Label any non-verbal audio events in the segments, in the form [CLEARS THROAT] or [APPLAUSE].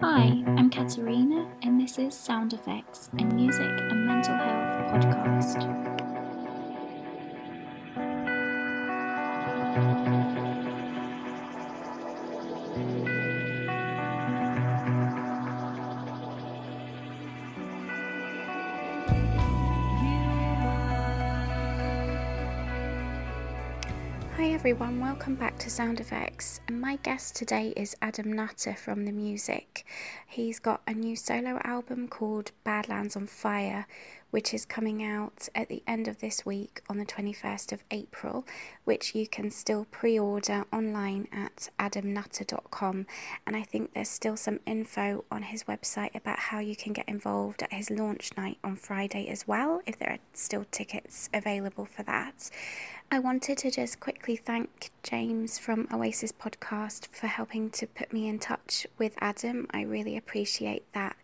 Hi, I'm Katerina, and this is Sound Affects, a music and mental health podcast. Everyone, welcome back to Sound Affects. And my guest today is Adam Nutter from The Music. He's got a new solo album called Badlands on Fire, which is coming out at the end of this week on the 21st of April, which you can still pre order online at adamnutter.com. And I think there's still some info on his website about how you can get involved at his launch night on Friday as well, if there are still tickets available for that. I wanted to just quickly thank James from Oasis Podcast for helping to put me in touch with Adam. I really appreciate that.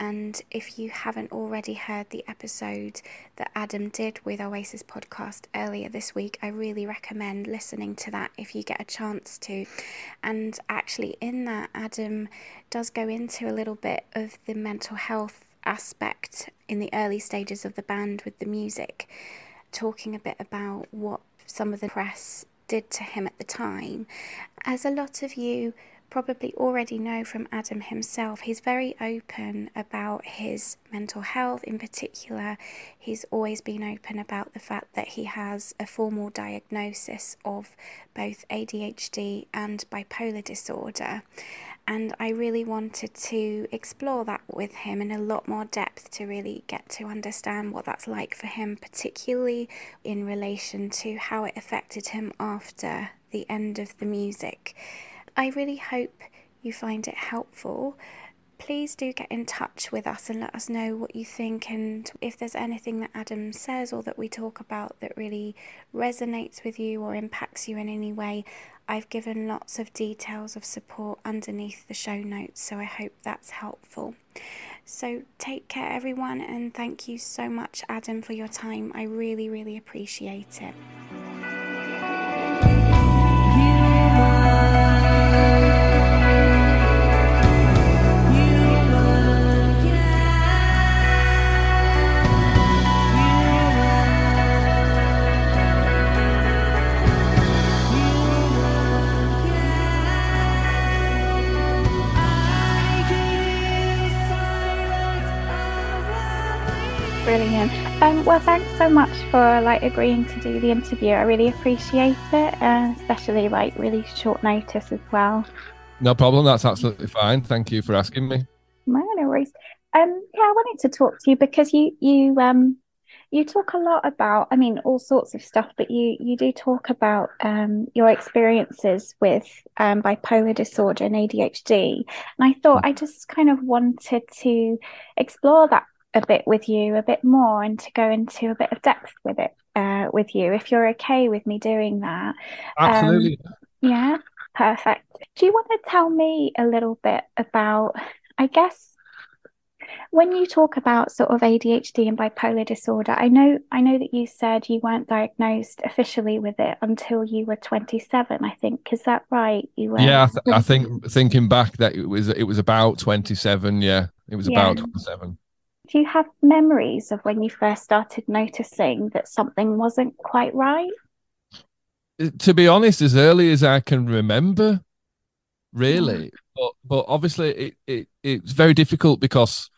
And if you haven't already heard the episode that Adam did with Oasis Podcast earlier this week, I really recommend listening to that if you get a chance to. And actually, in that, Adam does go into a little bit of the mental health aspect in the early stages of the band with the music talking a bit about what some of the press did to him at the time. As a lot of you probably already know from Adam himself, he's very open about his mental health in particular. He's always been open about the fact that he has a formal diagnosis of both ADHD and bipolar disorder and I really wanted to explore that with him in a lot more depth to really get to understand what that's like for him, particularly in relation to how it affected him after the end of the music. I really hope you find it helpful. Please do get in touch with us and let us know what you think, and if there's anything that Adam says or that we talk about that really resonates with you or impacts you in any way. I've given lots of details of support underneath the show notes, so I hope that's helpful. So take care, everyone, and thank you so much, Adam, for your time. I really, really appreciate it. Brilliant. Um, well, thanks so much for like agreeing to do the interview. I really appreciate it, uh, especially like really short notice as well. No problem. That's absolutely fine. Thank you for asking me. No, no worries. Um, yeah, I wanted to talk to you because you you um you talk a lot about i mean all sorts of stuff but you you do talk about um, your experiences with um, bipolar disorder and adhd and i thought i just kind of wanted to explore that a bit with you a bit more and to go into a bit of depth with it uh, with you if you're okay with me doing that absolutely um, yeah perfect do you want to tell me a little bit about i guess when you talk about sort of ADHD and bipolar disorder, I know I know that you said you weren't diagnosed officially with it until you were 27. I think is that right? You were. Yeah, I, th- I think thinking back that it was it was about 27. Yeah, it was yeah. about 27 do you have memories of when you first started noticing that something wasn't quite right? Uh, to be honest, as early as I can remember, really. But but obviously it, it it's very difficult because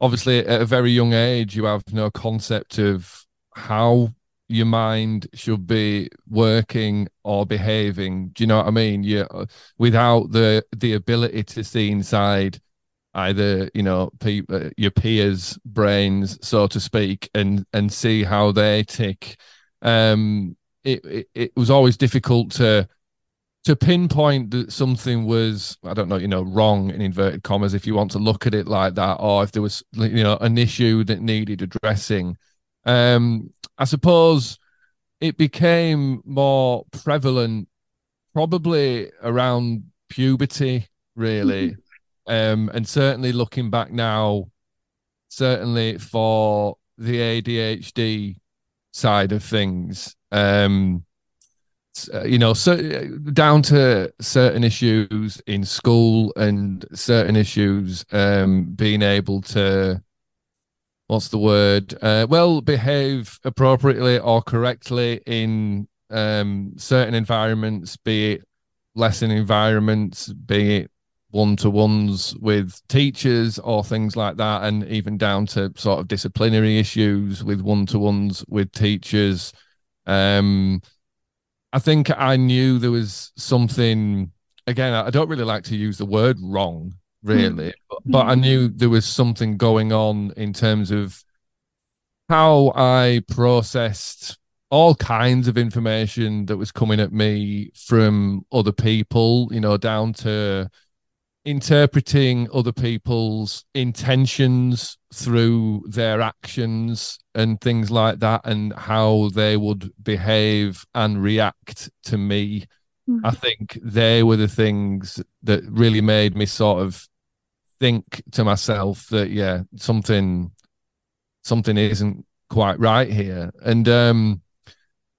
obviously at a very young age you have no concept of how your mind should be working or behaving. Do you know what I mean? Yeah, uh, without the the ability to see inside either you know pe- uh, your peers brains so to speak and and see how they tick. Um it, it, it was always difficult to to pinpoint that something was i don't know you know wrong in inverted commas if you want to look at it like that or if there was you know an issue that needed addressing. Um i suppose it became more prevalent probably around puberty really um, and certainly looking back now, certainly for the ADHD side of things, um, uh, you know, so down to certain issues in school and certain issues um, being able to what's the word? Uh, well, behave appropriately or correctly in um, certain environments, be it lesson environments, be it one to ones with teachers or things like that, and even down to sort of disciplinary issues with one to ones with teachers. Um, I think I knew there was something. Again, I don't really like to use the word wrong, really. Mm. But, but I knew there was something going on in terms of how I processed all kinds of information that was coming at me from other people, you know, down to interpreting other people's intentions through their actions and things like that, and how they would behave and react to me. Mm-hmm. I think they were the things that really made me sort of think to myself that yeah something something isn't quite right here and um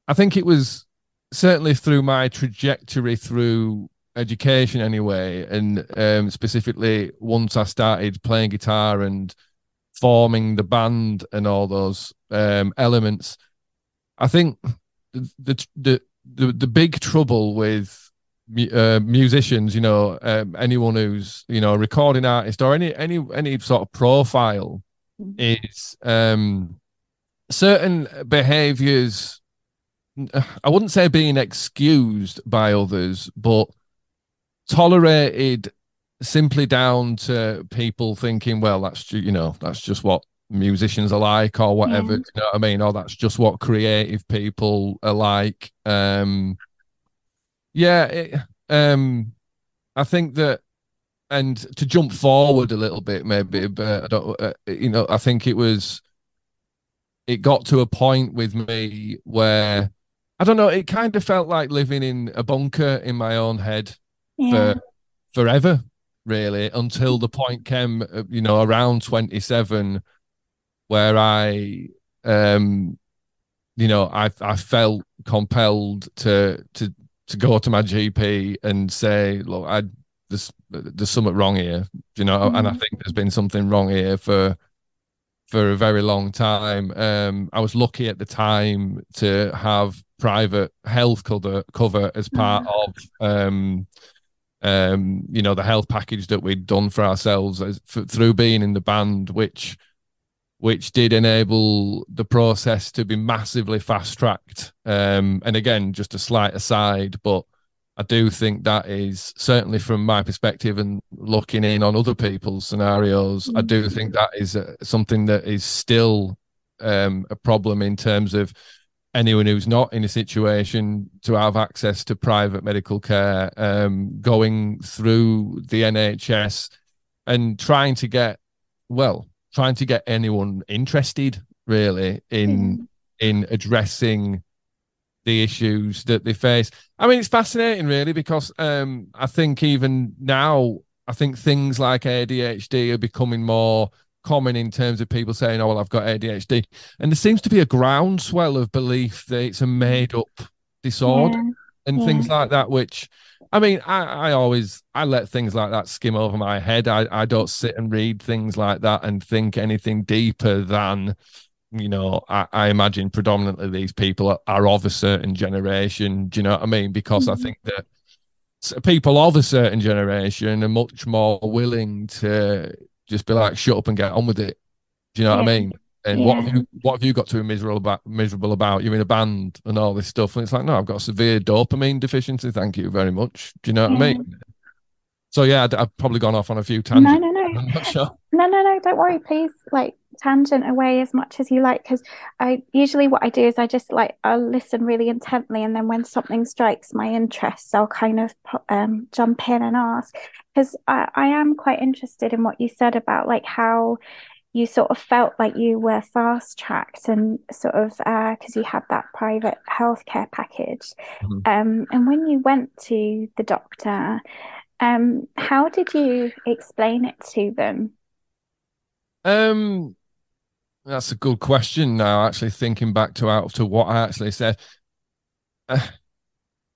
i think it was certainly through my trajectory through education anyway and um specifically once i started playing guitar and forming the band and all those um elements i think the the the, the big trouble with uh, musicians, you know, um, anyone who's you know a recording artist or any any any sort of profile mm-hmm. is um, certain behaviors. I wouldn't say being excused by others, but tolerated simply down to people thinking, well, that's you know that's just what musicians are like or whatever. Yeah. You know what I mean? Or that's just what creative people are like. Um, yeah, it, um, I think that, and to jump forward a little bit, maybe, but I don't, uh, you know, I think it was, it got to a point with me where I don't know, it kind of felt like living in a bunker in my own head yeah. for forever, really, until the point came, uh, you know, around 27, where I, um, you know, I I felt compelled to to to go to my GP and say, look, I there's there's something wrong here, you know, mm-hmm. and I mm-hmm. think there's been something wrong here for for a very long time. Um, I was lucky at the time to have private health cover cover as part mm-hmm. of um um you know the health package that we'd done for ourselves as, for, through being in the band, which which did enable the process to be massively fast tracked. Um, and again, just a slight aside, but I do think that is certainly from my perspective and looking in on other people's scenarios, I do mm. think that is uh, something that is still um, a problem in terms of anyone who's not in a situation to have access to private medical care, um, going through the NHS and trying to get, well, trying to get anyone interested really in mm. in addressing the issues that they face. I mean, it's fascinating, really, because um, I think even now, I think things like ADHD are becoming more common in terms of people saying, "Oh, well, I've got ADHD," and there seems to be a groundswell of belief that it's a made-up disorder yeah. and yeah. things like that, which I mean, I, I always I let things like that skim over my head. I, I don't sit and read things like that and think anything deeper than, you know, I, I imagine predominantly these people are, are, of a certain generation. Do you know what I mean? Because mm-hmm. I think that people of a certain generation are much more willing to just be like, shut up and get on with it. Do you know yeah. what I mean? And yeah. what have you what have you got to be miserable about miserable about? You're in a band and all this stuff. And it's like, no, I've got severe dopamine deficiency. Thank you very much. Do you know what. I mean? So yeah, I've probably gone off on a few tangents. No, [LAUGHS] no, no. Sure. No, no, no. Don't worry, please. Like tangent away as much as you like, because I usually what I do is I just like I'll listen really intently, and then when something strikes my interest, I'll kind of um, jump in and ask. Because I, I am quite interested in what you said about like how you sort of felt like you were fast tracked and sort of because uh, you had that private healthcare package. Mm-hmm. Um, and when you went to the doctor, um, how did you explain it to them? Um, that's a good question. Now, actually thinking back to out to what I actually said, uh,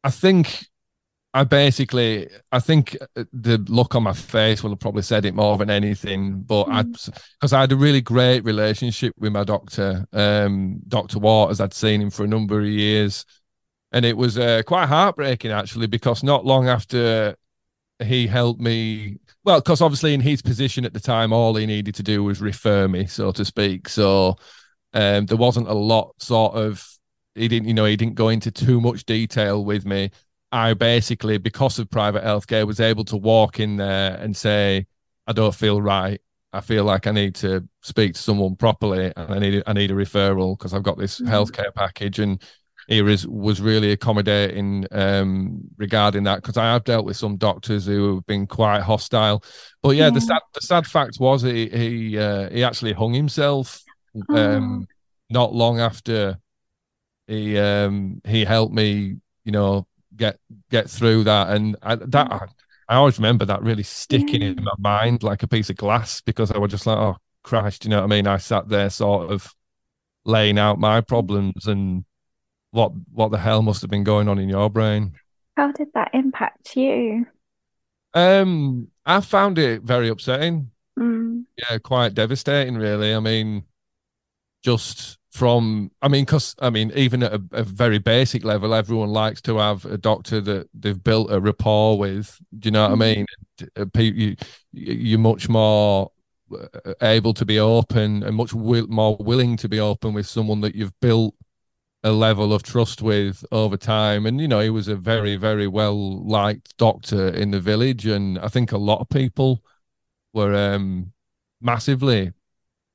I think I basically, I think the look on my face will have probably said it more than anything. But mm. I, because I had a really great relationship with my doctor, um, Doctor Waters. I'd seen him for a number of years, and it was uh, quite heartbreaking actually because not long after he helped me, well, because obviously in his position at the time, all he needed to do was refer me, so to speak. So um, there wasn't a lot sort of. He didn't, you know, he didn't go into too much detail with me I basically, because of private healthcare, was able to walk in there and say, I don't feel right. I feel like I need to speak to someone properly and I need I need a referral because I've got this mm-hmm. healthcare package and he was, was really accommodating um, regarding that because I have dealt with some doctors who have been quite hostile. But yeah, yeah. the sad the sad fact was he he uh, he actually hung himself um, oh. not long after he um, he helped me, you know, get get through that. And I, that I, I always remember that really sticking in my mind like a piece of glass because I was just like, oh Christ, you know what I mean? I sat there sort of laying out my problems and what what the hell must have been going on in your brain. How did that impact you? Um, I found it very upsetting. Mm. Yeah, quite devastating, really. I mean, just from i mean because i mean even at a, a, very basic level everyone likes to have a doctor that they've built a rapport with do you know what mm-hmm. i mean uh, you, you're much more uh, able to be open and much will, more willing to be open with someone that you've built a level of trust with over time and you know he was a very very well liked doctor in the village and i think a lot of people were um massively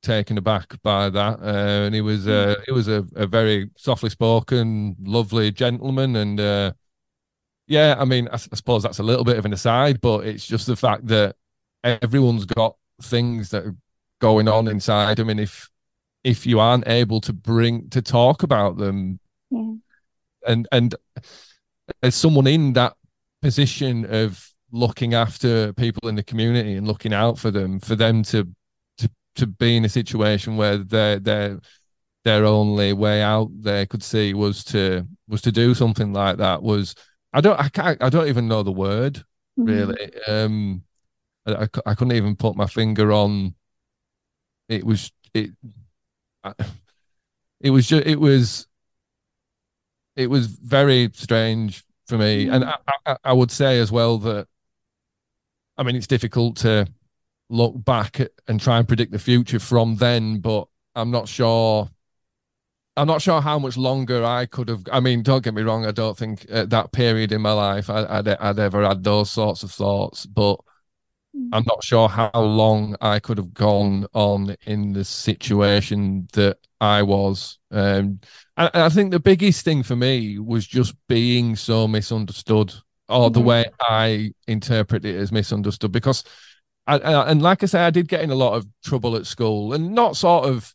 taken aback by that. Uh, and he was hmm. uh, he was a, a very softly spoken, lovely gentleman. And uh, yeah, I mean, I, I, suppose that's a little bit of an aside, but it's just the fact that everyone's got things that are going on inside them, and if if you aren't able to bring to talk about them, yeah. and and as someone in that position of looking after people in the community and looking out for them, for them to to to be in a situation where their their their only way out they could see was to was to do something like that was I don't I can't I don't even know the word mm-hmm. really um I, I couldn't even put my finger on it was it [LAUGHS] it was just it was it was very strange for me mm-hmm. and I, I, I would say as well that I mean it's difficult to look back and try and predict the future from then, but I'm not sure. I'm not sure how much longer I could have. I mean, don't get me wrong. I don't think at that period in my life I, would I'd ever had those sorts of thoughts, but. I'm not sure how long I could have gone on in the situation that I was. Um, and I think the biggest thing for me was just being so misunderstood, or the mm-hmm. way I interpret it as misunderstood, because I, I, and like I say, I did get in a lot of trouble at school, and not sort of,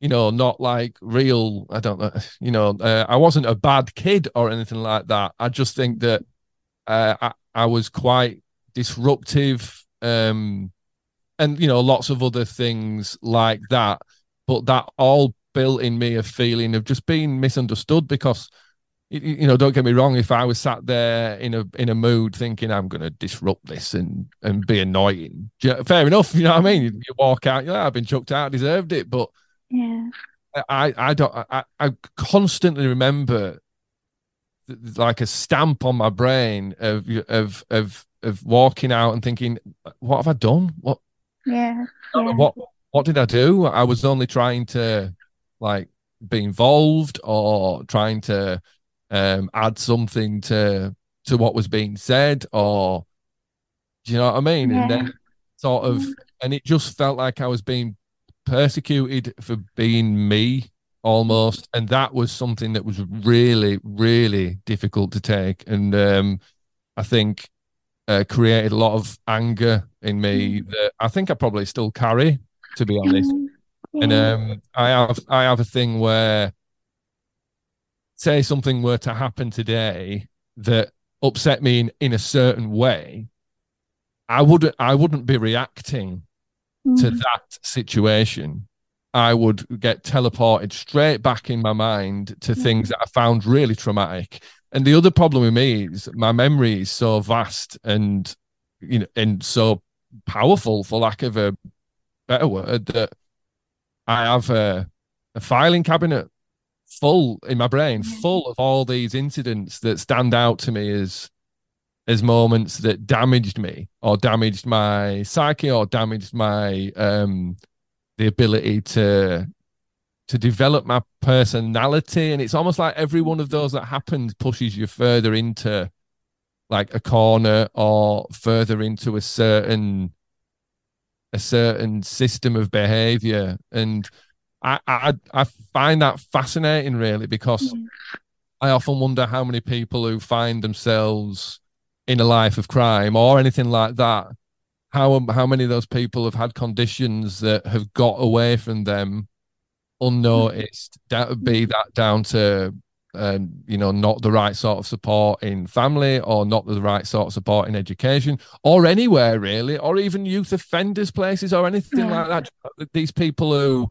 you know, not like real. I don't know, [SIGHS] you know, uh, I wasn't a bad kid or anything like that. I just think that uh, I, I was quite disruptive, um, and you know, lots of other things like that. But that all built in me a feeling of just being misunderstood because you know, don't get me wrong. If I was sat there in a in a mood thinking I'm going to disrupt this and and be annoying, fair enough. You know what I mean? You, you walk out, yeah, I've been chucked out, deserved it. But yeah, I I don't. I, I constantly remember like a stamp on my brain of of of of walking out and thinking, what have I done? What? Yeah. yeah. What what did I do? I was only trying to like be involved or trying to um, add something to to what was being said, or do you know what I mean? Yeah. And then sort of, and it just felt like I was being persecuted for being me almost, and that was something that was really, really difficult to take, and um, I think uh, created a lot of anger in me mm. that I think I probably still carry, to be honest. Yeah. And um, I have I have a thing where say something were to happen today that upset me in, in a certain way, I wouldn't I wouldn't be reacting mm. to that situation. I would get teleported straight back in my mind to mm. things that I found really traumatic and the other problem with me is my memory is so vast and you know and so powerful, for lack of a better word, that I have a, a filing cabinet full in my brain, full of all these incidents that stand out to me as as moments that damaged me or damaged my psyche or damaged my um the ability to to develop my personality and it's almost like every one of those that happens pushes you further into like a corner or further into a certain a certain system of behavior and I, I I find that fascinating, really, because mm. I often wonder how many people who find themselves in a life of crime or anything like that, how how many of those people have had conditions that have got away from them unnoticed. That would be that down to um, you know, not the right sort of support in family or not the right sort of support in education or anywhere really, or even youth offenders places or anything yeah. like that. These people who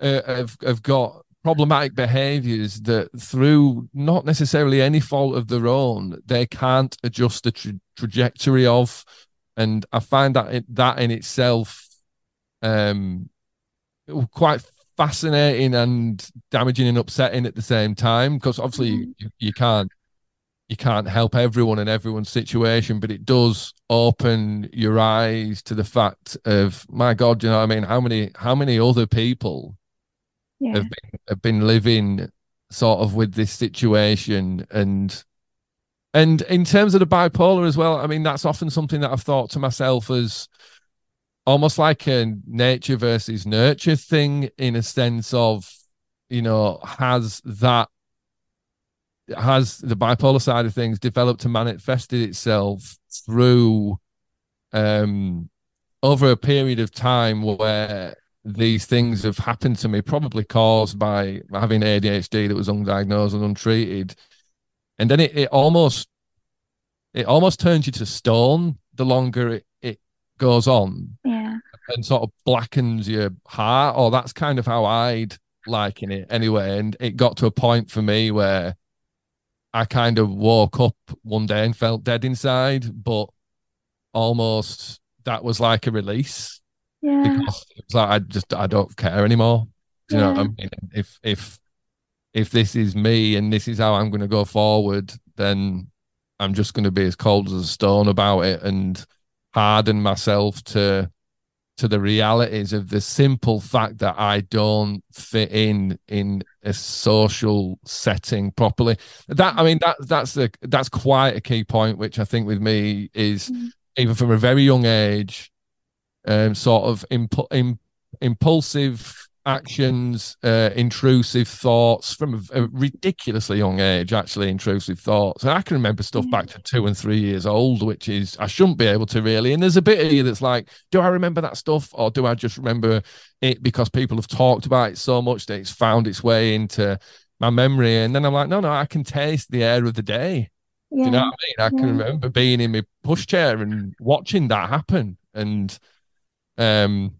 uh, have have got problematic behaviors that through not necessarily any fault of their own they can't adjust the tra- trajectory of and i find that it, that in itself um quite fascinating and damaging and upsetting at the same time because obviously mm-hmm. you, you can't you can't help everyone in everyone's situation, but it does open your eyes to the fact of my God, you know what I mean? How many how many other people yeah. have been have been living sort of with this situation and and in terms of the bipolar as well i mean that's often something that i've thought to myself as almost like a nature versus nurture thing in a sense of you know has that has the bipolar side of things developed and manifested itself through um over a period of time where these things have happened to me, probably caused by having ADHD that was undiagnosed and untreated. And then it, it almost it almost turns you to stone the longer it, it goes on. And sort of blackens your heart. Or that's kind of how I'd liken it anyway. And it got to a point for me where I kind of woke up one day and felt dead inside, but almost that was like a release yeah. Because it's like I just I don't care anymore. Do you yeah. know what I mean? If if if this is me and this is how I'm going to go forward, then I'm just going to be as cold as a stone about it and harden myself to to the realities of the simple fact that I don't fit in in a social setting properly. That I mean that that's the that's quite a key point, which I think with me is mm. even from a very young age, um, sort of imp- Im- impulsive actions, uh, intrusive thoughts from a, ridiculously young age, actually, intrusive thoughts. And I can remember stuff back to two and three years old, which is, I shouldn't be able to really. And there's a bit of you that's like, do I remember that stuff or do I just remember it because people have talked about it so much that it's found its way into my memory? And then I'm like, no, no, I can taste the air of the day. Yeah. Do you know what I mean? I yeah. can remember being in my pushchair and watching that happen. And um,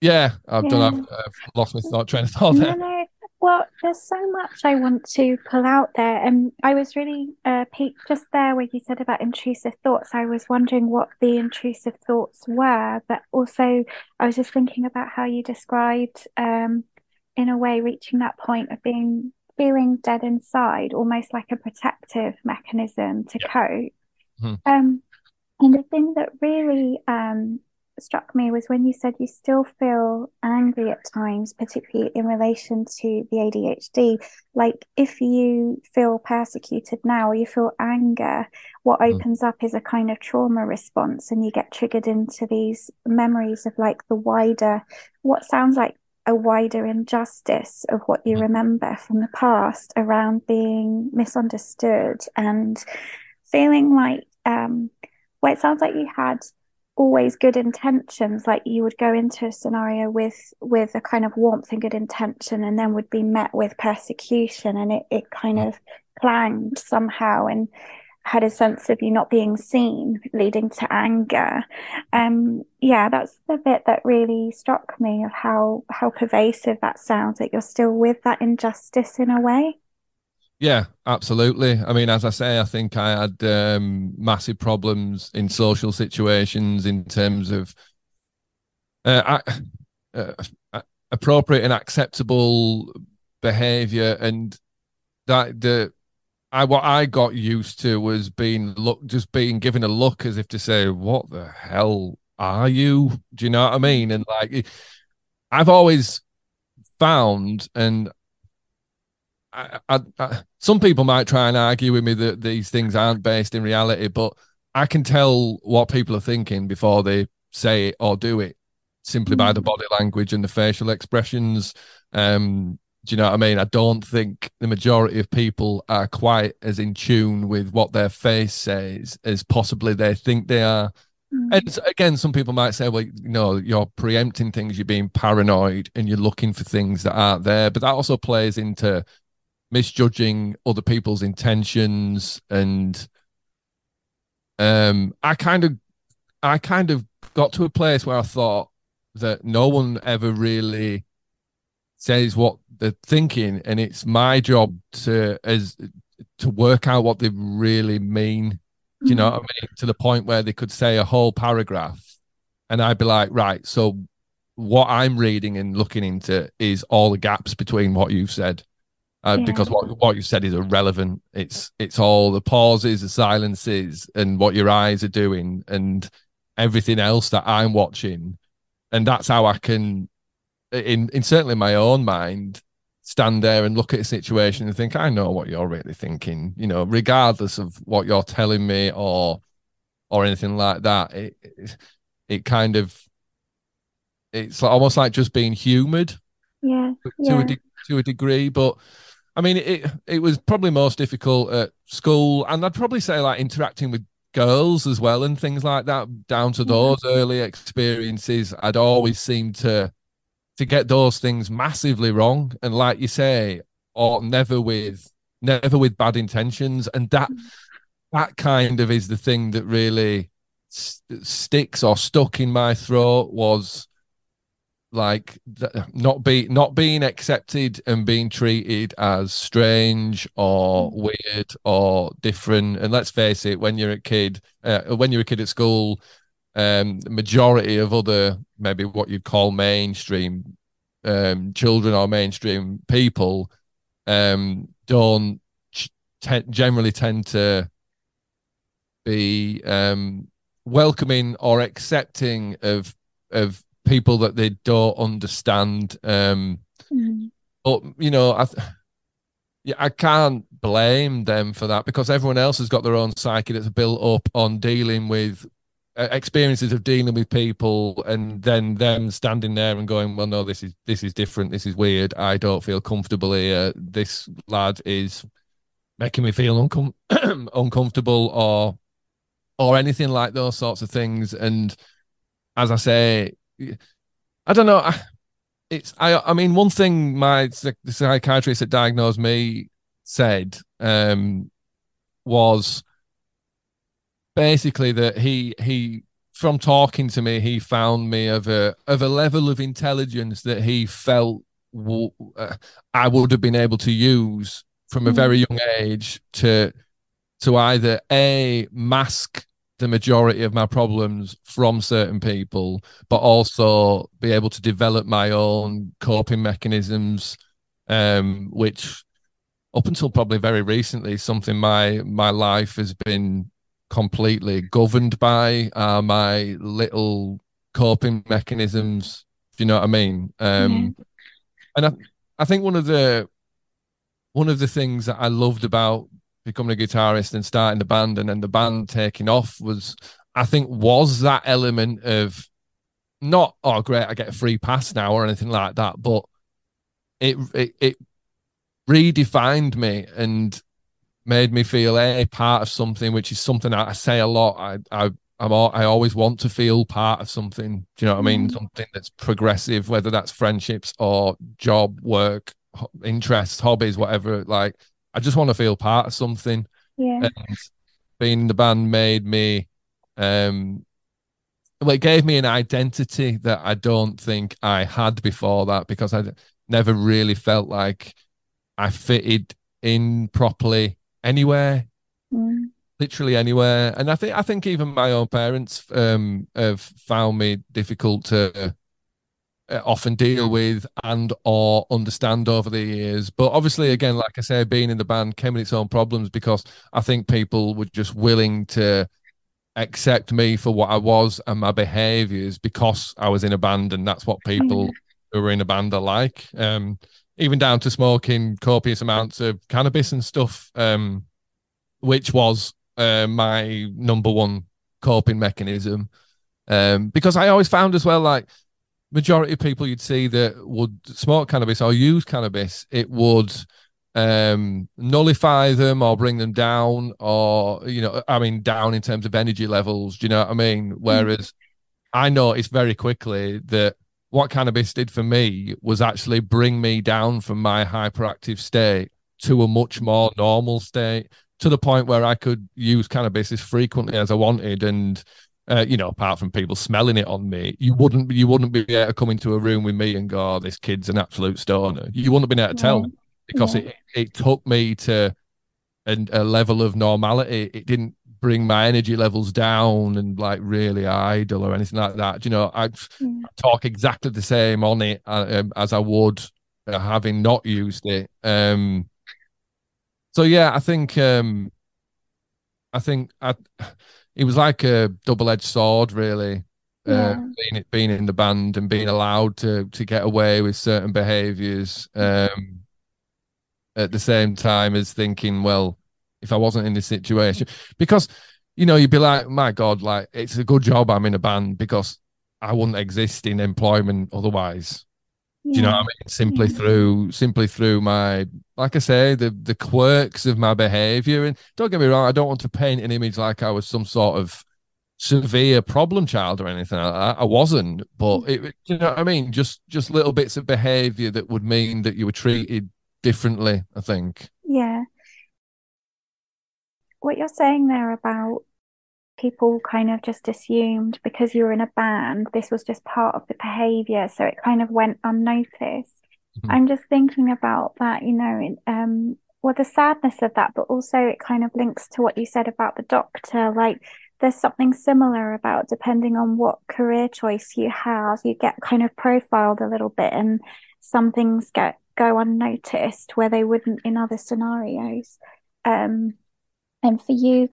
yeah, I've yeah. done. I've, I've, lost my thought train of thought there. No, no. Well, there's so much I want to pull out there, and I was really uh, piqued just there where you said about intrusive thoughts. I was wondering what the intrusive thoughts were, but also I was just thinking about how you described, um, in a way, reaching that point of being feeling dead inside, almost like a protective mechanism to yeah. cope. Mm-hmm. Um, and the thing that really um, struck me was when you said you still feel angry at times, particularly in relation to the ADHD. Like if you feel persecuted now or you feel anger, what mm. opens up is a kind of trauma response, and you get triggered into these memories of like the wider, what sounds like a wider injustice of what you mm. remember from the past around being misunderstood and feeling like um well it sounds like you had always good intentions like you would go into a scenario with with a kind of warmth and good intention and then would be met with persecution and it, it kind of clanged somehow and had a sense of you not being seen leading to anger. Um yeah that's the bit that really struck me of how how pervasive that sounds that you're still with that injustice in a way Yeah, absolutely. I mean, as I say, I think I had um, massive problems in social situations in terms of uh, uh, appropriate and acceptable behavior, and that the I what I got used to was being look just being given a look as if to say, "What the hell are you?" Do you know what I mean? And like, I've always found, and I, I, I, some people might try and argue with me that these things aren't based in reality, but I can tell what people are thinking before they say it or do it simply by the mm. body language and the facial expressions. Um, do you know what I mean? I don't think the majority of people are quite as in tune with what their face says as possibly they think they are. Mm. And again, some people might say, well, you know, you're preempting things, you're being paranoid, and you're looking for things that aren't there. But that also plays into misjudging other people's intentions and um i kind of i kind of got to a place where i thought that no one ever really says what they're thinking and it's my job to as to work out what they really mean. Do you know what i mean? To the point where they could say a whole paragraph and i'd be like right so what i'm reading and looking into is all the gaps between what you've said uh, yeah. because what what you said is irrelevant. It's it's all the pauses, the silences, and what your eyes are doing, and everything else that I'm watching, and that's how I can, in in certainly my own mind, stand there and look at a situation and think I know what you're really thinking. You know, regardless of what you're telling me or or anything like that. It it, it kind of it's almost like just being humoured. Yeah, to, yeah. a de- to a degree, but I mean, it it was probably most difficult at school, and I'd probably say like interacting with girls as well and things like that. Down to those mm-hmm. early experiences, I'd always seemed to to get those things massively wrong, and like you say, or never with never with bad intentions, and that mm-hmm. that kind of is the thing that really st- sticks or stuck in my throat was like not be not being accepted and being treated as strange or mm. weird or different and let's face it when you're a kid uh, when you're a kid at school um the majority of other maybe what you'd call mainstream um children or mainstream people um don't t- generally tend to be um welcoming or accepting of of people that they don't understand. Um, mm. But you know, I yeah, I can't blame them for that because everyone else has got their own psyche that's built up on dealing with uh, experiences of dealing with people, and then them standing there and going, "Well, no, this is this is different. This is weird. I don't feel comfortable here. This lad is." making me feel uncom- [CLEARS THROAT] uncomfortable or or anything like those sorts of things and as i say I don't know. It's I. I mean, one thing my the psychiatrist that diagnosed me said um, was basically that he he from talking to me he found me of a of a level of intelligence that he felt w- uh, I would have been able to use from a hmm. very young age to to either a mask the majority of my problems from certain people, but also be able to develop my own coping mechanisms, um, which up until probably very recently, something my my life has been completely governed by my little coping mechanisms. Do you know what I mean? Um, And I, I think one of the one of the things that I loved about becoming a guitarist and starting the band and then the band taking off was I think was that element of not oh great I get a free pass now or anything like that but it it, it redefined me and made me feel a part of something which is something I say a lot I I I'm all, I always want to feel part of something do you know what I mean mm. something that's progressive whether that's friendships or job work interests hobbies whatever like I just want to feel part of something. Yeah. And being in the band made me um well, it gave me an identity that I don't think I had before that because I never really felt like I fitted in properly anywhere, Mm. literally anywhere. And I think I think even my own parents um, have found me difficult to often deal with and or understand over the years. But obviously, again, like I say, being in the band came with its own problems because I think people were just willing to accept me for what I was and my behaviors because I was in a band and that's what people who were in a band are like. Um, even down to smoking copious amounts of cannabis and stuff, um, which was uh, my number one coping mechanism. Um, because I always found as well, like majority of people you'd see that would smoke cannabis or use cannabis, it would um nullify them or bring them down or you know i mean down in terms of energy levels do you know what i mean? Whereas i noticed very quickly that what cannabis did for me was actually bring me down from my hyperactive state to a much more normal state to the point where i could use cannabis as frequently as i wanted. And uh, you know, apart from people smelling it on me, you wouldn't you wouldn't be able to come into a room with me and go, oh, "This kid's an absolute stoner." You wouldn't have been able to tell Yeah. because Yeah. it it took me to a, a level of normality. It didn't bring my energy levels down and like really idle or anything like that. You know, I Mm. talk exactly the same on it uh, um, as I would uh, having not used it. Um, so yeah, I think um, I think I, it was like a double-edged sword, really. Yeah. Uh, being being in the band and being allowed to to get away with certain behaviors um, at the same time as thinking, well, if I wasn't in this situation, because you know you'd be like, my God, like it's a good job I'm in a band because I wouldn't exist in employment otherwise. Do you know what I mean? Simply through simply through my like I say, the the quirks of my behavior. And don't get me wrong, I don't want to paint an image like I was some sort of severe problem child or anything like that. I wasn't, but it you know what I mean? Just just little bits of behavior that would mean that you were treated differently, I think. Yeah. What you're saying there about people kind of just assumed because you were in a band, this was just part of the behavior, so it kind of went unnoticed. Mhm. I'm just thinking about that, you know, in, um, well, the sadness of that, but also it kind of links to what you said about the doctor. Like, there's something similar about depending on what career choice you have, you get kind of profiled a little bit, and some things get go unnoticed where they wouldn't in other scenarios. Um, and for you,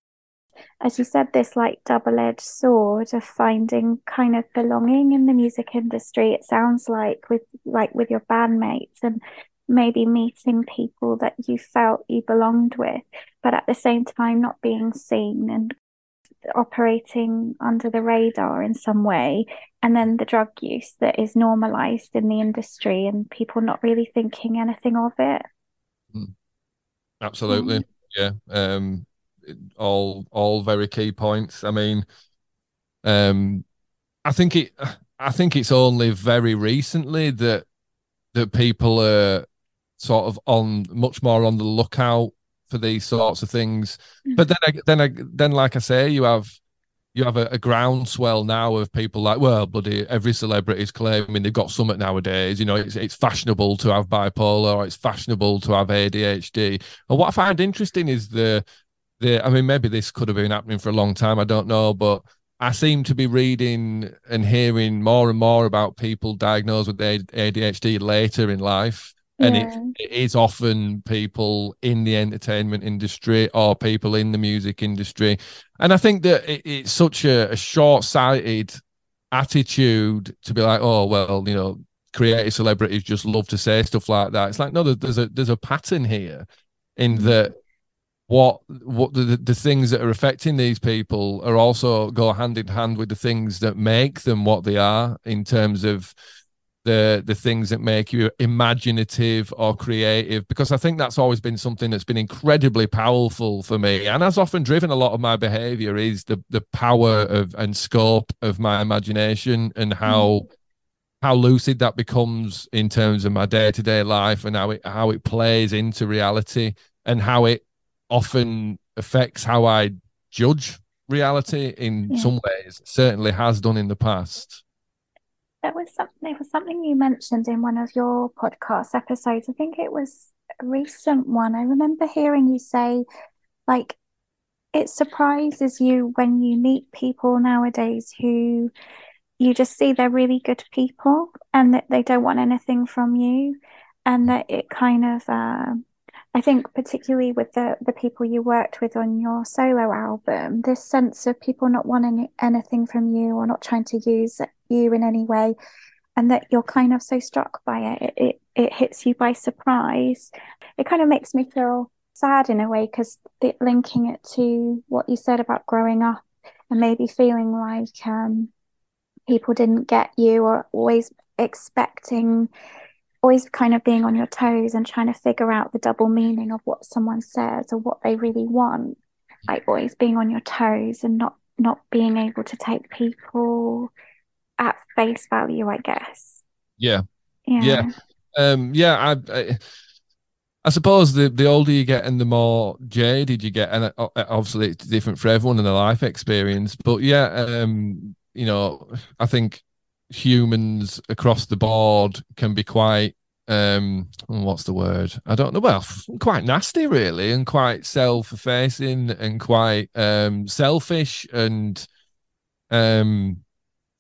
as you said, this like double-edged sword of finding kind of belonging in the music industry, it sounds like with like with your bandmates and maybe meeting people that you felt you belonged with, but at the same time not being seen and operating under the radar in some way. And then the drug use that is normalized in the industry and people not really thinking anything of it. Absolutely. Yeah. Um all all very key points. I mean, um I think it I think it's only very recently that that people are sort of on much more on the lookout for these sorts of things. Mm. But then I, then I, then like I say, you have you have a, a groundswell now of people like, well, bloody every celebrity is claiming they've got something nowadays. You know, it's it's fashionable to have bipolar or it's fashionable to have ADHD. And what I find interesting is the the I mean, maybe this could have been happening for a long time, I don't know, but I seem to be reading and hearing more and more about people diagnosed with ADHD later in life. And it, it is often people in the entertainment industry or people in the music industry. And I think that it, it's such a, a short sighted attitude to be like, oh, well, you know, creative celebrities just love to say stuff like that. It's like, no, there- there's a there's a pattern here in mm. that what what the, the things that are affecting these people are also go hand in hand with the things that make them what they are in terms of the the things that make you imaginative or creative because i think that's always been something that's been incredibly powerful for me and has often driven a lot of my behavior is the the power of and scope of my imagination and hmm. how how lucid that becomes in terms of my day-to-day life and how it how it plays into reality and how it often affects how I judge reality in Yeah. some ways. Certainly has done in the past. There was something, there was something you mentioned in one of your podcast episodes. I think it was a recent one. I remember hearing you say, like, it surprises you when you meet people nowadays who you just see they're really good people and that they don't want anything from you and that it kind of uh, I think particularly with the the people you worked with on your solo album, this sense of people not wanting anything from you or not trying to use you in any way, and that you're kind of so struck by it, it it, it hits you by surprise. It kind of makes me feel sad in a way because linking it to what you said about growing up and maybe feeling like um, people didn't get you or always expecting always kind of being on your toes and trying to figure out the double meaning of what someone says or what they really want. Like always being on your toes and not not being able to take people at face value i guess. Yeah. Yeah. Yeah. Um yeah I, I I suppose the, the older you get and the more jaded you get, and uh, obviously it's different for everyone in their life experience. But yeah, um, you know, I think humans across the board can be quite um what's the word? I don't know well quite nasty really and quite self-effacing and quite um selfish and um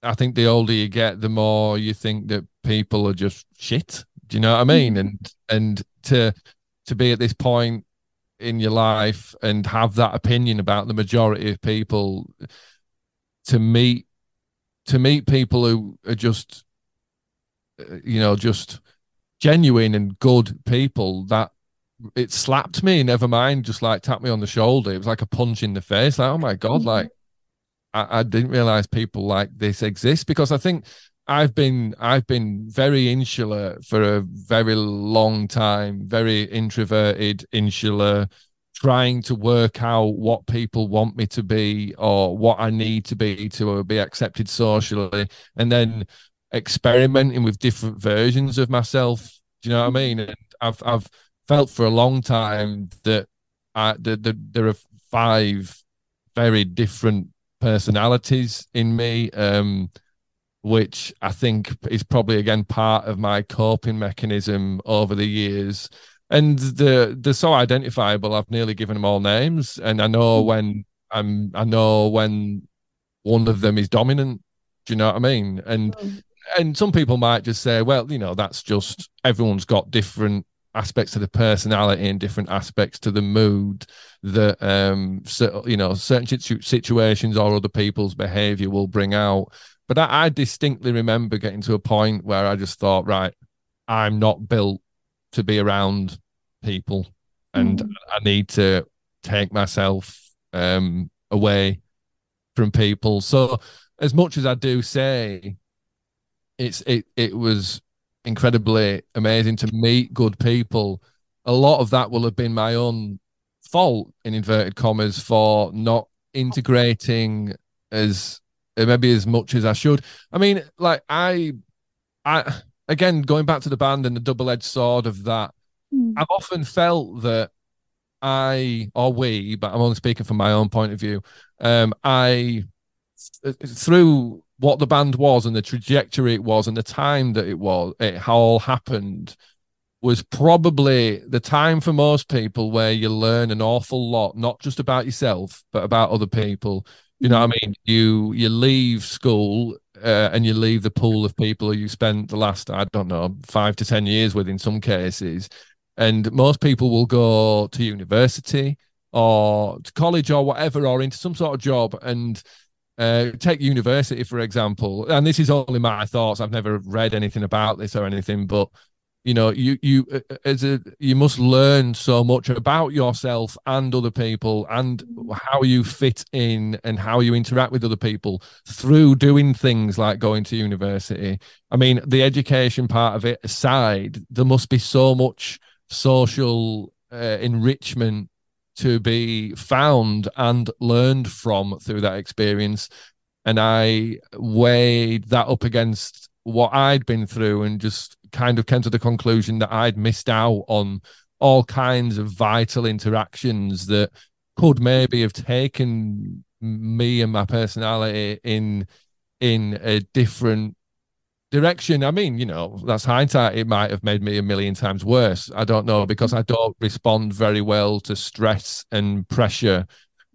i think the older you get the more you think that people are just shit. Do you know what i mean? Mm-hmm. and and to to be at this point in your life and have that opinion about the majority of people to meet to meet people who are just uh, you know just genuine and good people that it slapped me never mind just like tapped me on the shoulder it was like a punch in the face like oh my god mm-hmm. like I, I didn't realize people like this exist because i think I've been I've been very insular for a very long time, very introverted, insular, trying to work out what people want me to be or what I need to be to be accepted socially, and then experimenting with different versions of myself. Do you know what I mean? And I've I've felt for a long time that I, the, the, there are five very different personalities in me, um, which I think is probably again part of my coping mechanism over the years and the they're so identifiable. I've nearly given them all names, and I know hmm. when I'm. I know when one of them is dominant. Do you know what I mean? And mm. and some people might just say, well, you know, that's just everyone's got different aspects of the personality and different aspects to the mood that um so, you know certain situations or other people's behavior will bring out but I, I distinctly remember getting to a point where i just thought right i'm not built to be around people and mm. I need to take myself um, away from people. So as much as I do say it's it it was incredibly amazing to meet good people, a lot of that will have been my own fault in inverted commas for not integrating as maybe as much as I should. I mean, like I I again going back to the band and the double-edged sword of that Mm. I've often felt that I or we, but I'm only speaking from my own point of view. Um, I through what the band was and the trajectory it was and the time that it was, it all happened was probably the time for most people where you learn an awful lot, not just about yourself, but about other people. You know what I mm. mean? You you leave school uh, and you leave the pool of people who you spent the last, I don't know, five to ten years with in some cases, and most people will go to university or to college or whatever or into some sort of job and uh, take university for example. And this is only my thoughts. I've never read anything about this or anything but you know you you uh, uh, as a you must learn so much about yourself and other people and how you fit in and how you interact with other people through doing things like going to university. I mean the education part of it aside there must be so much social uh, enrichment to be found and learned from through that experience. And I weighed that up against what I'd been through and just kind of came to the conclusion that I'd missed out on all kinds of vital interactions that could maybe have taken me and my personality in in a different direction. I mean, you know, that's hindsight. It might have made me a million times worse. I don't know because I don't respond very well to stress and pressure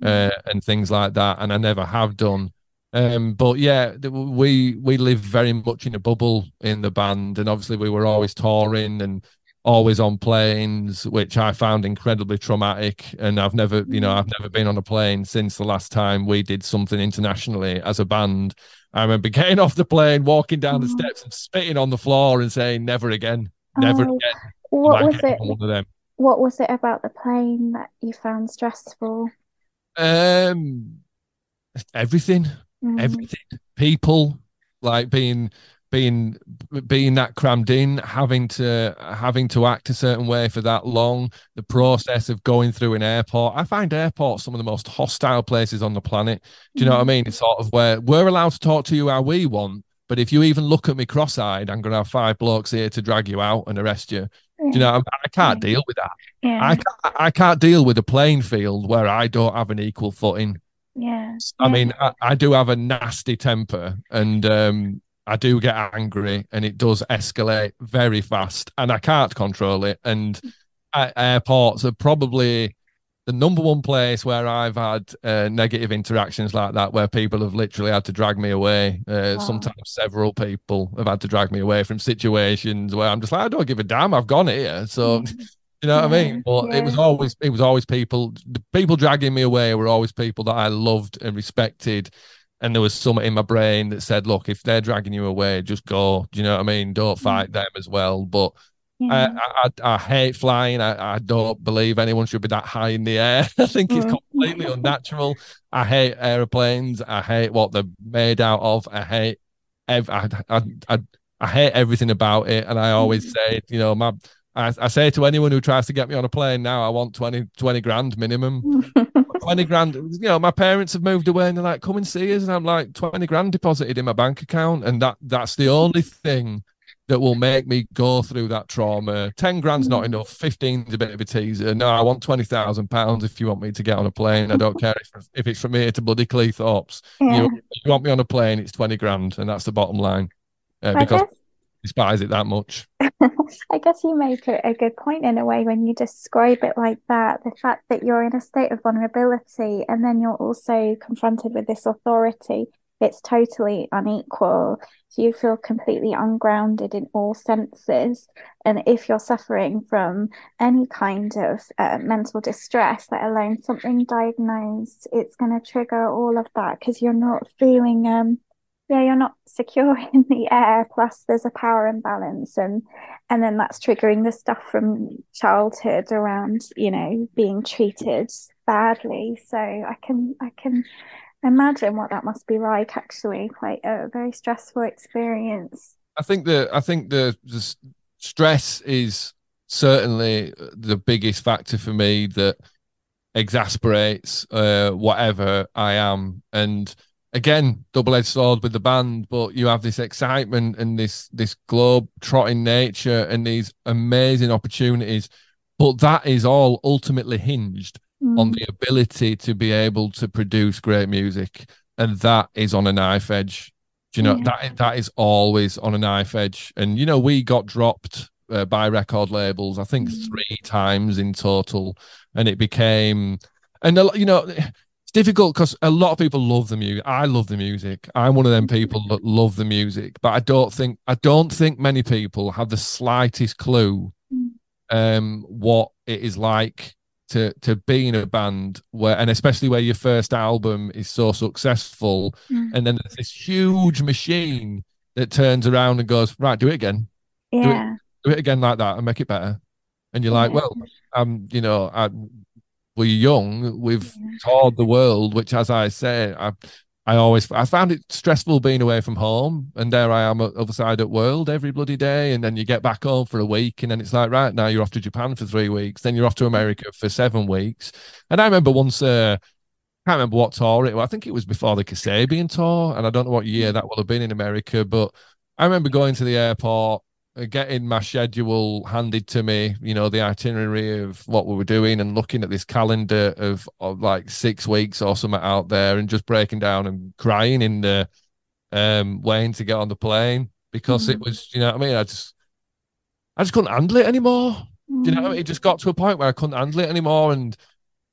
uh, and things like that, and I never have done. Um, but yeah, we we live very much in a bubble in the band, and obviously we were always touring and always on planes, which I found incredibly traumatic. And I've never, you know, I've never been on a plane since the last time we did something internationally as a band. I remember getting off the plane, walking down the mm. steps, and spitting on the floor and saying, "Never again, never oh, again." What was it? One of them. What was it about the plane that you found stressful? Um, everything, mm. everything. People like being being being that crammed in having to having to act a certain way for that long the process of going through an airport i find airports some of the most hostile places on the planet do you know what i mm. mean it's sort of where we're allowed to talk to you how we want but if you even look at me cross-eyed i'm going to have five blokes here to drag you out and arrest you do you know i, I can't deal with that yeah. I, can't, I can't deal with a playing field where i don't have an equal footing yeah. I yeah. mean, I, I, do have a nasty temper, and um, I do get angry and it does escalate very fast and I can't control it. And airports are probably the number one place where I've had uh, negative interactions like that, where people have literally had to drag me away. Uh, wow. Sometimes several people have had to drag me away from situations where I'm just like, I don't give a damn. I've gone here. So, mm. [LAUGHS] you know yeah, what I mean? But yeah. it was always, it was always people, people dragging me away were always people that I loved and respected and there was something in my brain that said, "Look, if they're dragging you away, just go." Do you know what I mean? Don't mm. fight them as well. But yeah. I, I, I hate flying. I, I don't believe anyone should be that high in the air. [LAUGHS] I think it's mm. completely unnatural. I hate airplanes. I hate what they're made out of. I hate ev- I, I, I, hate everything about it. And I always mm. say, you know, my I, I say to anyone who tries to get me on a plane now, I want 20, 20 grand minimum. [LAUGHS] 20 grand. You know, my parents have moved away and they're like, come and see us. And I'm like, 20 grand deposited in my bank account. And that that's the only thing that will make me go through that trauma. 10 grand's not enough. 15's a bit of a teaser. No, I want 20,000 pounds if you want me to get on a plane. I don't care if, if it's from here to bloody Cleethorpes. Yeah. You, you want me on a plane, it's 20 grand. And that's the bottom line. Uh, because despise it that much. [LAUGHS] I guess you make a, a good point in a way when you describe it like that. The fact that you're in a state of vulnerability and then you're also confronted with this authority, it's totally unequal. So you feel completely ungrounded in all senses. And if you're suffering from any kind of uh, mental distress, let alone something diagnosed, it's going to trigger all of that because you're not feeling um yeah you're not secure [LAUGHS] in the air plus there's a power imbalance and and then that's triggering the stuff from childhood around you know being treated badly. So i can i can imagine what that must be like actually quite a very stressful experience. I think the i think the, the stress is certainly the biggest factor for me that exasperates uh, whatever i am. And again double-edged sword with the band but you have this excitement and this this globe trotting nature and these amazing opportunities but that is all ultimately hinged mm. on the ability to be able to produce great music and that is on a knife edge do you know yeah. that that is always on a knife edge and you know we got dropped uh, by record labels i think mm. three times in total and it became and you know it's difficult because a lot of people love the music. I love the music. I'm one of them people that love the music, but I don't think I don't think many people have the slightest clue um, what it is like to to be in a band where, and especially where your first album is so successful, mm. and then there's this huge machine that turns around and goes, right, do it again, yeah, do it, do it again like that, and make it better. And you're yeah. like, well, um, you know, I we're young, we've toured the world, which, as I say, I, I always I found it stressful being away from home, and there I am at other side of the world every bloody day, and then you get back home for a week, and then it's like right now you're off to Japan for three weeks, then you're off to America for seven weeks, and I remember once. Uh, I can't remember what tour it was. I think it was before the Kasabian tour, and I don't know what year that will have been in America, but I remember going to the airport getting my schedule handed to me, you know, the itinerary of what we were doing and looking at this calendar of, of like six weeks or something out there and just breaking down and crying in the um waiting to get on the plane. because mm. it was, you know what I mean? I just, I just couldn't handle it anymore. Mm. you know, I mean? it just got to a point where I couldn't handle it anymore. And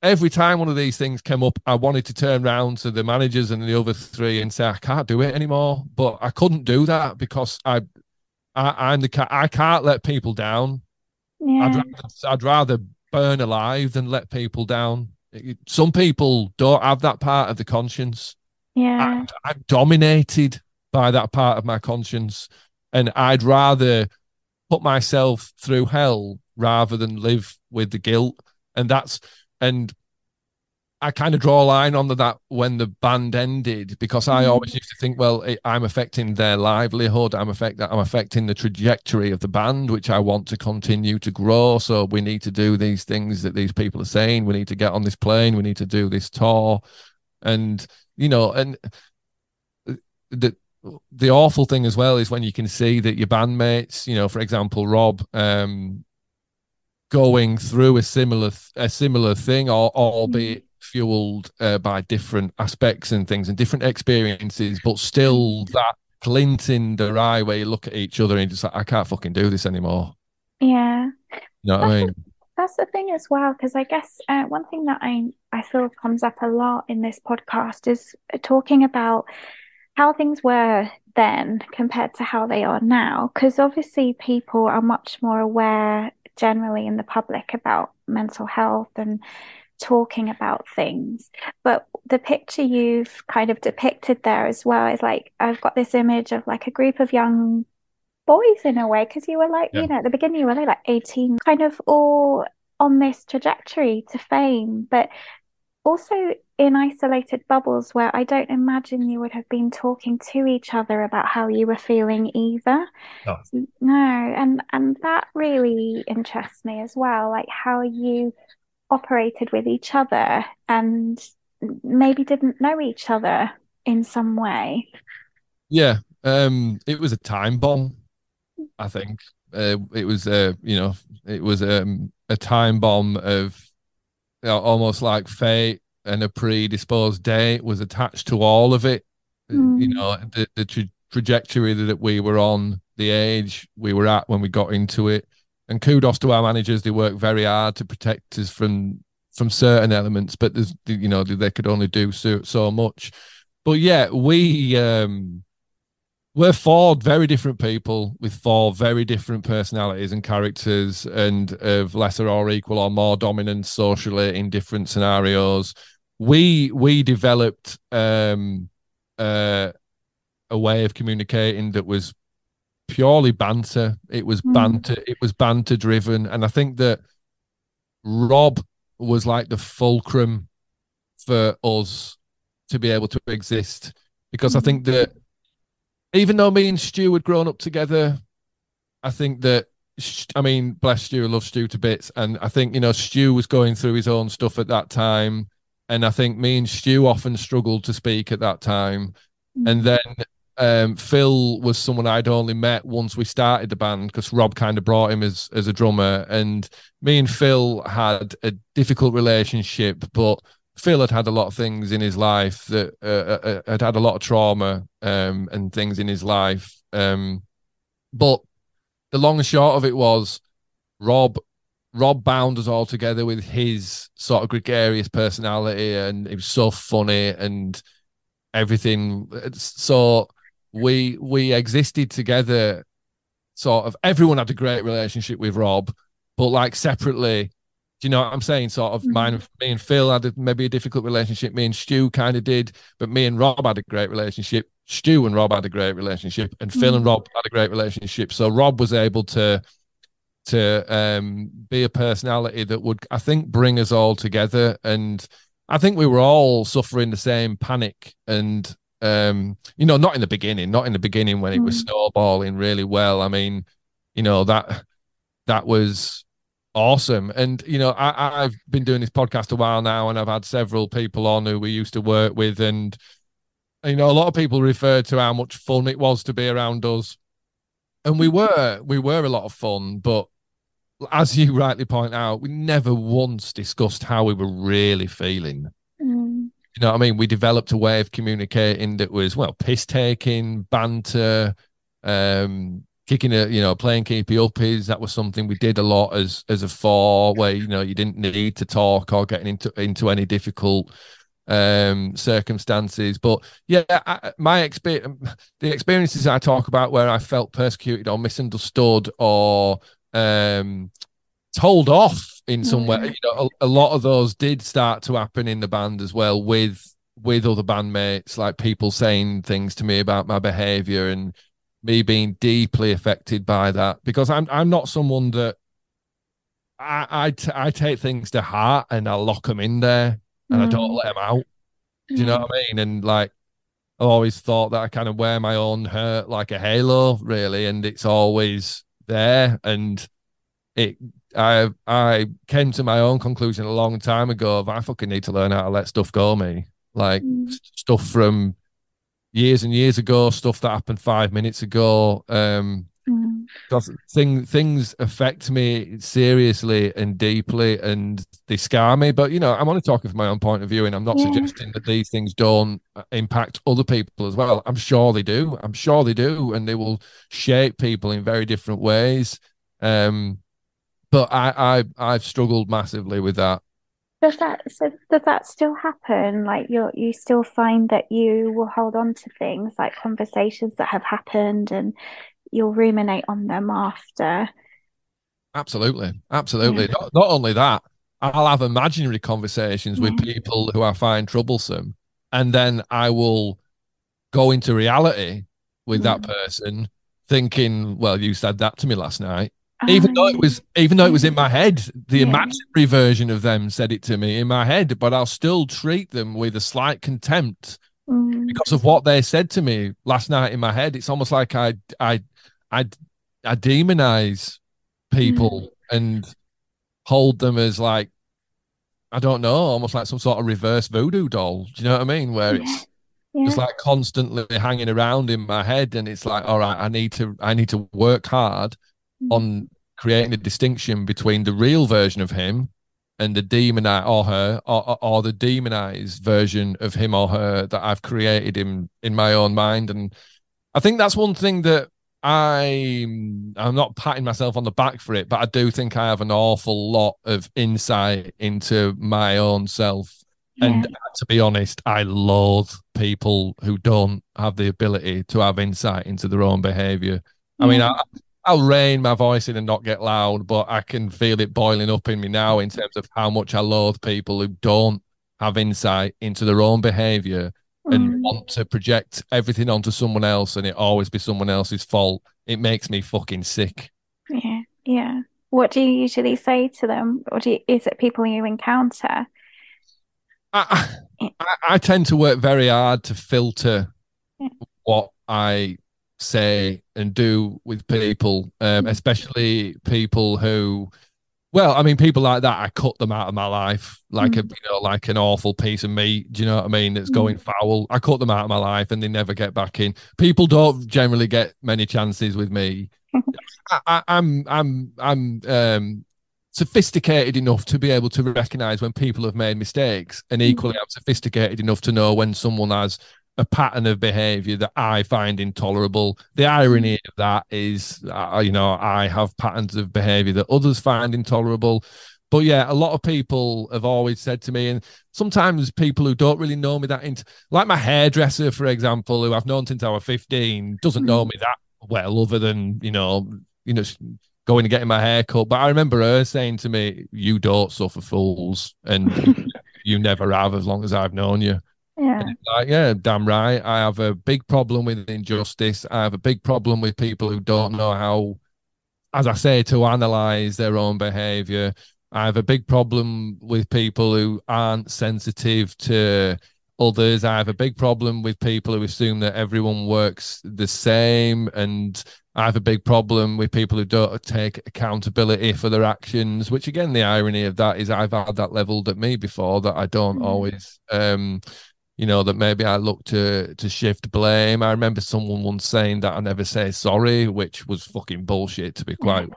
every time one of these things came up, I wanted to turn around to the managers and the other three and say, I can't do it anymore. But I couldn't do that because I, I, I'm the I can't let people down. Yeah. I'd, rather, I'd rather burn alive than let people down. Some people don't have that part of the conscience. Yeah. I, I'm dominated by that part of my conscience. And I'd rather put myself through hell rather than live with the guilt. And that's, and I kind of draw a line on that when the band ended because I always used to think, well, I'm affecting their livelihood. I'm affect I'm affecting the trajectory of the band, which I want to continue to grow. So we need to do these things that these people are saying. We need to get on this plane. We need to do this tour, and you know, and the the awful thing as well is when you can see that your bandmates, you know, for example, Rob, um, going through a similar a similar thing, or albeit fueled uh, by different aspects and things and different experiences, but still that glint in the eye where you look at each other and just like, I can't fucking do this anymore. Yeah. You know what I mean? that's the thing as well, because I guess uh, one thing that I I feel comes up a lot in this podcast is talking about how things were then compared to how they are now. Because obviously, people are much more aware generally in the public about mental health and talking about things. But the picture you've kind of depicted there as well is like, I've got this image of like a group of young boys in a way, because you were like, yeah. you know, at the beginning, you were like 18, kind of all on this trajectory to fame, but also in isolated bubbles where I don't imagine you would have been talking to each other about how you were feeling either. No, no and and that really interests me as well, like how you operated with each other and maybe didn't know each other in some way. Yeah, um, it was a time bomb. I think uh, it was, uh, you know, it was um, a time bomb of you know, almost like fate and a predisposed date was attached to all of it. Mm. You know, the, the tra- trajectory that we were on, the age we were at when we got into it, and kudos to our managers. They work very hard to protect us from from certain elements, but there's you know they could only do so so much. But yeah, we um we're four very different people with four very different personalities and characters and of lesser or equal or more dominance socially in different scenarios. We we developed um uh a way of communicating that was purely banter. It was mm. banter. It was banter driven, and I think that Rob was like the fulcrum for us to be able to exist because. I think that even though me and Stu had grown up together, I think that I mean, bless Stu, I love Stu to bits, and I think you know Stu was going through his own stuff at that time, and I think me and Stu often struggled to speak at that time, mm. and then um, Phil was someone I'd only met once we started the band because Rob kind of brought him as as a drummer, and me and Phil had a difficult relationship, but Phil had had a lot of things in his life that uh, uh, uh, had had a lot of trauma um, and things in his life, um, but the long and short of it was Rob Rob bound us all together with his sort of gregarious personality, and it was so funny and everything. So we we existed together sort of everyone had a great relationship with Rob, but like separately, do you know what I'm saying? Sort of mm-hmm. mine, me and Phil had a, maybe a difficult relationship. Me and Stu kind of did, but me and Rob had a great relationship. Stu and Rob had a great relationship, and mm-hmm. Phil and mm-hmm. Rob had a great relationship. So Rob was able to to um, be a personality that would, I think, bring us all together. And I think we were all suffering the same panic and um, you know, not in the beginning, not in the beginning when it was mm. snowballing really well. I mean, you know, that that was awesome. And, you know, I, I've been doing this podcast a while now and I've had several people on who we used to work with. And, you know, a lot of people refer to how much fun it was to be around us. And we were, we were a lot of fun, but as you [LAUGHS] rightly point out, we never once discussed how we were really feeling. You know what I mean? We developed a way of communicating that was, well, piss taking, banter, Um, kicking a you know playing keepy uppies that was something we did a lot as as a four where you know you didn't need to talk or getting into into any difficult um circumstances but yeah I, my experience the experiences i talk about where i felt persecuted or misunderstood or um told off in some way. Mm. You know, a, a, lot of those did start to happen in the band as well with with other bandmates, like people saying things to me about my behavior and me being deeply affected by that because I'm I'm not someone that I I, t- I take things to heart and I lock them in there and mm. I don't mm. let them out. Do you know what I mean? And like I've always thought that I kind of wear my own hurt like a halo, really, and it's always there. And it I I came to my own conclusion a long time ago of I fucking need to learn how to let stuff go, me. Like mm. stuff from years and years ago, stuff that happened five minutes ago. Um mm. thing, things affect me seriously and deeply and they scar me. But you know, I'm only talking from my own point of view, and I'm not yeah. suggesting that these things don't impact other people as well. I'm sure they do. I'm sure they do, and they will shape people in very different ways. Um but I, I I've struggled massively with that. Does that so does that still happen? Like you you still find that you will hold on to things like conversations that have happened and you'll ruminate on them after. Absolutely. Absolutely. Yeah. Not, not only that, I'll have imaginary conversations yeah. with mm-hmm. people who I find troublesome. And then I will go into reality with yeah. that mm. person thinking, well, you said that to me last night even though it was even though it was in my head the yeah. imaginary version of them said it to me in my head but i'll still treat them with a slight contempt mm. because of what they said to me last night in my head it's almost like i i i, I demonize people mm. and hold them as like i don't know almost like some sort of reverse voodoo doll do you know what i mean where yeah. it's yeah. just like constantly hanging around in my head and it's like all right i need to i need to work hard on creating a distinction between the real version of him and the demonized or her or, or the demonized version of him or her that I've created in in my own mind. And I think that's one thing that I I'm not patting myself on the back for it, but I do think I have an awful lot of insight into my own self. Yeah. And to be honest, I loathe people who don't have the ability to have insight into their own behavior. I mean, I, I'll rein my voice in and not get loud, but I can feel it boiling up in me now in terms of how much I loathe people who don't have insight into their own behavior and mm. want to project everything onto someone else and it always be someone else's fault. It makes me fucking sick. Yeah, yeah. What do you usually say to them? Or do you, is it people you encounter? I, I, I tend to work very hard to filter yeah. what I say and do with people, um, mm. especially people who, well, I mean, people like that, I cut them out of my life like mm. a, you know, like an awful piece of meat. Do you know what I mean? That's mm. going foul. I cut them out of my life and they never get back in. People don't generally get many chances with me. [LAUGHS] I, am I'm, I'm, I'm, um, sophisticated enough to be able to recognize when people have made mistakes and mm. equally i'm sophisticated enough to know when someone has a pattern of behavior that I find intolerable. The irony mm. of that is, uh, uh, you know, I have patterns of behavior that others find intolerable. But yeah, a lot of people have always said to me, and sometimes people who don't really know me that, into, like my hairdresser, for example, who I've known since I was 15, doesn't know mm. me that well, other than, you know, you know, going and getting my hair cut. But I remember her saying to me, You don't suffer fools, and [LAUGHS] you never have as long as I've known you. Yeah. Like, yeah, damn right. I have a big problem with injustice. I have a big problem with people who don't know how, as I say, to analyze their own behavior. I have a big problem with people who aren't sensitive to others. I have a big problem with people who assume that everyone works the same. And I have a big problem with people who don't take accountability for their actions, which again, the irony of that is I've had that leveled at me before that I don't mm. always um you know that maybe I look to to shift blame. I remember someone once saying that I never say sorry, which was fucking bullshit to be quite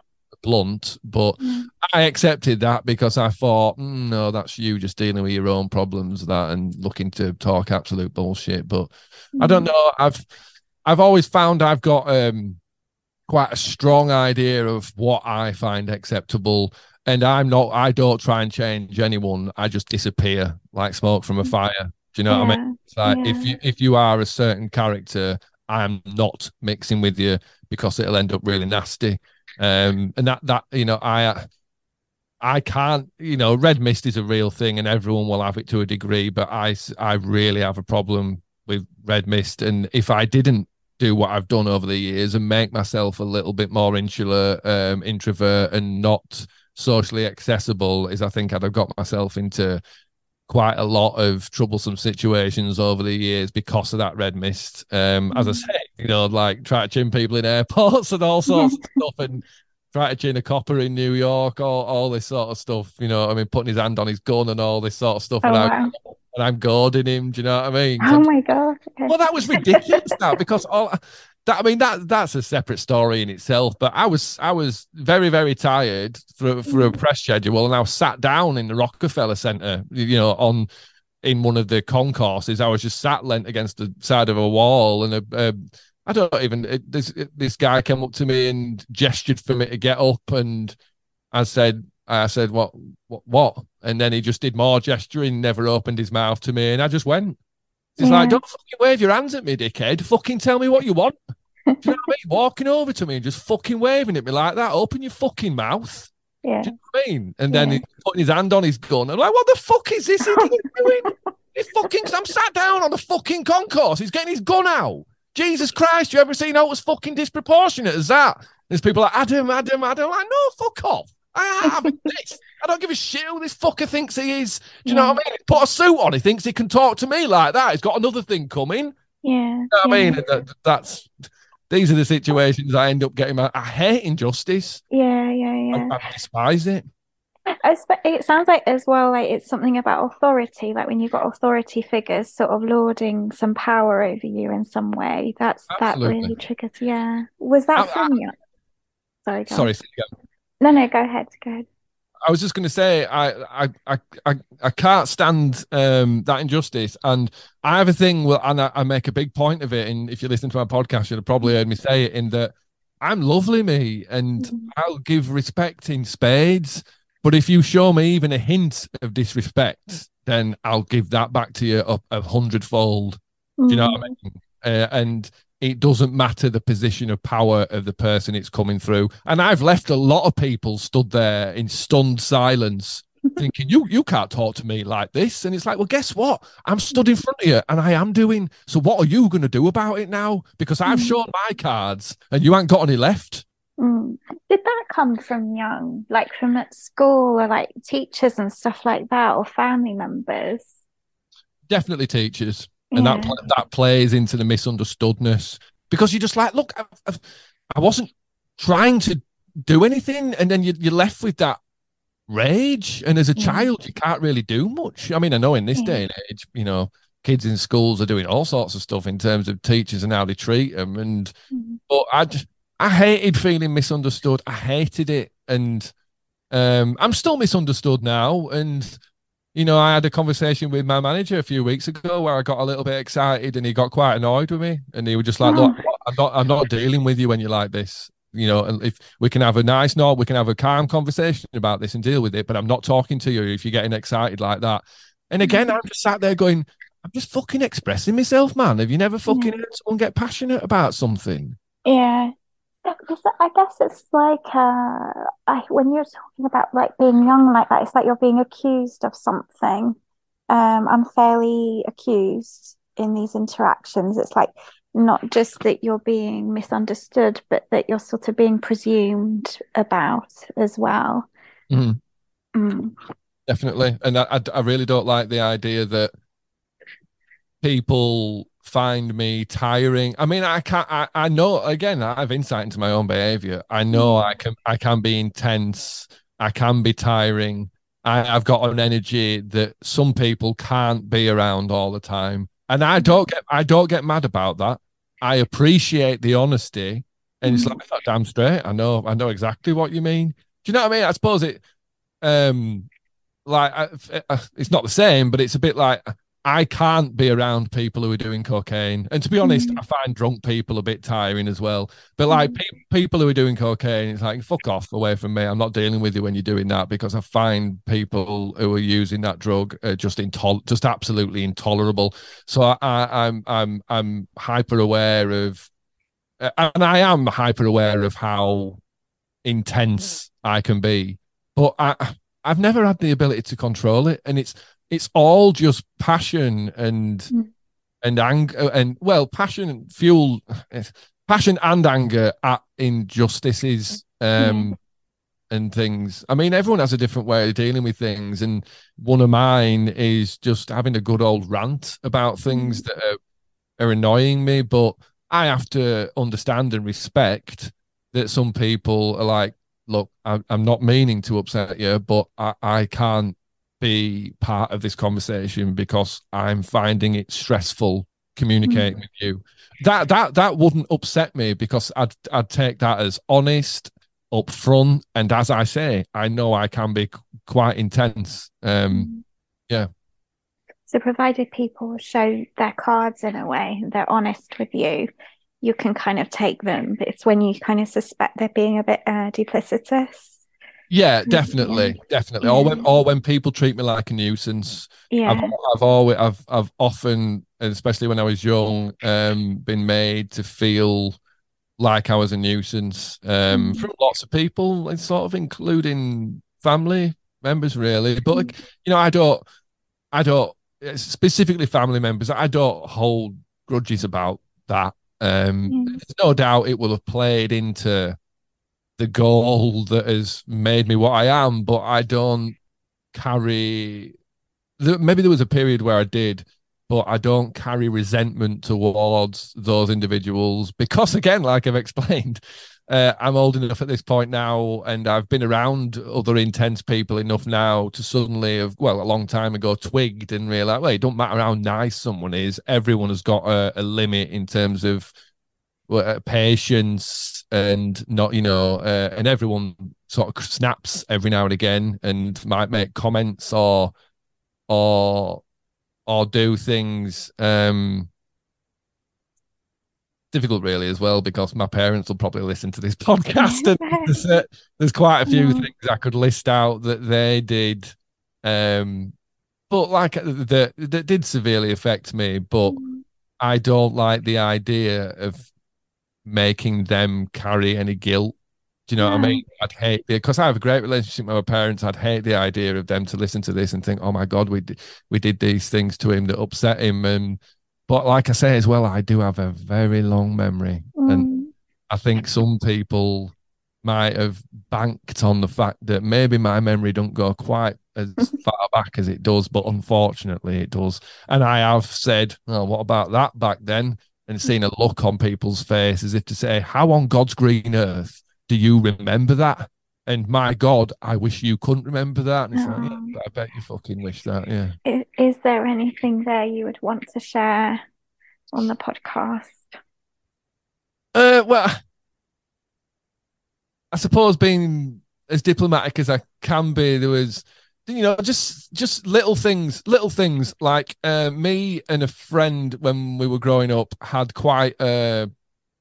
blunt. But mm. I accepted that because I thought, mm, no, that's you just dealing with your own problems that and looking to talk absolute bullshit. But mm. I don't mm. know. I've I've always found I've got um quite a strong idea of what I find acceptable. And I'm not, I don't try and change anyone. I just disappear like smoke from a mm. fire. Do you know yeah, what I mean? It's like yeah. if you if you are a certain character, I'm not mixing with you because it'll end up really nasty. Um, and that that you know, I I can't, you know, red mist is a real thing and everyone will have it to a degree, but I I really have a problem with red mist. And if I didn't do what I've done over the years and make myself a little bit more insular, um, introvert, and not socially accessible, is I think I'd have got myself into quite a lot of troublesome situations over the years because of that red mist. Um, as I mm. say, you know, like try to chin people in airports [LAUGHS] and all sorts of stuff, and try to chin a copper in New York, all, all this sort of stuff. You know, I mean, putting his hand on his gun and all this sort of stuff. Oh, and, wow. I, and I'm goading him. Do you know what I mean? Oh my god! Well, that was ridiculous. now because all that I mean that that's a separate story in itself. But I was I was very very tired for for a mm. press schedule, and I was sat down in the Rockefeller Center. You know, on in one of the concourses, I was just sat lent against the side of a wall, and a, a I don't even it, this this guy came up to me and gestured for me to get up, and I said I said what what what, and then he just did more gesturing, never opened his mouth to me, and I just went. He's yeah. like, don't fucking wave your hands at me, dickhead. Fucking tell me what you want. Do you know what I mean? Walking over to me and just fucking waving at me like that. Open your fucking mouth. Yeah. Do you know what I mean? And then yeah. putting his hand on his gun. I'm like, what the fuck is this idiot doing? [LAUGHS] He's fucking, I'm sat down on the fucking concourse. He's getting his gun out. Jesus Christ, you ever seen how it was fucking disproportionate as that? There's people like, Adam, Adam, Adam. I'm like, no, fuck off. I have [LAUGHS] this. I don't give a shit who this fucker thinks he is. Do you yeah. know what I mean? He Put a suit on. He thinks he can talk to me like that. He's got another thing coming. Yeah. You know what yeah. I mean? That, that's these are the situations I end up getting. I hate injustice. Yeah, yeah, yeah. I, I despise it. It sounds like as well, like it's something about authority. Like when you've got authority figures sort of lording some power over you in some way. That's Absolutely. that really triggers. Yeah. Was that I, from you? Sorry. Sorry. No, no. Go ahead. Go ahead. I was just going to say I, I I I can't stand um, that injustice, and I have a thing. Well, and I, I, make a big point of it. And if you listen to my podcast, you'll probably heard me say it. In that I'm lovely, me, and mm-hmm. I'll give respect in spades. But if you show me even a hint of disrespect, then I'll give that back to you up a hundredfold. Mm-hmm. Do you know what I mm. mean? Uh, and it doesn't matter the position of power of the person it's coming through. And I've left a lot of people stood there in stunned silence, [LAUGHS] thinking, "You you can't talk to me like this." And it's like, well, guess what? I'm stood in front of you, and I am doing. So what are you going to do about it now? Because I've mm. shown my cards, and you ain't got any left. Mm. Did that come from young, like from at school, or like teachers and stuff like that, or family members? Definitely teachers and yeah. that that plays into the misunderstoodness because you're just like, look, I, I, I wasn't trying to do anything, and then you, you're left with that rage. And as a yeah. child, you can't really do much. I mean, I know in this yeah. day and age, you know, kids in schools are doing all sorts of stuff in terms of teachers and how they treat them. And mm-hmm. but I just I hated feeling misunderstood. I hated it, and um, I'm still misunderstood now. And you know, I had a conversation with my manager a few weeks ago where I got a little bit excited and he got quite annoyed with me. And he was just like, Look, hmm. I'm not I'm not dealing with you when you're like this. You know, and if we can have a nice note, we can have a calm conversation about this and deal with it, but I'm not talking to you if you're getting excited like that. And again, I'm just sat there going, I'm just fucking expressing myself, man. Have you never fucking yeah. heard someone get passionate about something? Yeah. I guess it's like uh, I, when you're talking about like being young like that, it's like you're being accused of something, um, unfairly accused in these interactions. It's like not just that you're being misunderstood, but that you're sort of being presumed about as well. Mm. Mm. Definitely, and I, I really don't like the idea that people find me tiring. I mean, I can't. I, I know. Again, I have insight into my own behavior. I know mm. I can. I can be intense. I can be tiring. I, I've got an energy that some people can't be around all the time, and I don't get. I don't get mad about that. I appreciate the honesty, and it's mm. like that damn straight. I know. I know exactly what you mean. Do you know what I mean? I suppose it. Um, like it's not the same, but it's a bit like I can't be around people who are doing cocaine. And to be honest, Mm. I find drunk people a bit tiring as well. But like Mm. pe- people who are doing cocaine, it's like fuck off away from me. I'm not dealing with you when you're doing that because I find people who are using that drug are just intol- just absolutely intolerable. So I, I, I'm I'm I'm hyper aware of, uh, and I am hyper aware of how intense I can be. But I I've never had the ability to control it, and it's it's all just passion and Mm. and anger and well passion fuel passion and anger at injustices um and things. I mean everyone has a different way of dealing with things and one of mine is just having a good old rant about things that are, are annoying me but i have to understand and respect that some people are like look i'm, I'm not meaning to upset you but i, I can't be part of this conversation because I'm finding it stressful communicating with you. That that that wouldn't upset me because I'd I'd take that as honest, upfront, and as I say, I know I can be c- quite intense. Um, yeah. So, provided people show their cards in a way, they're honest with you, you can kind of take them. But it's when you kind of suspect they're being a bit uh, duplicitous. Yeah, definitely, definitely. Or when or when people treat me like a nuisance. Yeah. I've I've always I've I've often, especially when I was young, um, been made to feel like I was a nuisance um Mm. from lots of people, like sort of including family members, really. But like, you know, I don't, I don't specifically family members. I don't hold grudges about that. Um, Mm. there's no doubt it will have played into the goal that has made me what I am, but I don't carry. Maybe there was a period where I did, but I don't carry resentment towards those individuals because, again, like I've explained, [LAUGHS] uh, I'm old enough at this point now, and I've been around other intense people enough now to suddenly have, well, a long time ago, twigged and realized, well, it don't matter how nice someone is, everyone has got a, a limit in terms of patience and not, you know, uh, and everyone sort of snaps every now and again and might make comments or or or do things um difficult really as well because my parents will probably listen to this [LAUGHS] podcast and [LAUGHS] there's, uh, there's quite a few Yeah. things I could list out that they did um but like that that did severely affect me but Mm. I don't like the idea of making them carry any guilt. Do you know what I mean? I'd hate because I have a great relationship with my parents. I'd hate the idea of them to listen to this and think, "Oh my God, we did, we did these things to him that upset him." And but like I say as well, I do have a very long memory, and Mm. I think some people might have banked on the fact that maybe my memory don't go quite as [LAUGHS] far back as it does, but unfortunately it does. And I have said, "Oh, what about that back then?" And seen a look on people's face as if to say, "How on God's green earth do you remember that?" And my God, I wish you couldn't remember that. And it's like, yeah. I bet you fucking wish that, yeah. I- Is there anything there you would want to share on the podcast? Uh, well, I suppose being as diplomatic as I can be, there was, you know, just just little things, little things like uh, me and a friend when we were growing up had quite a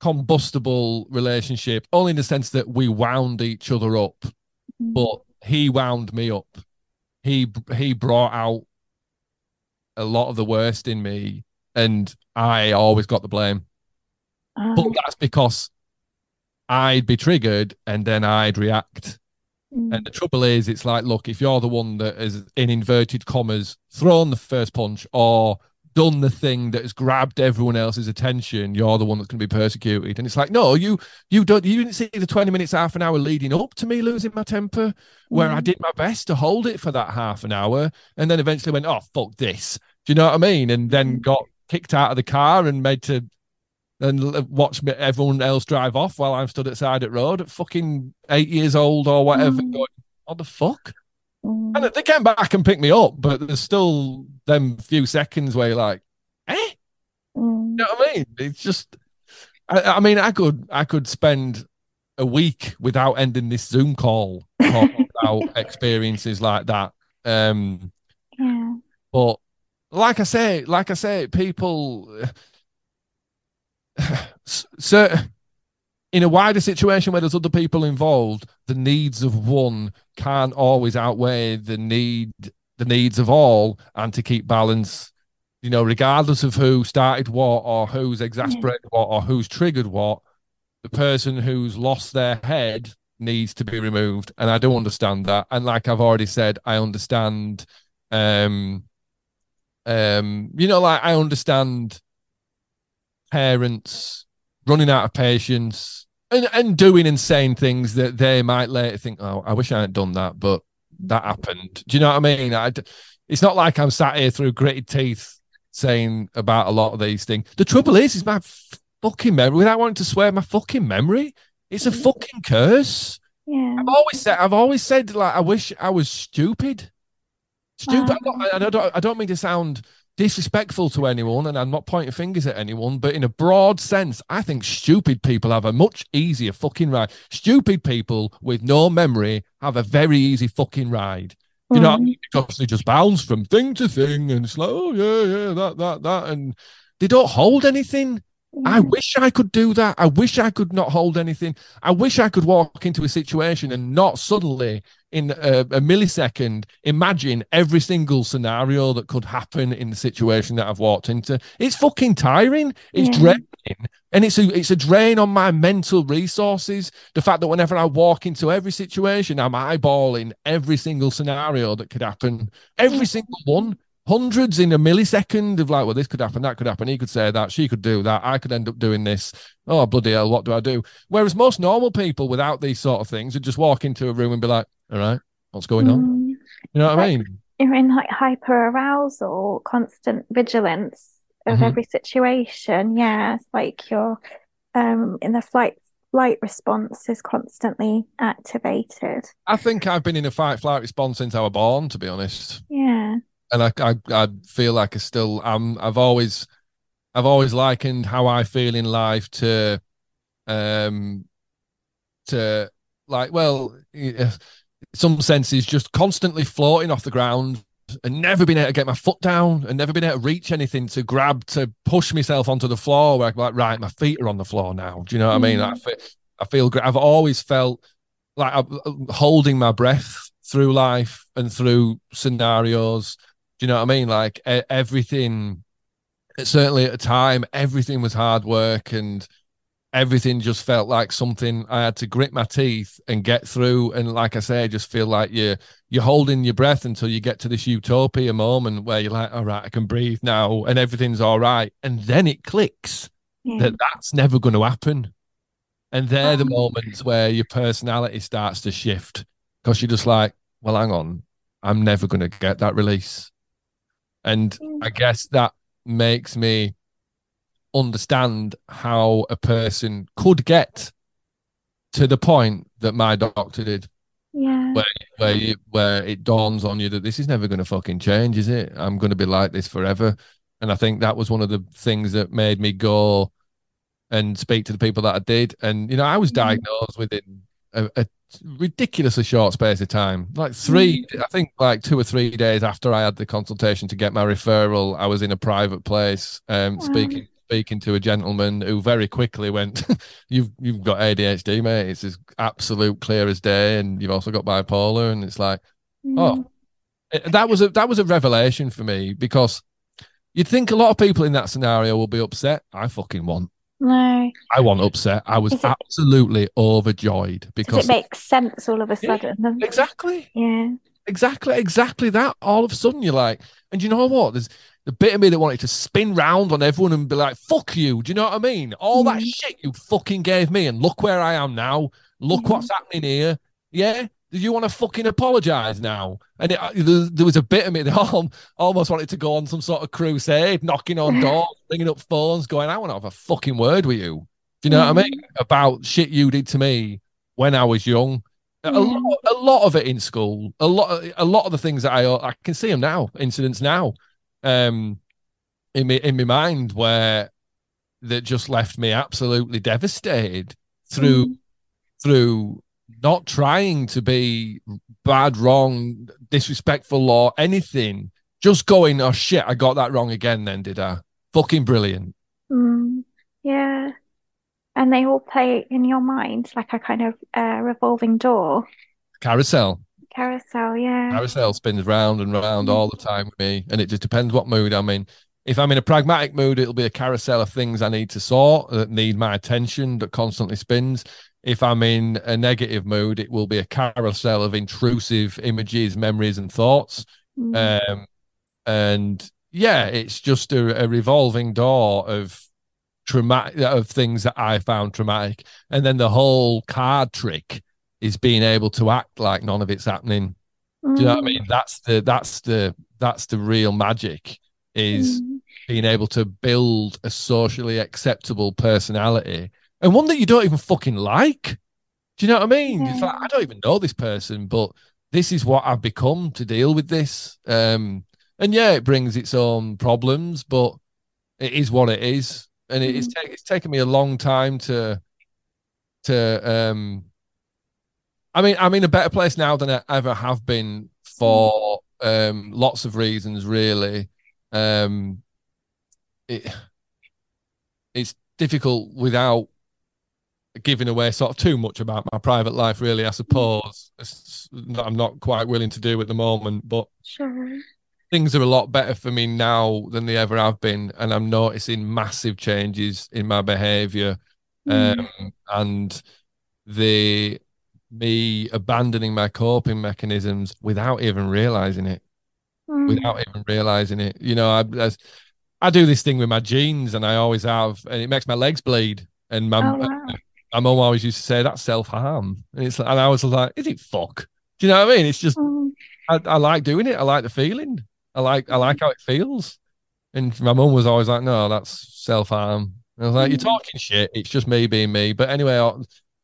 combustible relationship, only in the sense that we wound each other up, Mm. but he wound me up. He he brought out a lot of the worst in me, and I always got the blame. But Um, that's because I'd be triggered and then I'd react. Mm. And the trouble is, it's like, look, if you're the one that is in inverted commas thrown the first punch or done the thing that has grabbed everyone else's attention, you're the one that's going to be persecuted. And it's like, no, you you don't you didn't see the 20 minutes, half an hour leading up to me losing my temper, where I Mm. did my best to hold it for that half an hour, and then eventually went, oh fuck this. Do you know what I mean? And then Mm. got kicked out of the car and made to and watch me, everyone else drive off while I'm stood outside at road at fucking eight years old or whatever. Mm. Going, what the fuck? Mm. And they came back and picked me up, but there's still them few seconds where you're like, eh? Mm. You know what I mean? It's just, I, I mean, I could, I could spend a week without ending this Zoom call [LAUGHS] about experiences like that. Um, Yeah. but like I say, like I say, people. So, in a wider situation where there's other people involved, the needs of one can't always outweigh the need the needs of all, and to keep balance, you know, regardless of who started what or who's exasperated yeah. what or who's triggered what, the person who's lost their head needs to be removed, and I do understand that. And like I've already said, I understand um um, you know, like I understand parents running out of patience and, and doing insane things that they might later think, oh, I wish I hadn't done that, but that happened. Do you know what I mean? I, it's not like I'm sat here through gritted teeth saying about a lot of these things. The trouble is, is my fucking memory, without wanting to swear, my fucking memory, it's a fucking curse. Yeah. I've always said, I've always said, like, I wish I was stupid. Stupid. Uh-huh. Wow. I, don't, I don't mean to sound disrespectful to anyone, and I'm not pointing fingers at anyone, but in a broad sense, I think stupid people have a much easier fucking ride. Stupid people with no memory have a very easy fucking ride. You know, I mean? Mm. because they just bounce from thing to thing, and it's like, oh yeah, yeah, that, that, that, and they don't hold anything. I mm. wish I could do that. I wish I could not hold anything. I wish I could walk into a situation and not suddenly, in a, a, millisecond, imagine every single scenario that could happen in the situation that I've walked into. It's fucking tiring. It's yeah. draining, and it's a it's a drain on my mental resources. The fact that whenever I walk into every situation, I'm eyeballing every single scenario that could happen, every single one hundreds in a millisecond of like, well, this could happen, that could happen. He could say that, she could do that. I could end up doing this. Oh, bloody hell, what do I do? Whereas most normal people without these sort of things would just walk into a room and be like, all right, what's going on? Mm. You know what like, I mean? You're in like hyper arousal, constant vigilance of mm-hmm. every situation. Yeah, it's like you're um, in the flight flight response is constantly activated. I think I've been in a fight flight response since I was born, to be honest. Yeah and I, I, I feel like I still am. I've always, I've always likened how I feel in life to, um, to like, well, some senses just constantly floating off the ground and never been able to get my foot down and never been able to reach anything to grab to push myself onto the floor. Where I'm like, right, my feet are on the floor now. Do you know what mm. I mean? I feel, I feel great. I've always felt like I'm holding my breath through life and through scenarios do you know what I mean? Like everything, certainly at the time, everything was hard work and everything just felt like something I had to grit my teeth and get through. And like I say, I just feel like you're you're holding your breath until you get to this utopia moment where you're like, all right, I can breathe now and everything's all right. And then it clicks yeah. that that's never going to happen. And they're the oh. moments where your personality starts to shift because you're just like, well, hang on, I'm never going to get that release. And mm. I guess that makes me understand how a person could get to the point that my doctor did. Yeah. Where where you, where it dawns on you that this is never going to fucking change, is it? I'm going to be like this forever. And I think that was one of the things that made me go and speak to the people that I did. And you know, I was diagnosed within a, a ridiculously short space of time. Like three, mm. I think like two or three days after I had the consultation to get my referral, I was in a private place um, speaking speaking to a gentleman who very quickly went, [LAUGHS] "You've you've got ADHD, mate. It's as absolute clear as day, and you've also got bipolar." And it's like, oh, mm. oh, that was a that was a revelation for me because you'd think a lot of people in that scenario will be upset. I fucking want. No. I wasn't upset. I was it, absolutely overjoyed because it makes sense all of a sudden. Yeah, exactly. Yeah. Exactly, exactly that. All of a sudden you're like, and you know what? There's the bit of me that wanted to spin round on everyone and be like, fuck you. Do you know what I mean? All mm. that shit you fucking gave me, and look where I am now. Look mm. what's happening here. Yeah. Do you want to fucking apologize now? And it, uh, there was a bit of me that [LAUGHS] almost wanted to go on some sort of crusade, knocking on doors, [LAUGHS] ringing up phones, going, I want to have a fucking word with you. Do you know mm. what I mean? Mm-hmm. About shit you did to me when I was young. A, lot, a lot of it in school, a lot, a lot of the things that I I can see them now, incidents now, um, in me in my mind where that just left me absolutely devastated through mm. through not trying to be bad, wrong, disrespectful, or anything, just going, oh shit, I got that wrong again. Then did I? Fucking brilliant. Mm, yeah. And they all play in your mind like a kind of uh, revolving door. Carousel. Carousel, yeah. Carousel spins round and round mm. all the time with me, and it just depends what mood I'm in. If I'm in a pragmatic mood, it'll be a carousel of things I need to sort that need my attention that constantly spins. If I'm in a negative mood, it will be a carousel of intrusive images, memories, and thoughts. Mm. Um, and yeah, it's just a, a revolving door of traumatic of things that I found traumatic, and then the whole card trick is being able to act like none of it's happening. Mm. Do you know what I mean? Mm. That's the that's the that's the real magic is mm. being able to build a socially acceptable personality and one that you don't even fucking like. Do you know what I mean? Yeah. It's like I don't even know this person, but this is what I've become to deal with this. Um, and yeah, it brings its own problems, but it is what it is. And mm. it's, it's taken me a long time to to um I mean, I'm in a better place now than I ever have been for um, lots of reasons, really. Um, it, it's difficult without giving away sort of too much about my private life, really, I suppose. I'm not quite willing to do at the moment, but sure. things are a lot better for me now than they ever have been. And I'm noticing massive changes in my behavior. Mm. Um, and the me abandoning my coping mechanisms without even realizing it. Mm. Without even realizing it, you know, I, I, I do this thing with my jeans, and I always have, and it makes my legs bleed. And my, oh, wow. My mum always used to say that's self harm, and it's and I was like, is it fuck? Do you know what I mean? It's just mm. I, I like doing it. I like the feeling. I like I like how it feels. And my mum was always like, no, that's self harm. I was like, mm. you're talking shit. It's just me being me. But anyway,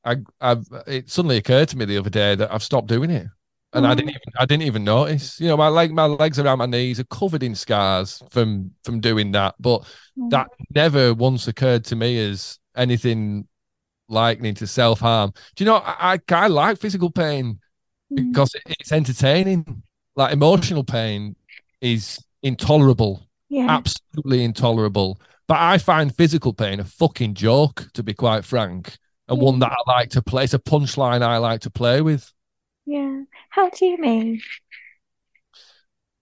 I, I've it suddenly occurred to me the other day that I've stopped doing it, and mm. I didn't even I didn't even notice. You know, my leg my legs around my knees are covered in scars from from doing that, but mm. that never once occurred to me as anything likening to self harm. Do you know? I, I I like physical pain mm. because it's entertaining. Like emotional pain is intolerable, yeah. absolutely intolerable. But I find physical pain a fucking joke, to be quite frank and one that I like to play. It's a punchline I like to play with. Yeah. How do you mean?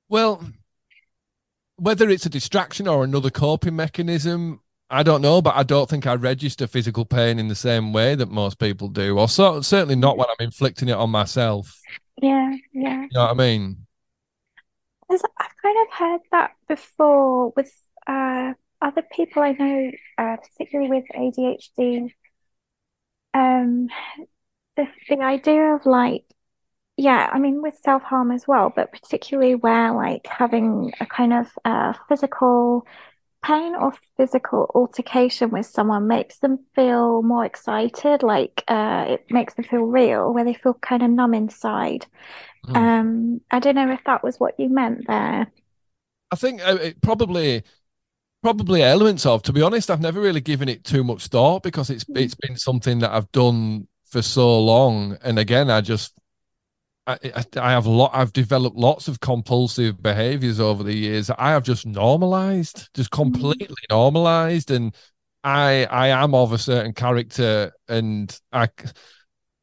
Well, whether it's a distraction or another coping mechanism, I don't know, but I don't think I register physical pain in the same way that most people do, or so, certainly not when I'm inflicting it on myself. Yeah, yeah. You know what I mean? I've kind of heard that before with uh, other people I know, uh, particularly with ADHD um the the idea of like yeah i mean with self-harm as well but particularly where like having a kind of uh, physical pain or physical altercation with someone makes them feel more excited like uh, it makes them feel real where they feel kind of numb inside mm. um i don't know if that was what you meant there i think uh, it probably probably elements of. To be honest, I've never really given it too much thought because it's mm. it's been something that I've done for so long. And again, I just I, I have a lot. I've developed lots of compulsive behaviors over the years. I have just normalized, just mm. completely normalized, and I I am of a certain character, and I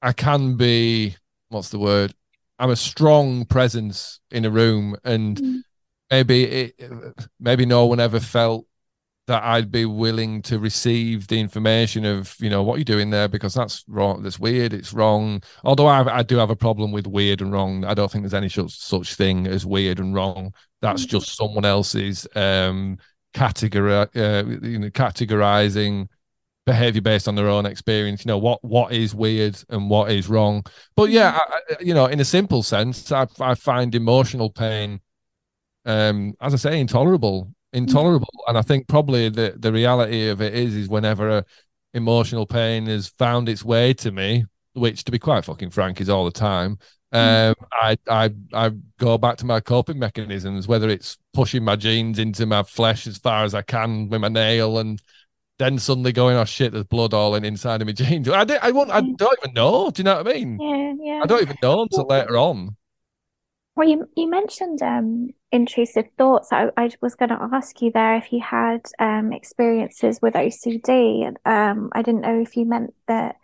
I can be what's the word? I'm a strong presence in a room, and mm. maybe it maybe no one ever felt that I'd be willing to receive the information of, you know, what you're doing there because that's wrong. That's weird. It's wrong. Although I, I do have a problem with weird and wrong. I don't think there's any such, such thing as weird and wrong. That's mm-hmm. just someone else's um, category, uh, you know, categorizing behavior based on their own experience. You know what what is weird and what is wrong. But yeah, mm-hmm. I, you know, in a simple sense, I, I find emotional pain, um, as I say, intolerable intolerable. And I think probably the the reality of it is is whenever emotional pain has found its way to me, which to be quite fucking frank is all the time. Mm. Um, I I I go back to my coping mechanisms, whether it's pushing my jeans into my flesh as far as I can with my nail, and then suddenly going, "Oh shit, there's blood all in inside of my jeans." [LAUGHS] I I won't, I don't even know. Do you know what I mean? Yeah, yeah. I don't even know until later on. Well, you, you mentioned um, intrusive thoughts. I, I was going to ask you there if you had um, experiences with OCD. And um, I didn't know if you meant that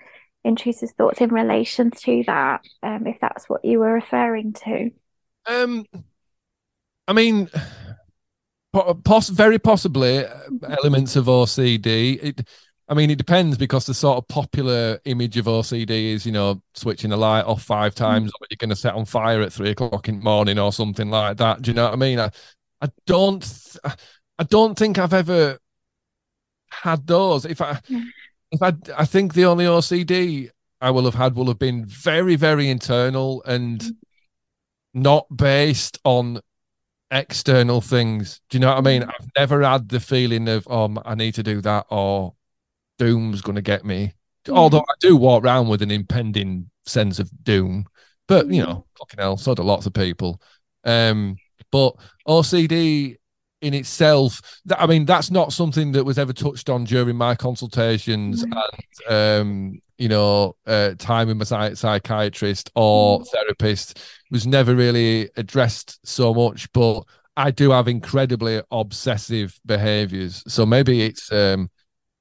intrusive thoughts in relation to that, um, if that's what you were referring to. Um, I mean, poss- very possibly uh, elements of OCD. It, I mean, it depends because the sort of popular image of OCD is, you know, switching the light off five mm. times, or you're going to set on fire at three o'clock in the morning, or something like that. Do you know what I mean? I, I don't, I don't think I've ever had those. If I, if I, I think the only OCD I will have had will have been very, very internal and mm. not based on external things. Do you know what I mean? I've never had the feeling of, oh, I need to do that, or doom's going to get me. Mm. Although I do walk around with an impending sense of doom, but you know, fucking hell, so do lots of people. Um, but OCD in itself, that, I mean, that's not something that was ever touched on during my consultations mm. and, um, you know, uh, time with my psychiatrist or mm. therapist was never really addressed so much. But I do have incredibly obsessive behaviors, so maybe it's um,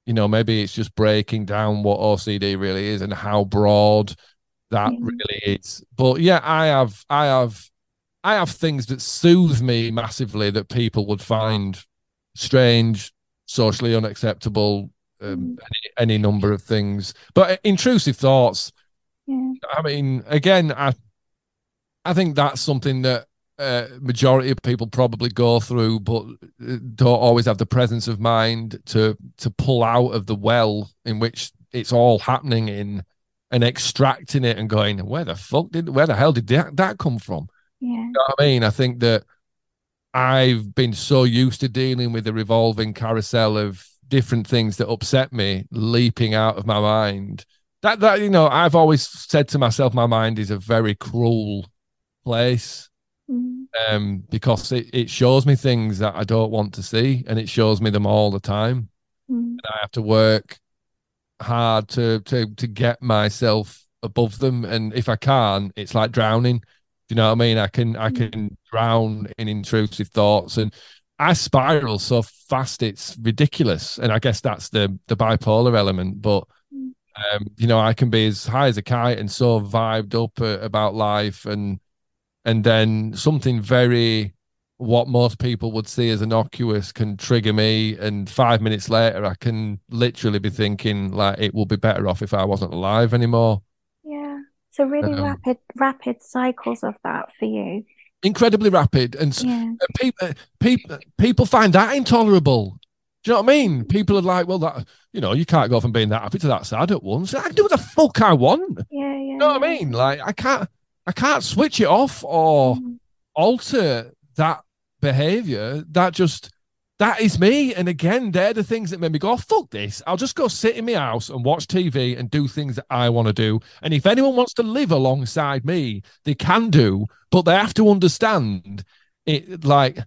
you know, maybe it's just breaking down what OCD really is and how broad that really is. But yeah, I have, I have, I have things that soothe me massively that people would find strange, socially unacceptable, um, mm. any, any, number of things. But intrusive thoughts. Yeah. I mean, again, I, I think that's something that uh, majority of people probably go through, but uh, don't always have the presence of mind to to pull out of the well in which it's all happening in, and extracting it and going, where the fuck did, where the hell did that, that come from? Yeah, you know I mean, I think that I've been so used to dealing with the revolving carousel of different things that upset me leaping out of my mind. That that you know, I've always said to myself, my mind is a very cruel place Mm. Um, because it, it shows me things that I don't want to see and it shows me them all the time. Mm. And I have to work hard to to to get myself above them. And if I can't, it's like drowning. Do you know what I mean? I can I mm. can drown in intrusive thoughts and I spiral so fast it's ridiculous. And I guess that's the the bipolar element. But mm. um, you know, I can be as high as a kite and so vibed up uh, about life and and then something very what most people would see as innocuous can trigger me and five minutes later i can literally be thinking like it will be better off if i wasn't alive anymore yeah so really um, rapid rapid cycles of that for you incredibly rapid and yeah. Uh, people people uh, uh, people find that intolerable do you know what I mean? Mm. People are like, well, that you know, you can't go from being that happy to that sad at once. I can do what the fuck I want. Yeah, yeah. You know yeah. what I mean? Like, I can't. I can't switch it off or mm. alter that behavior. That just that is me. And again, they're the things that made me go, oh, fuck this. I'll just go sit in my house and watch TV and do things that I want to do. And if anyone wants to live alongside me, they can do, but they have to understand it like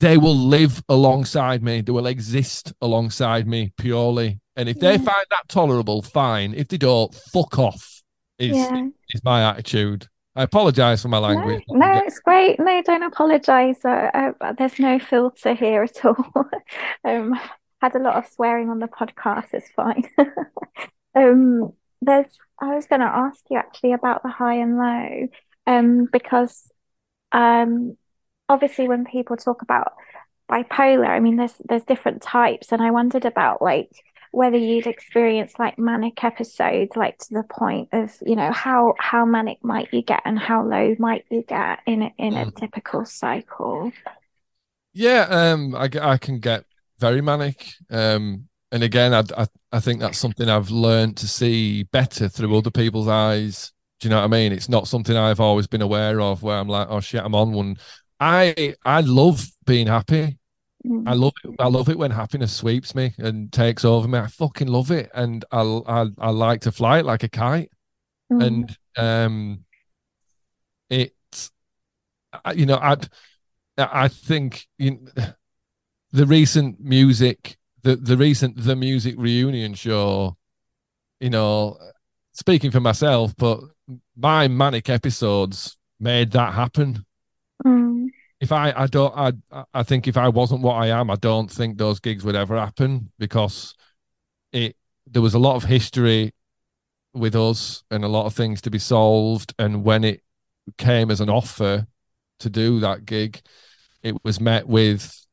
they will live alongside me. They will exist alongside me purely. And if yeah. they find that tolerable, fine. If they don't, fuck off. Is yeah. is my attitude. I apologize for my language. No, no it's great. No, don't apologize. Uh, uh, there's no filter here at all. [LAUGHS] um, had a lot of swearing on the podcast. It's fine. [LAUGHS] um, there's. I was going to ask you actually about the high and low, um, because um, obviously when people talk about bipolar, I mean, there's there's different types, and I wondered about like whether you'd experienced like manic episodes like to the point of you know how how manic might you get and how low might you get in a, in a mm. typical cycle? Yeah um i, I can get very manic um and again I, I i think that's something i've learned to see better through other people's eyes. Do you know what i mean? It's not something i've always been aware of where i'm like oh shit i'm on one. I i love being happy Mm. I love it. I love it when happiness sweeps me and takes over me. I fucking love it, and I I, I like to fly it like a kite, mm. and um, it, you know, I I think you know, the recent music, the the recent the music reunion show, you know, speaking for myself, but my manic episodes made that happen Mm. If I, I don't, I, I think if I wasn't what I am, I don't think those gigs would ever happen because it there was a lot of history with us and a lot of things to be solved. And when it came as an offer to do that gig, it was met with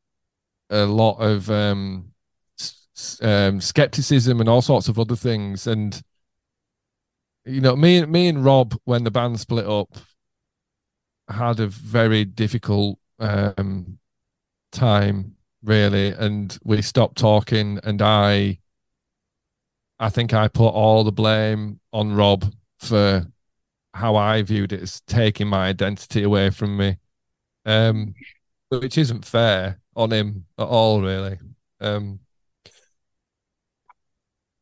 a lot of um, um, skepticism and all sorts of other things. And you know, me me and Rob, when the band split up, had a very difficult um, time, really, and we stopped talking. And I, I think I put all the blame on Rob for how I viewed it as taking my identity away from me, um, which isn't fair on him at all, really. Um,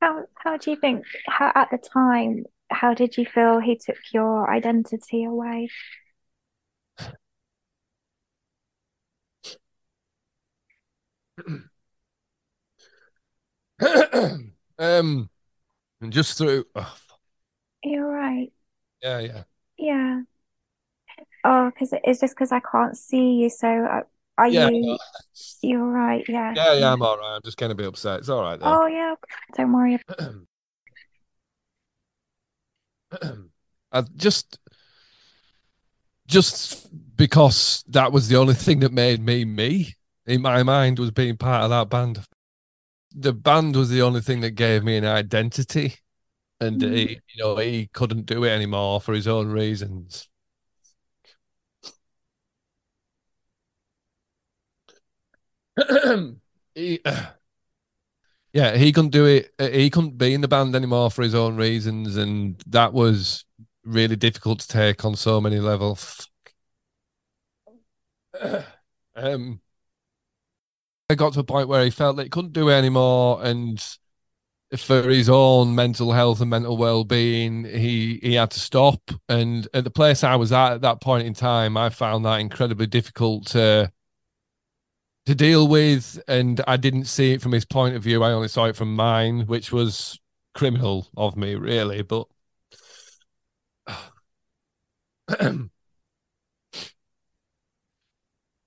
how how do you think? How at the time? How did you feel he took your identity away? [CLEARS THROAT] um, and just through. Oh, You're right. Yeah, yeah. Yeah. Oh, because it's just because I can't see you. So uh, are yeah, you? You're right. Yeah. Yeah, yeah. I'm all right. I'm just going to be upset. It's all right. Though. Oh yeah. Don't worry. [CLEARS THROAT] I just, just because that was the only thing that made me me in my mind was being part of that band. The band was the only thing that gave me an identity, and mm. he, you know, he couldn't do it anymore for his own reasons. [CLEARS THROAT] he, uh, [CLEARS THROAT] yeah, he couldn't do it. He couldn't be in the band anymore for his own reasons, and that was really difficult to take on so many levels. [CLEARS THROAT] um, got to a point where he felt that he couldn't do it anymore, and for his own mental health and mental well-being, he he had to stop. And at the place I was at at that point in time, I found that incredibly difficult to to deal with, and I didn't see it from his point of view. I only saw it from mine, which was criminal of me, really. But [CLEARS THROAT]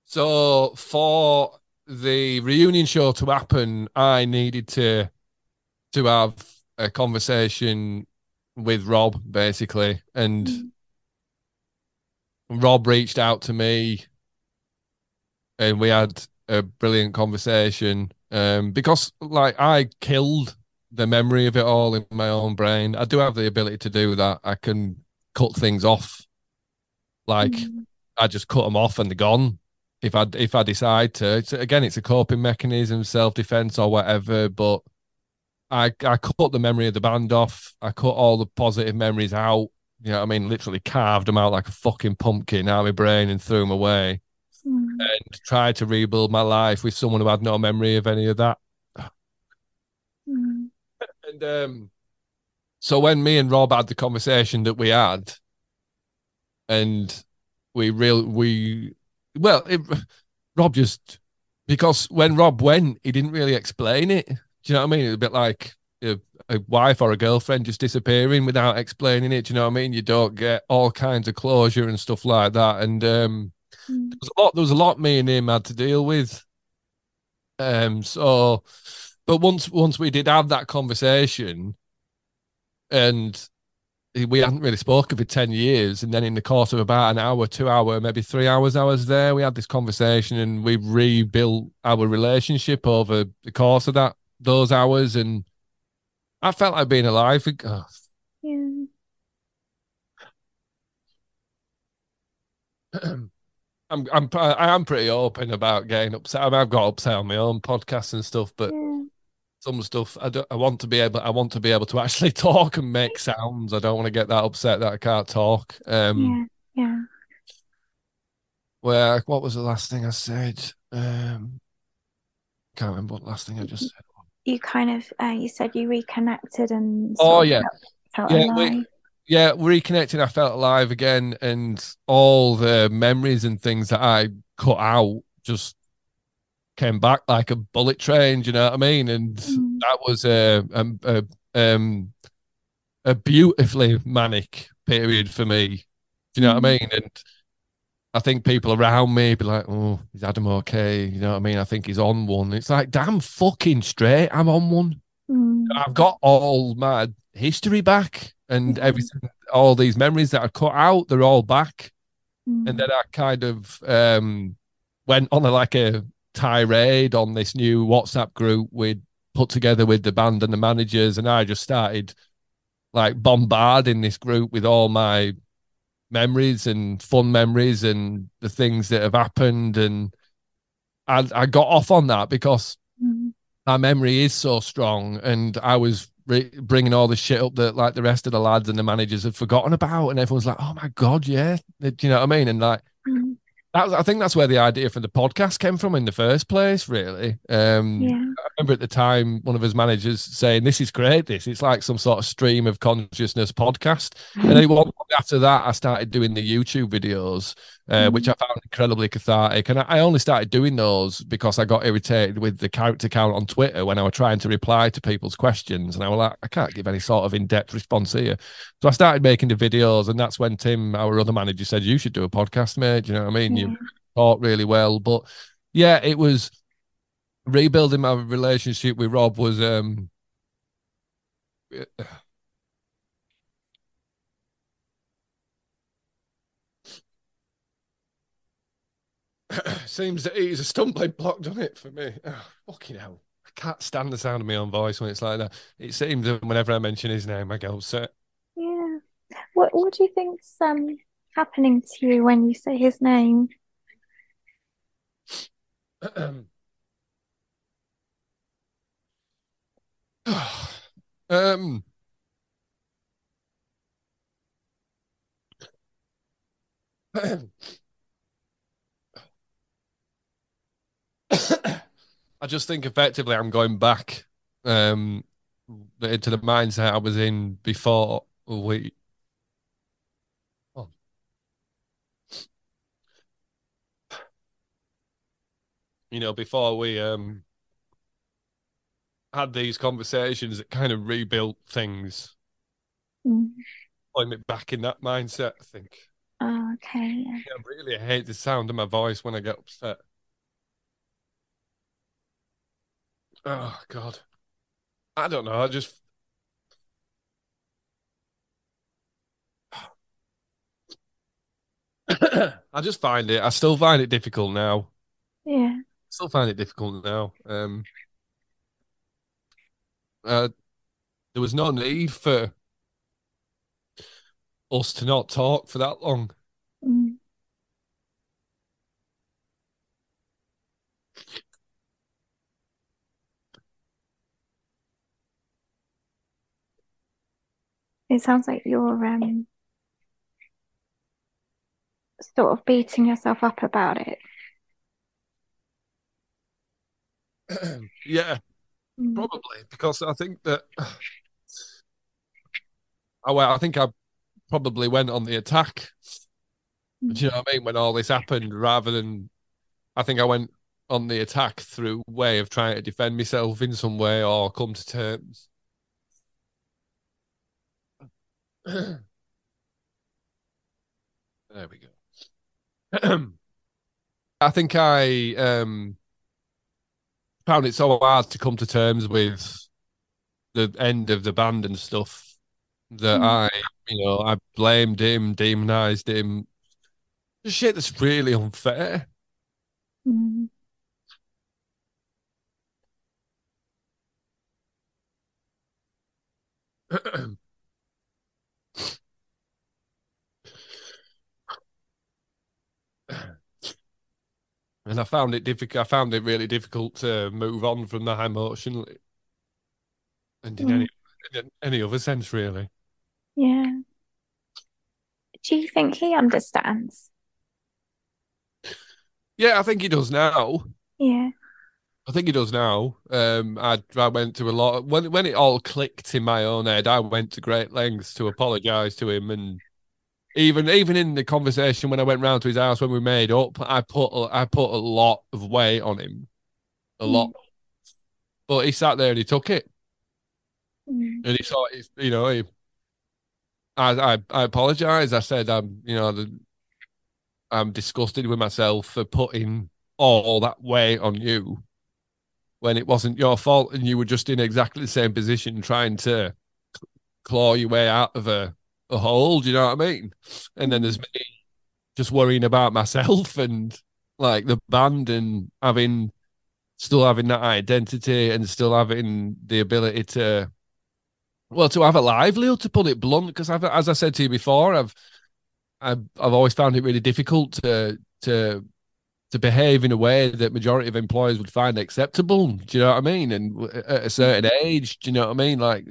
so for the reunion show to happen, I needed to to have a conversation with Rob basically, and mm. Rob reached out to me, and we had a brilliant conversation. Um, because like I killed the memory of it all in my own brain. I do have the ability to do that. I can cut things off, like mm. I just cut them off and they're gone if I if I decide to. It's, again, it's a coping mechanism, self defense or whatever. But I I cut the memory of the band off. I cut all the positive memories out. You know, what I mean, literally carved them out like a fucking pumpkin out of my brain and threw them away. Mm. And tried to rebuild my life with someone who had no memory of any of that. Mm. And um, so when me and Rob had the conversation that we had, and we real we well, it, Rob just because when Rob went, he didn't really explain it. Do you know what I mean? It's a bit like a, a, wife or a girlfriend just disappearing without explaining it. Do you know what I mean? You don't get all kinds of closure and stuff like that. And um, mm. there was a lot. There was a lot me and him had to deal with. Um. So, but once once we did have that conversation, and we hadn't really spoken for 10 years and then in the course of about an hour two hour maybe three hours i was there we had this conversation and we rebuilt our relationship over the course of that those hours and i felt like being alive oh. yeah [CLEARS THROAT] I'm I'm I am pretty open about getting upset. I mean, I've got upset on my own podcast and stuff, but yeah some stuff I don't I want to be able I want to be able to actually [LAUGHS] talk and make sounds. I don't want to get that upset that I can't talk. Um yeah, yeah. Where what was the last thing I said? Um can't remember what last thing I just said. You kind of uh, you said you reconnected and Oh yeah. Felt, yeah, we, yeah, reconnecting, I felt alive again and all the memories and things that I cut out just came back like a bullet train. Do you know what I mean? And mm. that was a, a, a, um, a beautifully manic period for me. Do you know mm. what I mm. mean? And I think people around me be like, "Oh, is Adam okay?" You know what I mean? I think he's on one. It's like, damn, fucking straight. I'm on one. Mm. I've got all my history back and Mhm. everything. All these memories that I cut out, they're all back. Mm. And then I kind of um, went on a, like a tirade on this new WhatsApp group we'd put together with the band and the managers, and I just started like bombarding this group with all my memories and fun memories and the things that have happened, and I, I got off on that because Mm. my memory is so strong, and I was re- bringing all the shit up that like the rest of the lads and the managers had forgotten about, and everyone's like, "Oh my god, yeah," do you know what I mean? And like. That, was- I think that's where the idea for the podcast came from in the first place. Really, um, Yeah. I remember at the time one of his managers saying, "This is great. This it's like some sort of stream of consciousness podcast." And then one- after that, I started doing the YouTube videos, uh, which I found incredibly cathartic. And I, I only started doing those because I got irritated with the character count on Twitter when I was trying to reply to people's questions, and I was like, I can't give any sort of in-depth response here. So I started making the videos, and that's when Tim, our other manager, said, "You should do a podcast, mate." Do you know what I mean? Yeah. You talk really well, but yeah, it was rebuilding my relationship with Rob was um [COUGHS] seems that he's a stumbling block, doesn't it, for me? Oh, fucking hell. I can't stand the sound of my own voice when it's like that. It seems that whenever I mention his name, I get upset. Yeah. What What do you think's um happening to you when you say his name? [COUGHS] Um, um [COUGHS] I just think effectively I'm going back um into the mindset I was in before we oh. you know before we um had these conversations that kind of rebuilt things Mm. me back in that mindset I think Oh, okay. Yeah. I really hate the sound of my voice when I get upset oh god I don't know I just [COUGHS] I just find it I still find it difficult now Yeah. still find it difficult now. Um, uh, there was no need for us to not talk for that long. Mm. It sounds like you're um sort of beating yourself up about it. [CLEARS THROAT] yeah, Mm. probably because I think that. [SIGHS] Oh, well, I think I probably went on the attack. Do you know what I mean? When all this happened, rather than, I think I went on the attack through way of trying to defend myself in some way or come to terms. There we go. [CLEARS THROAT] I think I um found it so hard to come to terms with the end of the band and stuff that Mm. I, you know, I blamed him, demonized him. Shit that's really unfair. Mm. [CLEARS THROAT] And I found it difficult. I found it really difficult to move on from that emotionally, and in Mm. any in any other sense, really. Yeah. Do you think he understands? Yeah, I think he does now. Yeah. I think he does now. Um, I I went to a lot when when it all clicked in my own head. I went to great lengths to apologise to him, and even even in the conversation when I went round to his house when we made up, I put a- I put a lot of weight on him, a Mm. lot. But he sat there and he took it, Mm. and he saw it. You know, he, I I I apologise. I said I'm you know the, I'm disgusted with myself for putting all that weight on you when it wasn't your fault and you were just in exactly the same position trying to claw your way out of a, a hole. Do you know what I mean? And then there's mm. me just worrying about myself and like the band and having still having that identity and still having the ability to well to have a livelihood to put it blunt because I've as I said to you before I've I've I've always found it really difficult to to to behave in a way that majority of employers would find acceptable. Do you know what I mean? And at a certain mm. age, do you know what I mean? Like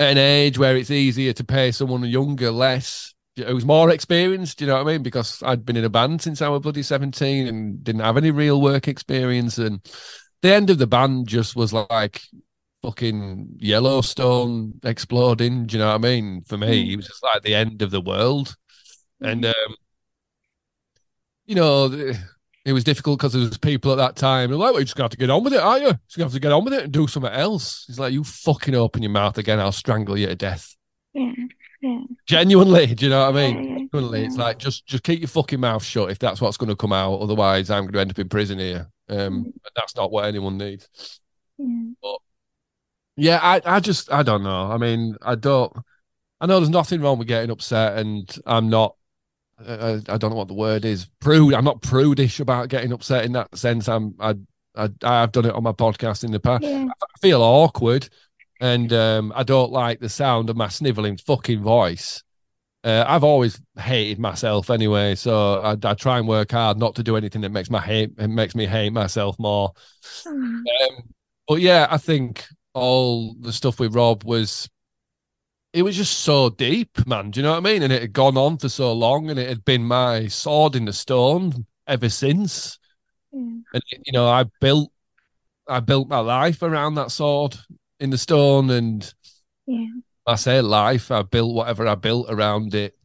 at an age where it's easier to pay someone younger less who's more experienced. Do you know what I mean? Because I'd been in a band since I was bloody seventeen and didn't have any real work experience. And the end of the band just was like fucking Yellowstone exploding. Do you know what I mean? For me, mm. it was just like the end of the world. And mm. um, you know, it was difficult because there was people at that time. like, well, you just got to get on with it, are you? Just have to get on with it and do something else. He's like, you fucking open your mouth again, I'll strangle you to death. Yeah. Yeah. Genuinely, do you know what I mean? Yeah, Genuinely, it's like just just keep your fucking mouth shut if that's what's going to come out. Otherwise, I'm going to end up in prison here. Um, mm. that's not what anyone needs. Yeah. But yeah, I I just I don't know. I mean, I don't. I know there's nothing wrong with getting upset, and I'm not. I, I don't know what the word is. Prude. I'm not prudish about getting upset in that sense. I'm. I. I I've done it on my podcast in the past. Yeah. I feel awkward and um, I don't like the sound of my sniveling fucking voice. Uh, I've always hated myself anyway, so I, I, try and work hard not to do anything that makes my hate it makes me hate myself more. Mm. Um, but yeah, I think all the stuff with Rob was it was just so deep, man. Do you know what I mean? And it had gone on for so long, and it had been my sword in the stone ever since. Mm. And you know, I built I built my life around that sword in the stone and yeah. I say life. I built whatever I built around it.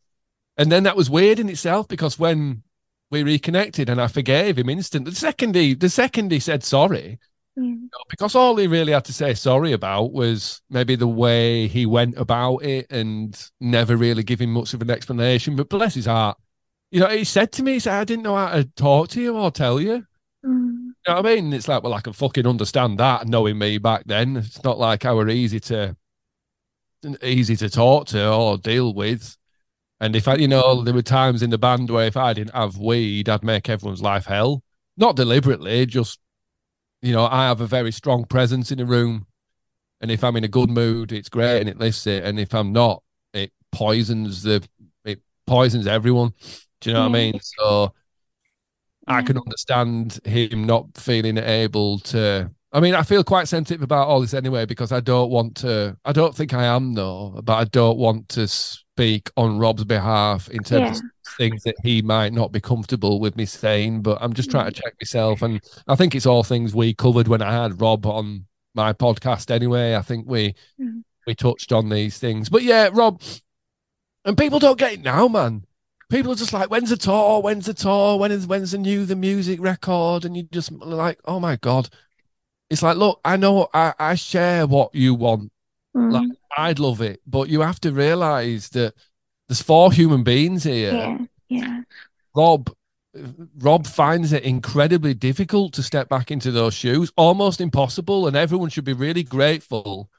And then that was weird in itself because when we reconnected and I forgave him instantly, the second he the second he said sorry, yeah. because all he really had to say sorry about was maybe the way he went about it and never really giving much of an explanation. But bless his heart, you know, he said to me, he said, I didn't know how to talk to you or tell you. Mm. You know what I mean? It's like, well, I can fucking understand that knowing me back then. It's not like I were easy to easy to talk to or deal with. And if I, you know, there were times in the band where if I didn't have weed, I'd make everyone's life hell. Not deliberately, just you know, I have a very strong presence in a room. And if I'm in a good mood, it's great and it lifts it. And if I'm not, it poisons the it poisons everyone. Do you know what I mm. mean? So I mm. can understand him not feeling able to. I mean, I feel quite sensitive about all this anyway because I don't want to. I don't think I am though, but I don't want to speak on Rob's behalf in terms yeah. of things that he might not be comfortable with me saying. But I'm just trying to check myself, and I think it's all things we covered when I had Rob on my podcast anyway. I think we mm. we touched on these things, but yeah, Rob, and people don't get it now, man people are just like, when's the tour? When's the tour? When is when's the new the music record? And you just like, oh my god. It's like, look, I know I, I share what you want. Mm. Like I'd love it, but you have to realize that there's four human beings here. Yeah. Yeah. Rob Rob finds it incredibly difficult to step back into those shoes, almost impossible. And everyone should be really grateful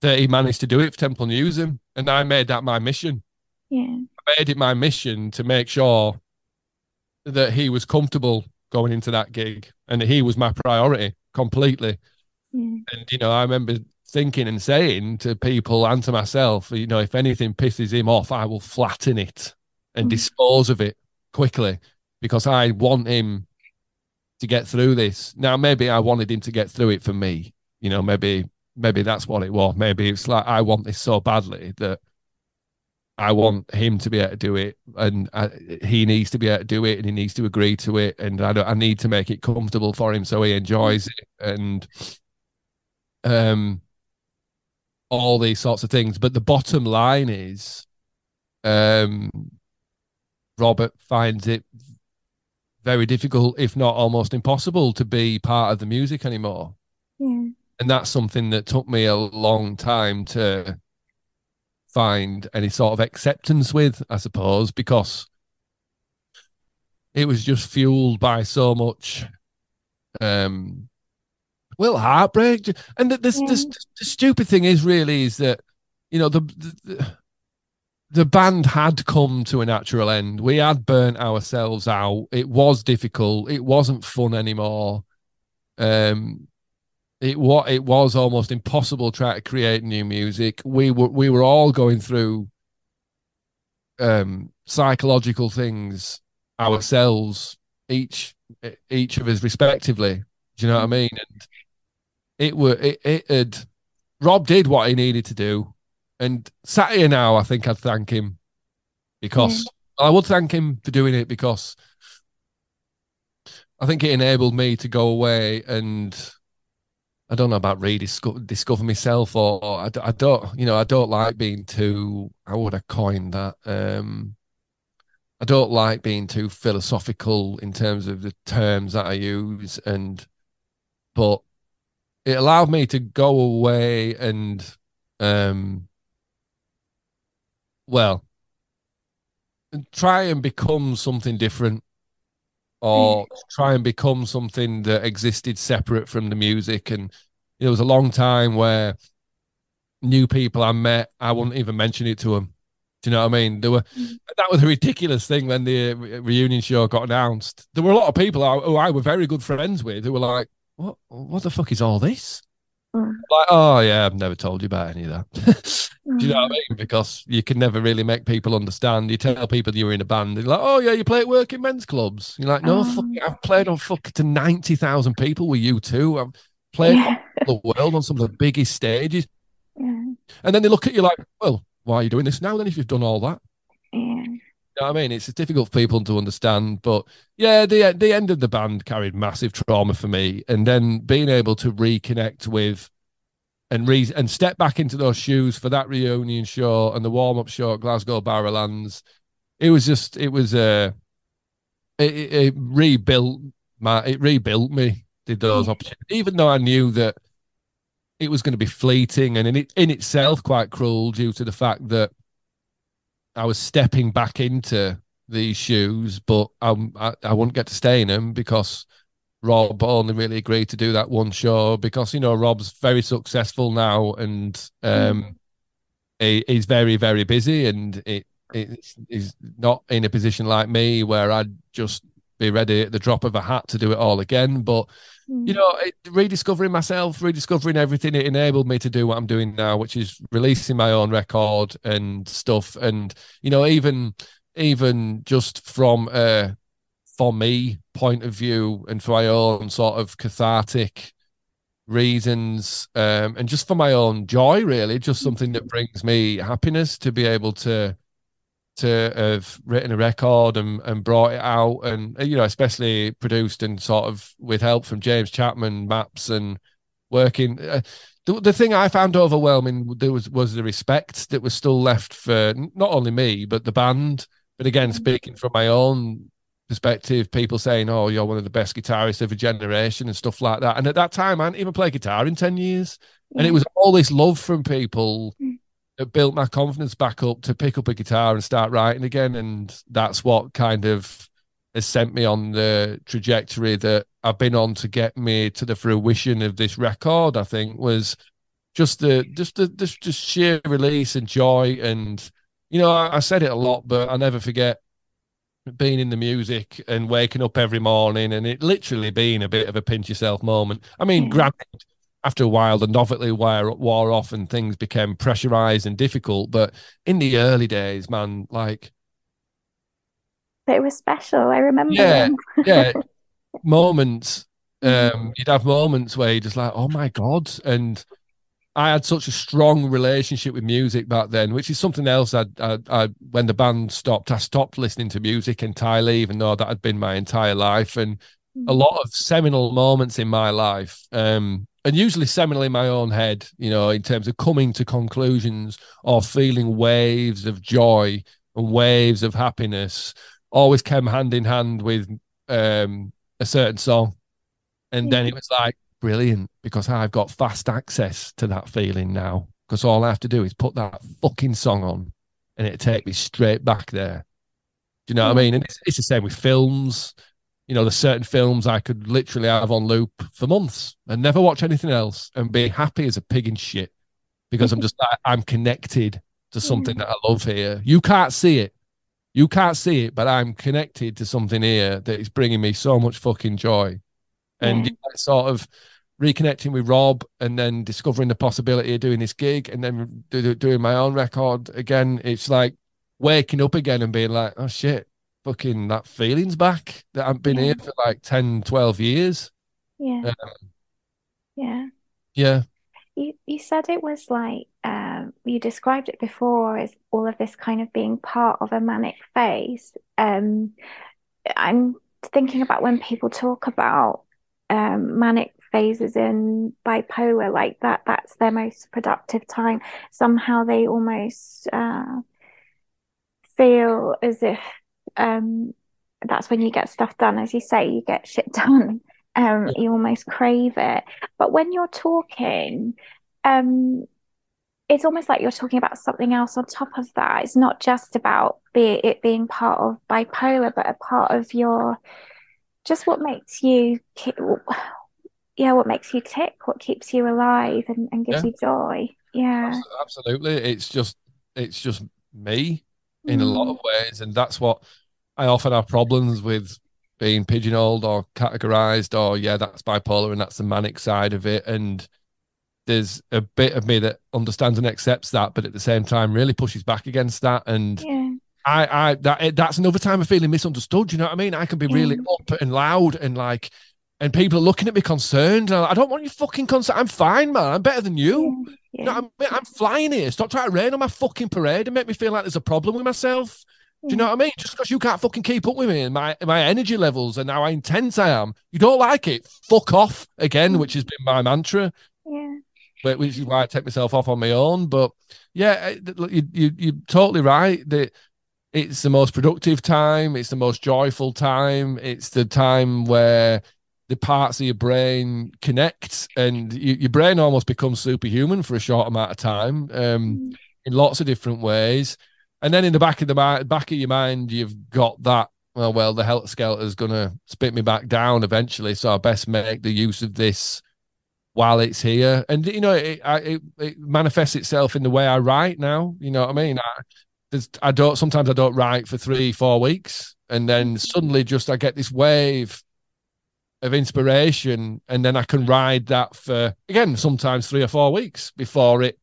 that he managed to do it for Temple Newsam. And I made that my mission. Yeah I made it my mission to make sure that he was comfortable going into that gig and that he was my priority completely. And, you know, I remember thinking and saying to people and to myself, you know, if anything pisses him off, I will flatten it and mm. dispose of it quickly because I want him to get through this. Now, maybe I wanted him to get through it for me. You know, maybe maybe that's what it was. Maybe it's like I want this so badly that I want him to be able to do it, and I, he needs to be able to do it, and he needs to agree to it, and I, I need to make it comfortable for him so he enjoys it, and um, all these sorts of things. But the bottom line is, um, Robert finds it very difficult, if not almost impossible, to be part of the music anymore. Yeah. And that's something that took me a long time to find any sort of acceptance with, I suppose, because it was just fueled by so much um well heartbreak. And the, the, yeah. the, the, stupid thing is really is that you know the, the the band had come to a natural end. We had burnt ourselves out. It was difficult. It wasn't fun anymore. Um it what it was almost impossible trying to create new music. We were we were all going through um psychological things ourselves each each of us respectively. Do you know what i mean? And it were it, it had Rob did what he needed to do, and sat here now, I think I'd thank him because yeah. I would thank him for doing it because I think it enabled me to go away and I don't know about rediscover discover myself or, or I, I, don't you know I don't like being too how would I coin that? Um I don't like being too philosophical in terms of the terms that I use and but it allowed me to go away and um well try and become something different or mm. try and become something that existed separate from the music and it was a long time where new people I met I wouldn't even mention it to them do you know what I mean? There were mm. that was a ridiculous thing when the reunion show got announced. There were a lot of people who I were very good friends with who were like, what what the fuck is all this? Mm. Like, oh yeah, I've never told you about any of that. [LAUGHS] Do you know what I mm. mean? Because you can never really make people understand. You tell people you're in a band, they're like, oh yeah, you play at working men's clubs. You're like, no, um, fuck, I've played on fuck to ninety thousand people with U2. I've played yeah. [LAUGHS] the world on some of the biggest stages. Yeah. And then they look at you like, well, why are you doing this now then if you've done all that? Know what I mean? It's difficult for people to understand, but yeah, the the end of the band carried massive trauma for me, and then being able to reconnect with and re and step back into those shoes for that reunion show and the warm up show at Glasgow Barrowlands, it was just it was uh it, it rebuilt my it rebuilt me. Did those opportunities, even though I knew that it was going to be fleeting and in it in itself quite cruel due to the fact that I was stepping back into these shoes, but um, I, I wouldn't get to stay in them because Rob only really agreed to do that one show because you know Rob's very successful now and um, mm. he, he's very very busy and it, it he's not in a position like me where I'd just be ready at the drop of a hat to do it all again. But. You know, it, rediscovering myself, rediscovering everything, it enabled me to do what I'm doing now, which is releasing my own record and stuff. And you know, even even just from a for me point of view and for my own sort of cathartic reasons um, and just for my own joy really just mm. something that brings me happiness to be able to to have written a record and, and brought it out and you know especially produced and sort of with help from james chapman maps and working uh, the, the thing i found overwhelming there was was the respect that was still left for not only me but the band. But again mm-hmm. speaking from my own perspective people saying oh you're one of the best guitarists of a generation and stuff like that. And at that time i hadn't even played guitar in 10 years. And it was all this love from people mm it built my confidence back up to pick up a guitar and start writing again. And that's what kind of has sent me on the trajectory that I've been on to get me to the fruition of this record. I think was just the just the just, just sheer release and joy. And you know, I, I said it a lot, but I never forget being in the music and waking up every morning and it literally being a bit of a pinch yourself moment. I mean, mm. granted, after a while, the novelty wore, wore off and things became pressurized and difficult. But in the early days, man, like. It was special. I remember. Yeah. yeah. [LAUGHS] Moments. Um, you'd have moments where you're just like, oh my God. And I had such a strong relationship with music back then, which is something else. I, I, I, when the band stopped, I stopped listening to music entirely, even though that had been my entire life. And a mm. lot of seminal moments in my life um, and usually seminal in my own head, you know, in terms of coming to conclusions or feeling waves of joy and waves of happiness, always came hand in hand with um, a certain song. And then it was like, brilliant, because I've got fast access to that feeling now. Because all I have to do is put that fucking song on and it'll take me straight back there. Do you know what I mean? And it's, it's the same with films. You know, there's certain films I could literally have on loop for months and never watch anything else and be happy as a pig in shit because I'm just I'm connected to hmm. something that I love here. You can't see it. You can't see it, but I'm connected to something here that is bringing me so much fucking joy. And hmm. yeah. sort of reconnecting with Rob and then discovering the possibility of doing this gig and then do, doing my own record again. It's like waking up again and being like, oh shit, fucking that feeling's back that I've been yeah. here for like 10, 12 years. Yeah. Um, yeah. Yeah. You, you said it was like, um, you described it before as all of this kind of being part of a manic phase. Um, I'm thinking about when people talk about um, manic phases in bipolar like that that's their most productive time somehow they almost uh, feel as if um, that's when you get stuff done. As you say you get shit [LAUGHS] done. Um, you almost crave it. But when you're talking um, it's almost like you're talking about something else on top of that. It's not just about be it being part of bipolar but a part of your just what makes you [SIGHS] yeah what makes you tick what keeps you alive and, and gives yeah. you joy. Yeah. Absolutely. It's just it's just me in mm. a lot of mm. ways and that's what i often have problems with being pigeonholed or categorized or yeah that's bipolar and that's the manic side of it and there's a bit of me that understands and accepts that but at the same time really pushes back against that and yeah. I, I that that's another time of feeling misunderstood. You know what I mean? I can be really up and loud and like, and people are looking at me concerned. I don't want you fucking concerned. I'm fine, man. I'm better than you. Yeah. You know, I'm, I'm flying here. Stop trying to rain on my fucking parade and make me feel like there's a problem with myself. Do you know what I mean? Just because you can't fucking keep up with me and my my energy levels and how intense I am, you don't like it. Fuck off again, which has been my mantra. Yeah. Which is why I take myself off on my own. But yeah, you you you're totally right that it's the most productive time it's the most joyful time it's the time where the parts of your brain connect and you, your brain almost becomes superhuman for a short amount of time um, mm. in lots of different ways and then in the back of the back of your mind you've got that well well the health skelter is going to spit me back down eventually so i best make the use of this while it's here. And you know it, it, it manifests itself in the way i write now you know what i mean? I, I don't sometimes I don't write for three, four weeks, and then suddenly just I get this wave of inspiration, and then I can ride that for again sometimes three or four weeks before it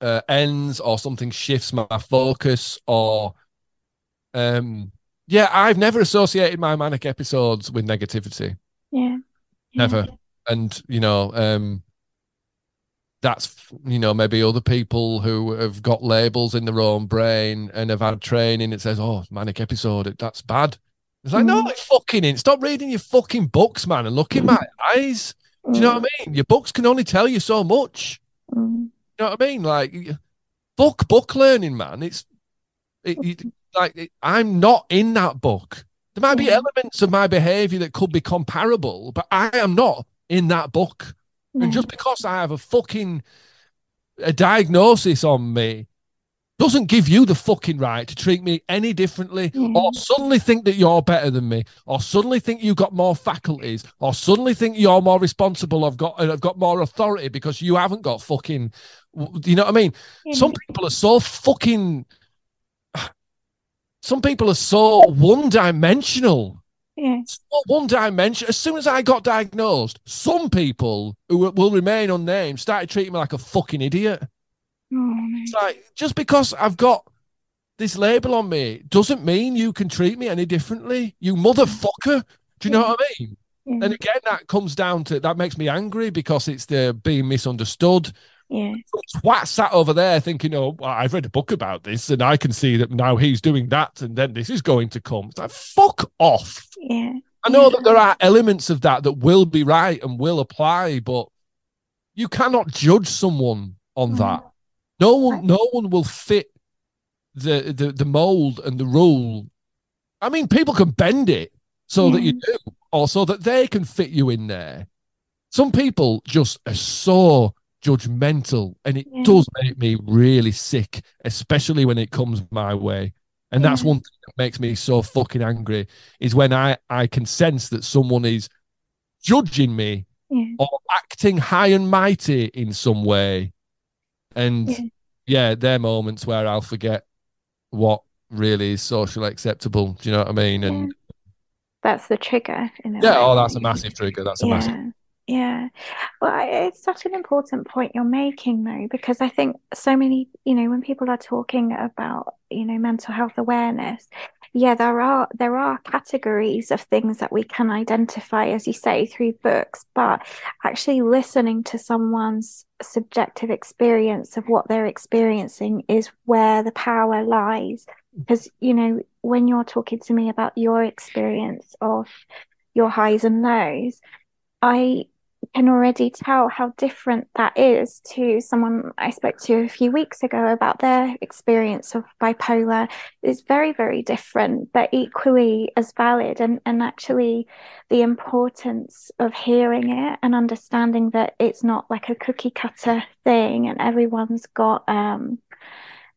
uh, ends or something shifts my focus or um yeah I've never associated my manic episodes with negativity. Yeah. yeah. Never. And you know, um that's you know maybe other people who have got labels in their own brain and have had training it says oh manic episode that's bad it's like mm. no it's fucking in stop reading your fucking books man and look in my eyes do you know what i mean your books can only tell you so much mm. Know what i mean? Like book book learning man. It's it, it, like it, i'm not in that book. There might be mm. elements of my behavior that could be comparable but i am not in that book. And just because I have a fucking a diagnosis on me doesn't give you the fucking right to treat me any differently or suddenly think that you're better than me or suddenly think you've got more faculties or suddenly think you're more responsible i've got i've got more authority because you haven't got fucking you know what i mean some people are so fucking some people are so one-dimensional yeah. one dimension. As soon as I got diagnosed, some people who will remain unnamed started treating me like a fucking idiot. Oh, it's like just because I've got this label on me doesn't mean you can treat me any differently. You motherfucker. Do you know what I mean? Yeah. And again, that comes down to that makes me angry because it's the being misunderstood. Yeah. Twat sat over there thinking, oh, well, I've read a book about this and I can see that now he's doing that and then this is going to come. It's like, fuck off. Yeah. I know yeah. that there are elements of that that will be right and will apply, but you cannot judge someone on mm. that. No one, no one will fit the, the the mold and the rule. I mean, people can bend it so yeah. that you do, or so that they can fit you in there. Some people just are so judgmental and it yeah. does make me really sick especially when it comes my way And that's one thing that makes me so fucking angry is when I I can sense that someone is judging me Yeah. or acting high and mighty in some way. And Yeah. yeah, they're moments where I'll forget what really is socially acceptable. Do you know what I mean? And Yeah. That's the trigger yeah, oh, that's a massive trigger. That's a massive. Yeah. Well, I- it's such an important point you're making, though, because I think so many, you know, when people are talking about, you know, mental health awareness, yeah, there are there are categories of things that we can identify, as you say, through books, but actually listening to someone's subjective experience of what they're experiencing is where the power lies. Mm. Because, you know, when you're talking to me about your experience of your highs and lows, I can already tell how different that is to someone I spoke to a few weeks ago about their experience of bipolar. It's very, very different, but equally as valid. And, and actually, the importance of hearing it and understanding that it's not like a cookie cutter thing, and everyone's got um,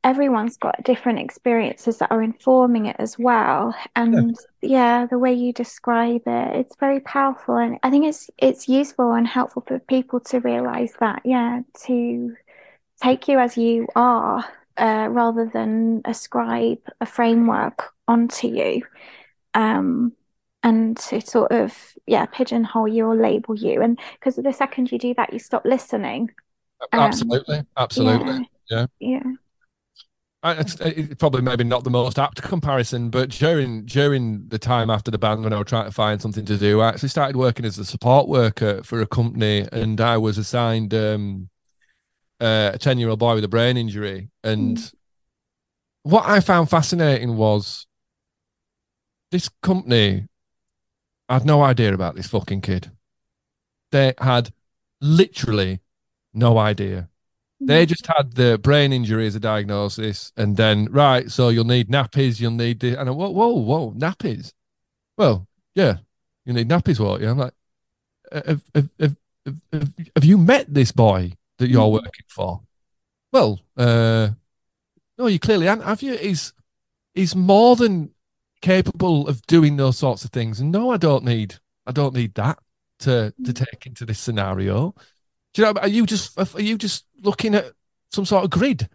everyone's got different experiences that are informing it as well. And yeah, the way you describe it, it's very powerful. And I think it's it's useful and helpful for people to realize that, yeah, to take you as you are, uh, rather than ascribe a framework onto you. Um, and to sort of, yeah, pigeonhole you or label you. And because the second you do that, you stop listening. Um, Absolutely, absolutely. yeah, Yeah. yeah. I, it's, it's probably maybe not the most apt comparison, but during during the time after the band when I was trying to find something to do, I actually started working as a support worker for a company, and I was assigned um, uh, a ten year old boy with a brain injury. And what I found fascinating was this company had no idea about this fucking kid. They had literally no idea. They just had the brain injury as a diagnosis, and then right, so you'll need nappies, you'll need this, and I, whoa, whoa, whoa, nappies. Well, yeah, you need nappies, what? Yeah, I'm like, have, have, have, have, have you met this boy that you're Mhm. working for? Well, uh, no, you clearly haven't, have you? He's he's more than capable of doing those sorts of things, and no, I don't need, I don't need that to to take into this scenario. Do you know? Are you just are you just looking at some sort of grid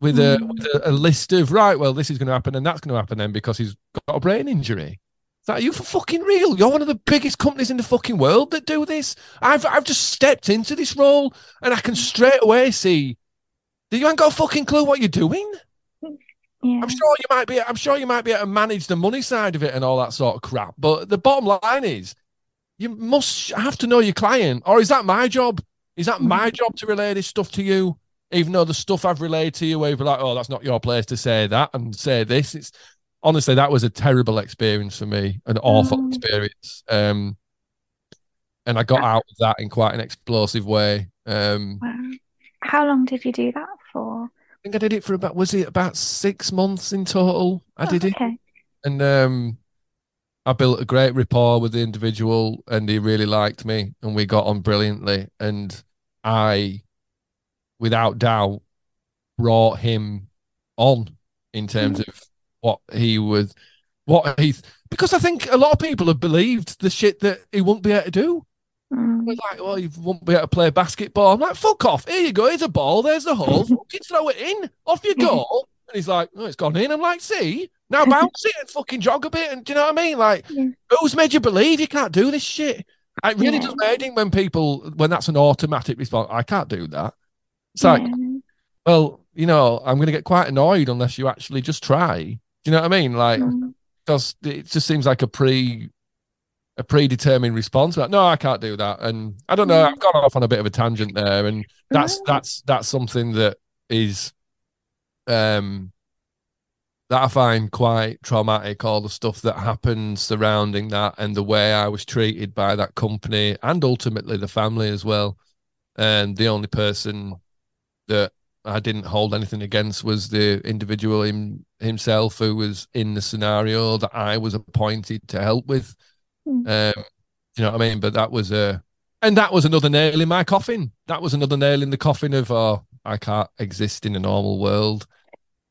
with a, Mm. with a, a list of right? Well, this is going to happen and that's going to happen then because he's got a brain injury. Is that are you for fucking real? You're one of the biggest companies in the fucking world that do this. I've I've just stepped into this role and I can straight away see that you ain't got a fucking clue what you're doing. Yeah. I'm sure you might be. I'm sure you might be able to manage the money side of it and all that sort of crap. But the bottom line is, you must have to know your client. Or is that my job? Is that my job to relay this stuff to you? Even though the stuff I've relayed to you, where you're like, "Oh, that's not your place to say that and say this." It's honestly that was a terrible experience for me, an awful Mm. experience. Um, and I got out of that in quite an explosive way. Um, Wow. How long did you do that for? I think I did it for about was it about six months in total? I Oh, did it. okay. and um I built a great rapport with the individual and he really liked me and we got on brilliantly and I without doubt brought him on in terms of what he was what he's because I think a lot of people have believed the shit that he won't be able to do. Mm. Like, well, you won't be able to play basketball. I'm like, fuck off. Here you go. Here's a ball. There's the hole. [LAUGHS] Fucking throw it in. Off you [LAUGHS] go. And he's like, oh, it's gone in. I'm like, see, now bounce it and fucking jog a bit. And do you know what I mean? Like, Yeah. who's made you believe you can't do this shit? It really Yeah. does my head in when people, when that's an automatic response. I can't do that. It's like, Yeah. well, you know, I'm going to get quite annoyed unless you actually just try. Do you know what I mean? Like, Mm. because it just seems like a pre a predetermined response like no i can't do that and i don't know i've gone off on a bit of a tangent there and that's that's that's something that is um that i find quite traumatic all the stuff that happened surrounding that and the way i was treated by that company and ultimately the family as well and the only person that I didn't hold anything against was the individual him, himself who was in the scenario that I was appointed to help with. Mm. Um, you know what I mean? But that was a, and that was another nail in my coffin. That was another nail in the coffin of, oh, I can't exist in a normal world.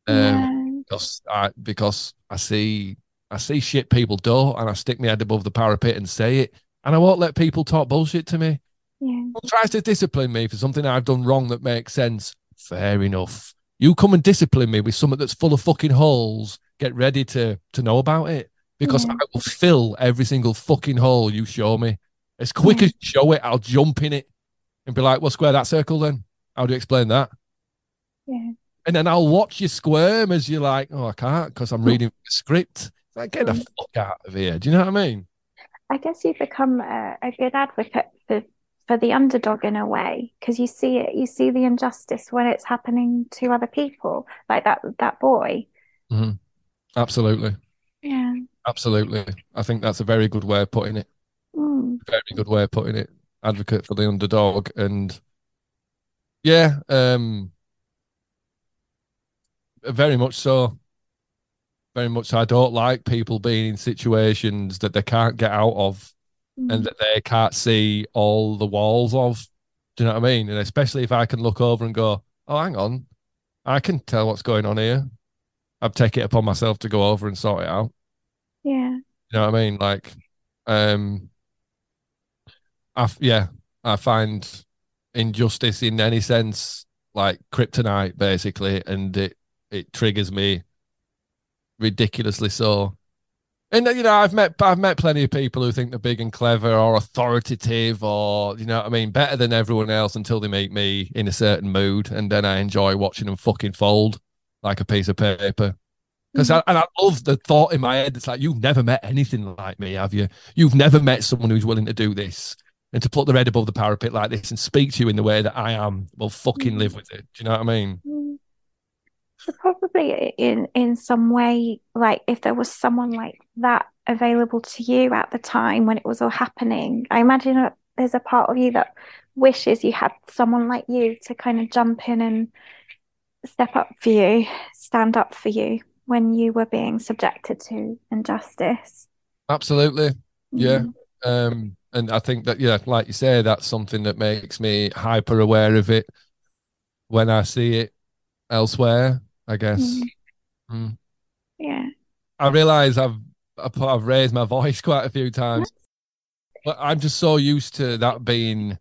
Um, Yeah. Because I because I see I see shit people do, and I stick my head above the parapet and say it, and I won't let people talk bullshit to me. Yeah. tries to discipline me for something I've done wrong that makes sense. Fair enough. You come and discipline me with something that's full of fucking holes. Get ready to to know about it because Yeah. I will fill every single fucking hole you show me. As quick Yeah. as you show it, I'll jump in it and be like, "Well, square that circle then." How do you explain that? Yeah. And then I'll watch you squirm as you're like, "Oh, I can't because I'm reading the script." Like, get the Mm. fuck out of here. Do you know what I mean? I guess you become a, a good advocate for for the underdog in a way because you see it, you see the injustice when it's happening to other people, like that that boy. Absolutely, Yeah. absolutely. I think that's a very good way of putting it. Mm. very good way of putting it. Advocate for the underdog, and yeah, um, very much so. Very much. So. I don't like people being in situations that they can't get out of and Mm. that they can't see all the walls of. Do you know what I mean? And especially if I can look over and go, "Oh, hang on, I can tell what's going on here." I've taken it upon myself to go over and sort it out. Yeah. You know what I mean? Like, um, I yeah, I find injustice in any sense like kryptonite basically, and it it triggers me ridiculously so. And you know, I've met I've met plenty of people who think they're big and clever or authoritative or you know what I mean, better than everyone else until they meet me in a certain mood, and then I enjoy watching them fucking fold like a piece of paper. Because Mm. I, and I love the thought in my head. It's like you've never met anything like me, have you? You've never met someone who's willing to do this and to put their head above the parapet like this and speak to you in the way that I am. Well, fucking live with it. Do you know what I mean? Mm. Probably in in some way, like if there was someone like that available to you at the time when it was all happening, I imagine there's a part of you that wishes you had someone like you to kind of jump in and step up for you, stand up for you when you were being subjected to injustice. Absolutely. Yeah. Mm. Um, and I think that yeah, like you say, that's something that makes me hyper aware of it when I see it elsewhere. I guess. Mm. Mm. Yeah. I realize I've I've I've raised my [LAUGHS] voice quite a few times, but I'm just so used to that being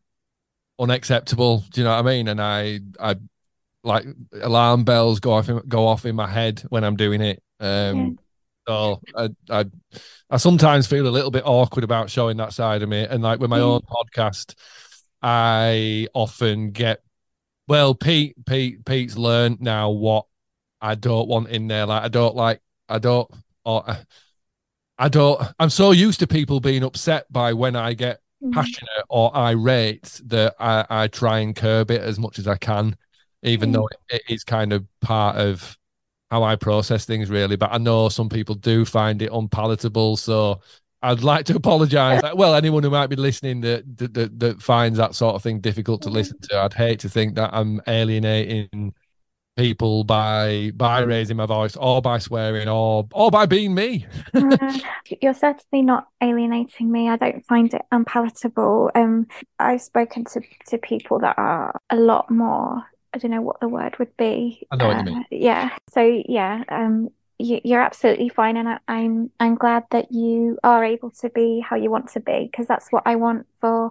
unacceptable. Do you know what I mean? And I I like alarm bells go off in, go off in my head when I'm doing it. Um, so I, I I sometimes feel a little bit awkward about showing that side of me, and like with my Yeah. own podcast, I often get well, Pete Pete Pete's learned now what I don't want in there. Like I don't like I don't or I don't. I'm so used to people being upset by when I get Mm. passionate or irate that I, I try and curb it as much as I can, even Mm. though it is kind of part of how I process things, really. But I know some people do find it unpalatable. So I'd like to apologize. Well, anyone who might be listening that that, that, that finds that sort of thing difficult to Yeah. listen to, I'd hate to think that I'm alienating people by by raising my voice or by swearing or or by being me. Uh, [LAUGHS] you're certainly not alienating me. I don't find it unpalatable. Um, I've spoken to, to people that are a lot more, I don't know what the word would be. I know what you Uh, mean. Yeah. So yeah, um, you, you're absolutely fine, and I, I'm I'm glad that you are able to be how you want to be, because that's what I want for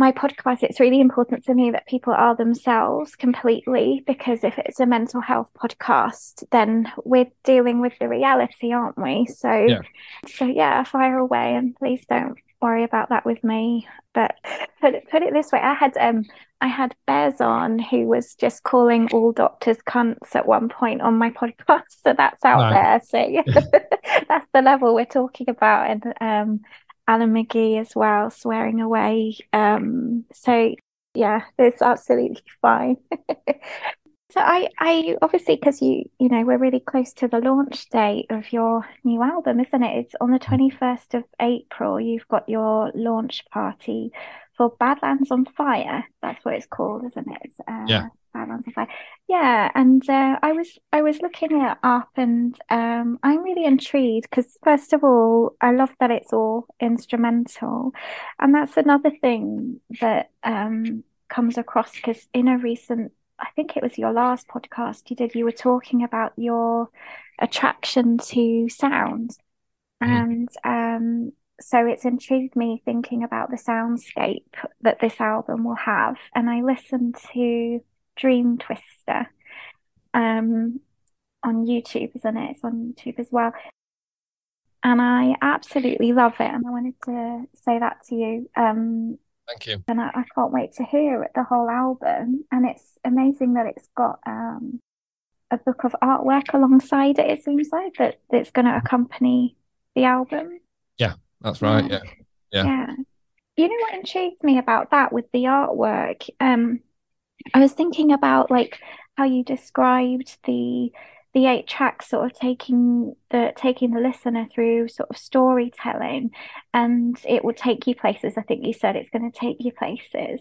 my podcast. It's really important to me that people are themselves completely, because if it's a mental health podcast, then we're dealing with the reality, aren't we? So Yeah. so yeah, fire away and please don't worry about that with me. But put it, put it this way, I had um I had Bez on who was just calling all doctors cunts at one point on my [LAUGHS] podcast. So that's out Right. there. So [LAUGHS] that's the level we're talking about. And um Alan McGee as well, swearing away. Um so yeah, it's absolutely fine. [LAUGHS] So I, I obviously because you, you know, we're really close to the launch date of your new album, isn't it? It's on the 21st of April. You've got your launch party for Badlands on Fire. That's what it's called, isn't it? Uh, Yeah. Badlands on Fire. Yeah, and uh, I was I was looking it up, and um, I'm really intrigued because first of all, I love that it's all instrumental, and that's another thing that um comes across because in a recent I think it was your last podcast you did, you were talking about your attraction to sound. Mm. And um, so it's intrigued me thinking about the soundscape that this album will have. And I listened to Dream Twister um, on YouTube, isn't it? It's on YouTube as well. And I absolutely love it. And I wanted to say that to you. Um, Thank you. And I, I, can't wait to hear it, the whole album. And it's amazing that it's got um, a book of artwork alongside it, it seems like, that it's going to accompany the album. That's right. Yeah. Yeah. Yeah. You know what intrigued me about that with the artwork? Um, I was thinking about like how you described the the eight tracks sort of taking the taking the listener through sort of storytelling and it will take you places i think you said it's going to take you places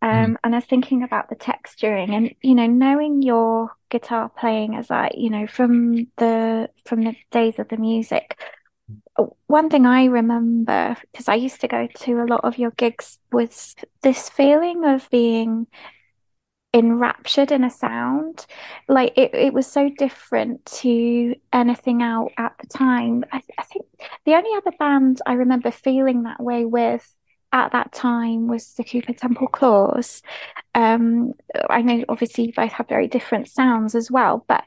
um, mm. and i was thinking about the texturing and you know knowing your guitar playing as i you know from the from the days of the music one thing I remember, because I used to go to a lot of your gigs, was this feeling of being enraptured in a sound. Like it, it was so different to anything out at the time. I, I think the only other band I remember feeling that way with at that time was the Cooper Temple Clause. Um, I know obviously you both have very different sounds as well, but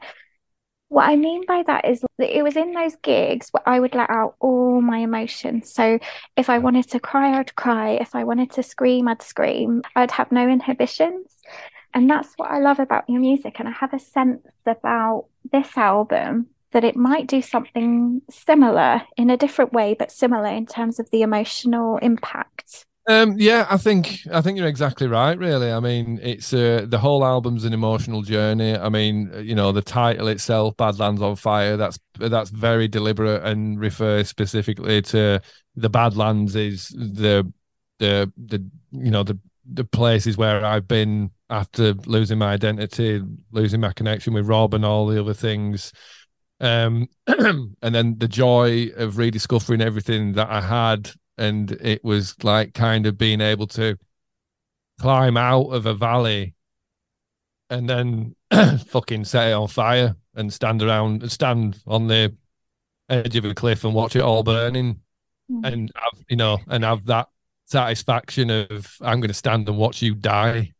what I mean by that is that it was in those gigs where I would let out all my emotions. So if I wanted to cry, I'd cry. If I wanted to scream, I'd scream. I'd have no inhibitions. And that's what I love about your music. And I have a sense about this album that it might do something similar in a different way, but similar in terms of the emotional impact. Um, yeah, I think I think you're exactly right. Really, I mean, it's uh, the whole album's an emotional journey. I mean, you know, the title itself, "Badlands on Fire," that's that's very deliberate and refers specifically to the Badlands. Is the the the you know the the places where I've been after losing my identity, losing my connection with Rob, and all the other things. Um, [CLEARS THROAT] and then the joy of rediscovering everything that I had and it was like kind of being able to climb out of a valley and then [CLEARS THROAT] fucking set it on fire and stand around stand on the edge of a cliff and watch it all burning mm. and have you know and have that satisfaction of i'm going to stand and watch you die.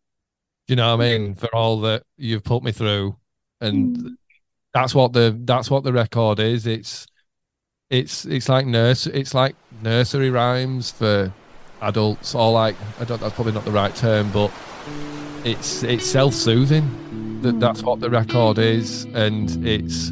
Do you know what i mean? For all that you've put me through. And mm. that's what the that's what the record is. It's it's it's like nurse it's like nursery rhymes for adults or like I don't that's probably not the right term but it's it's self-soothing. That that's what the record is and it's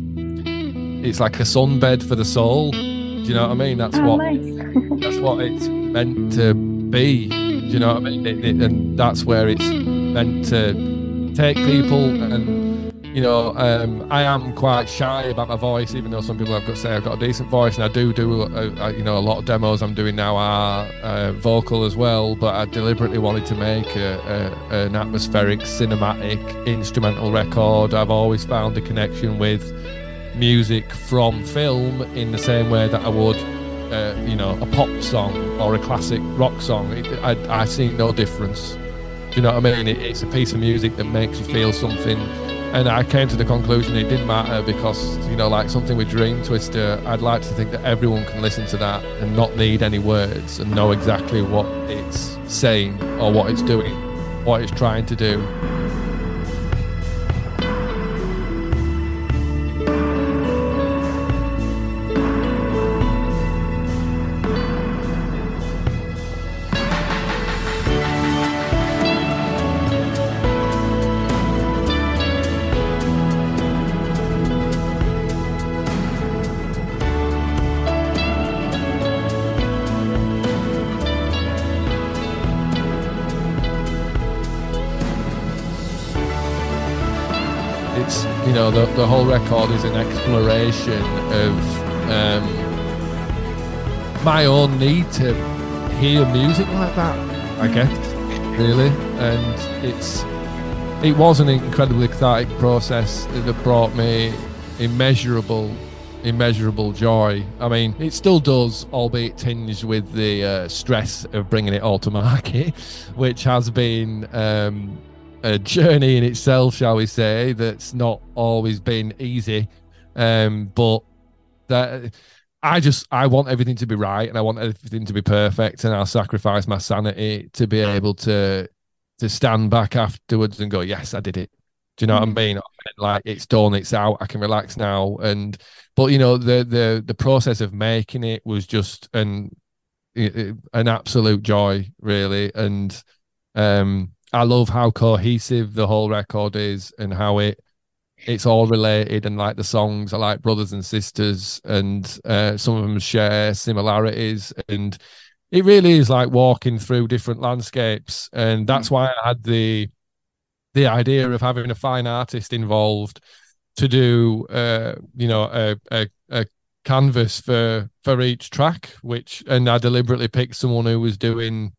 it's like a sunbed for the soul. Do you know what I mean? That's oh, what nice. that's what it's meant to be. Do you know what I mean? It, it, and that's where it's meant to take people and you know, um, I am quite shy about my voice, even though some people have got say I've got a decent voice, and I do do, a, a, you know, a lot of demos I'm doing now are uh, vocal as well. But I deliberately wanted to make a, an atmospheric, cinematic, instrumental record. I've always found a connection with music from film in the same way that I would, uh, you know, a pop song or a classic rock song. It, I, I see no difference. Do you know what I mean? It, it's a piece of music that makes you feel something and I came to the conclusion it didn't matter because you know like something with Dream Twister I'd like to think that everyone can listen to that and not need any words and know exactly what it's saying or what it's doing what it's trying to do the, the whole record is an exploration of um, my own need to hear music like that, I guess, really. And it's it was an incredibly cathartic process that brought me immeasurable immeasurable joy. I mean, it still does, albeit tinged with the uh, stress of bringing it all to market, [LAUGHS] which has been um, a journey in itself, shall we say, that's not always been easy. Um, but that I just I want everything to be right and I want everything to be perfect and I'll sacrifice my sanity to be able to to stand back afterwards and go, Yes, I did it. Do you know mm. what I mm. mean? Like it's done, it's out, I can relax now. And but you know, the the the process of making it was just an an absolute joy, really. And um I love how cohesive the whole record is and how it it's all related and like the songs are like brothers and sisters and uh, some of them share similarities and it really is like walking through different landscapes and that's mm. why i had the the idea of having a fine artist involved to do uh, you know a, a, a canvas for for each track which and i deliberately picked someone who was doing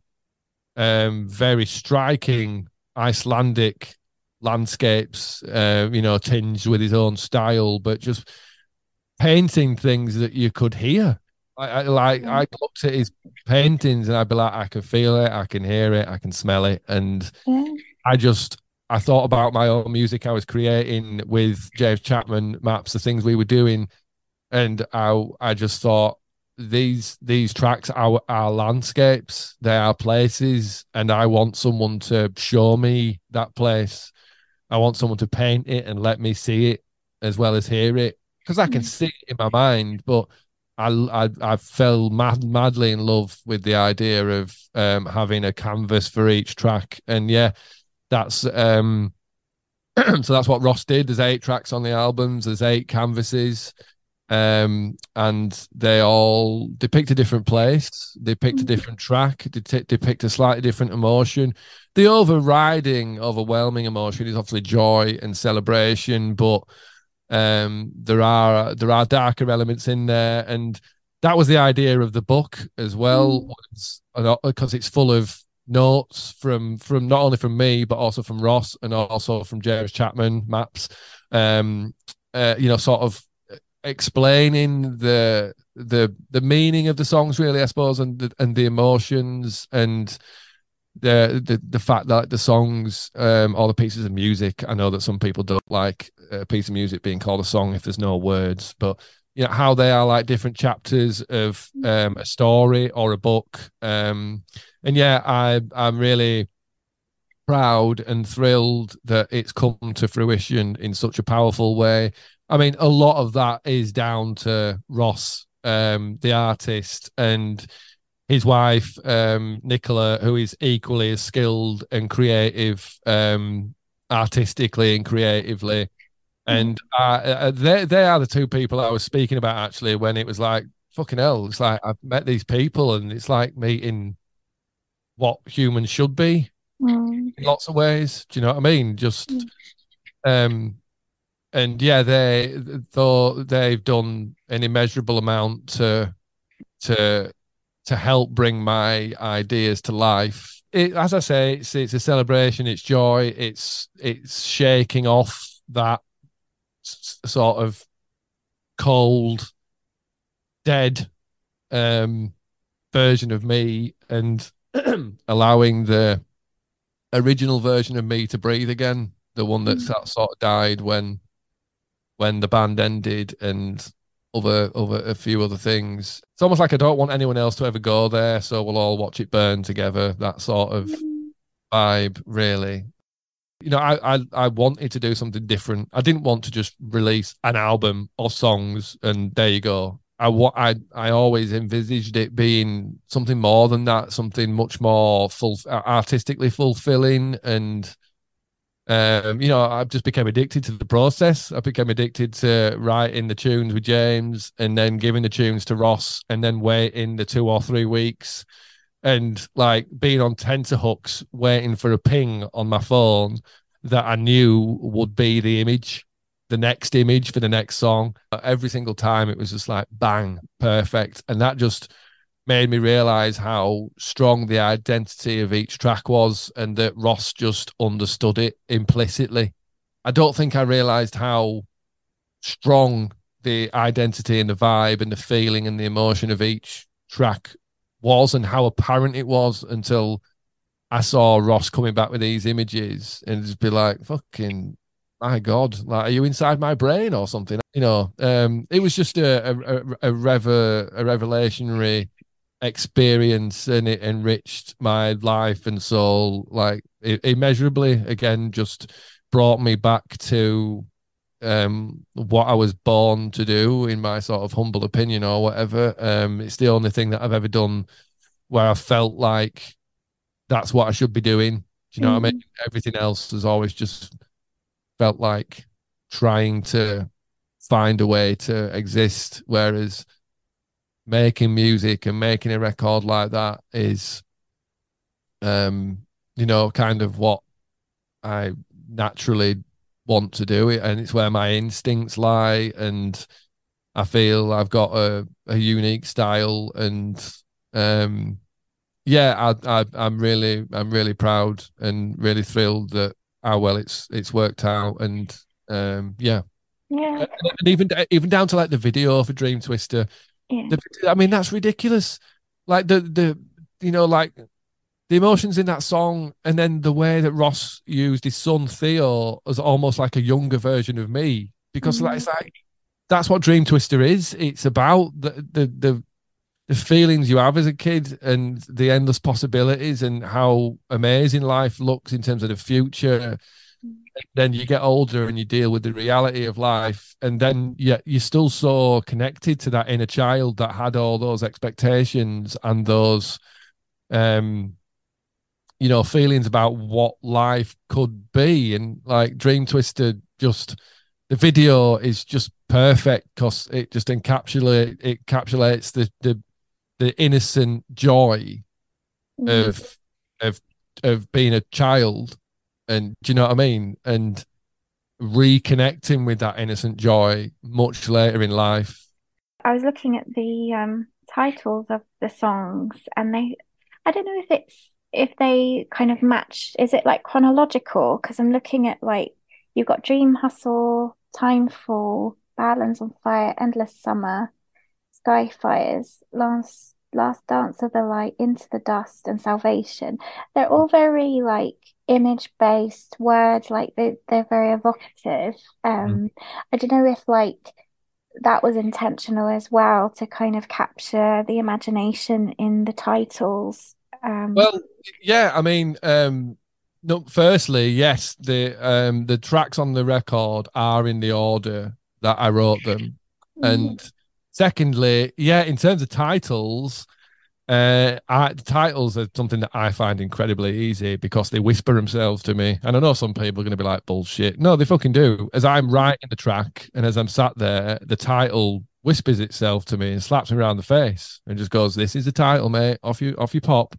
um very striking icelandic landscapes, uh, you know, tinged with his own style, but just painting things that you could hear. I, I like I looked at his paintings and I'd be like, I can feel it, I can hear it, I can smell it, and yeah. I just I thought about my own music I was creating with James Chapman maps, the things we were doing, and I I just thought these these tracks are are landscapes, they are places, and I want someone to show me that place I want someone to paint it and let me see it as well as hear it because I can mm. see it in my mind. But I I, I fell mad, madly in love with the idea of um, having a canvas for each track, and yeah, that's um, [CLEARS THROAT] so that's what Ross did. There's eight tracks on the albums. There's eight canvases. Um, and they all depict a different place. They picked a mm. different track. They depict a slightly different emotion the overriding, overwhelming emotion is obviously joy and celebration, but um, there are there are darker elements in there, and that was the idea of the book as well, because mm. it's full of notes from from not only from me but also from Ross and also from James Chapman maps. Um, uh, you know, sort of explaining the the the meaning of the songs, really, I suppose, and the, and the emotions and the the the fact that the songs um all the pieces of music i know that some people don't like a piece of music being called a song if there's no words but you know how they are like different chapters of um a story or a book um and yeah i i'm really proud and thrilled that it's come to fruition in such a powerful way i mean a lot of that is down to ross um the artist and his wife um, Nicola, who is equally as skilled and creative, um, artistically and creatively. And uh, they they are the two people I was speaking about actually when it was like fucking hell. It's like I've met these people and it's like meeting what humans should be mm. in lots of ways. Do you know what I mean? Just mm. um and yeah, they though they've done an immeasurable amount to to to help bring my ideas to life. It, as I say, it's it's a celebration. It's joy. It's it's shaking off that s- sort of cold, dead um, version of me, and [CLEARS THROAT] allowing the original version of me to breathe again. The one that mm. sort of died when when the band ended, and other other a few other things. It's almost like I don't want anyone else to ever go there, so we'll all watch it burn together. That sort of vibe, really. You know, I, I I wanted to do something different. I didn't want to just release an album of songs and there you go. I I I always envisaged it being something more than that, something much more full artistically fulfilling and um, you know, I just became addicted to the process. I became addicted to writing the tunes with James and then giving the tunes to Ross and then waiting the two or three weeks and like being on tenterhooks waiting for a ping on my phone that I knew would be the image, the next image for the next song. Every single time it was just like bang, perfect. And that just made me realize how strong the identity of each track was and that Ross just understood it implicitly. I don't think I realized how strong the identity and the vibe and the feeling and the emotion of each track was and how apparent it was until I saw Ross coming back with these images and just be like, fucking my God, like, are you inside my brain or something? You know, um, it was just a, a, a, rever, a revelationary experience and it enriched my life and soul, like immeasurably. Again, just brought me back to um, what I was born to do, in my sort of humble opinion or whatever. Um, it's the only thing that I've ever done where I felt like that's what I should be doing. Do you know mm. what I mean? Mm. Everything else has always just felt like trying to find a way to exist. Whereas making music and making a record like that is, um, you know, kind of what I naturally want to do it, and it's where my instincts lie, and I feel I've got a, a unique style, and um, yeah, I, I I'm really I'm really proud and really thrilled that how well it's it's worked out, and um, yeah. Yeah, and even even down to like the video for Dream Twister, yeah. The, I mean that's ridiculous. Like the the you know like the emotions in that song, and then the way that Ross used his son Theo as almost like a younger version of me, because mm-hmm. that's like that's what Dream Twister is. It's about the, the the the feelings you have as a kid and the endless possibilities and how amazing life looks in terms of the future. Then you get older and you deal with the reality of life, and then yeah, you're still so connected to that inner child that had all those expectations and those um you know feelings about what life could be and like dream twister just the video is just perfect because it just encapsulate it encapsulates the the the innocent joy mm-hmm. of of of being a child and do you know what i mean? And reconnecting with that innocent joy much later in life. I was looking at the um titles of the songs and they i don't know if it's if they kind of match is it like chronological? Because i'm looking at like you've got dream hustle timefall badlands on fire endless summer skyfires last last dance of the light into the dust and salvation. They're all very like image based words like they, they're very evocative um mm. i don't know if like that was intentional as well to kind of capture the imagination in the titles um, well, yeah, I mean, um, no, firstly, yes, the um, the tracks on the record are in the order that I wrote them, mm-hmm. and secondly, yeah, in terms of titles, uh, I, the titles are something that I find incredibly easy because they whisper themselves to me. And I know some people are going to be like, bullshit. No, they fucking do. As I'm writing the track and as I'm sat there, the title whispers itself to me and slaps me around the face and just goes, "This is the title, mate. Off you, off you pop."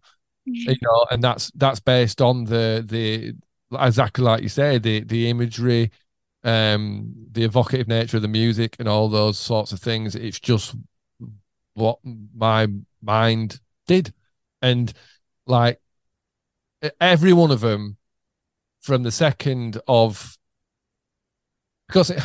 Mm-hmm. You know, and that's that's based on the the exactly like you say the the imagery, um, the evocative nature of the music and all those sorts of things. It's just what my mind did, and like every one of them from the second of because it,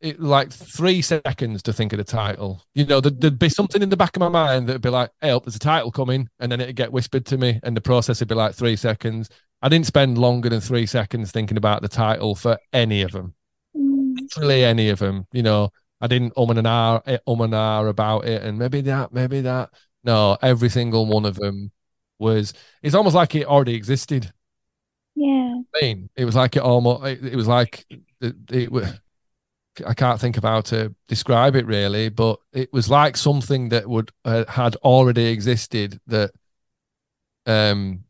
it, like three seconds to think of the title. You know, there'd, there'd, be something in the back of my mind that'd be like, "Hey, there's a title coming," and then it'd get whispered to me, and the process would be like three seconds. I didn't spend longer than three seconds thinking about the title for any of them, literally any of them. You know, I didn't um and ah um and ah about it, and maybe that, maybe that. No, every single one of them was. It's almost like it already existed. Yeah. I mean, it was like it almost. It, it was like it, it was I can't think of how to describe it really, but it was like something that would uh, had already existed that um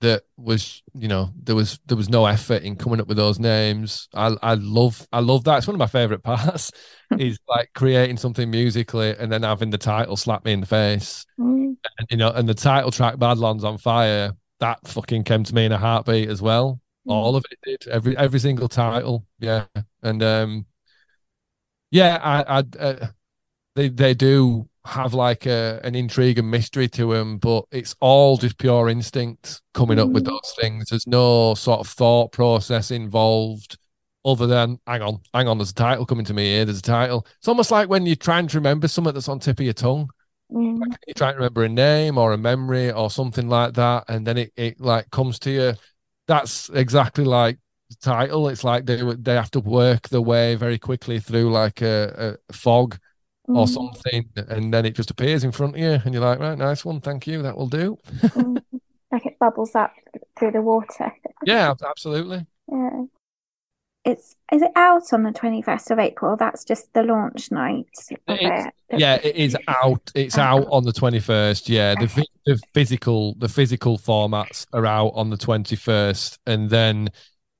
that was you know there was there was no effort in coming up with those names i i love i love that it's one of my favorite parts [LAUGHS] is like creating something musically and then having the title slap me in the face mm. and, you know and the title track badlands on fire that fucking came to me in a heartbeat as well Mm. All of it did. Every every single title. Yeah. And um yeah, I, I uh, they they do have like a an intrigue and mystery to them, but it's all just pure instinct coming up with mm. those things. There's no sort of thought process involved other than hang on, hang on, there's a title coming to me here. There's a title. It's almost like when you're trying to remember something that's on tip of your tongue. Mm. Like, you try to remember a name or a memory or something like that, and then it, it like comes to you. That's exactly like the title. It's like they they have to work their way very quickly through like a, a fog or Mm. something, and then it just appears in front of you, and you're like, right, nice one, thank you, that will do. Mm. [LAUGHS] Like it bubbles up through the water. [LAUGHS] Yeah, absolutely. Yeah. It's is it out on the 21st of April? That's just the launch night of it. Yeah, it is out. It's Uh-huh. [LAUGHS] out on the twenty first. Yeah, the Okay. phy- the physical the physical formats are out on the twenty first, and then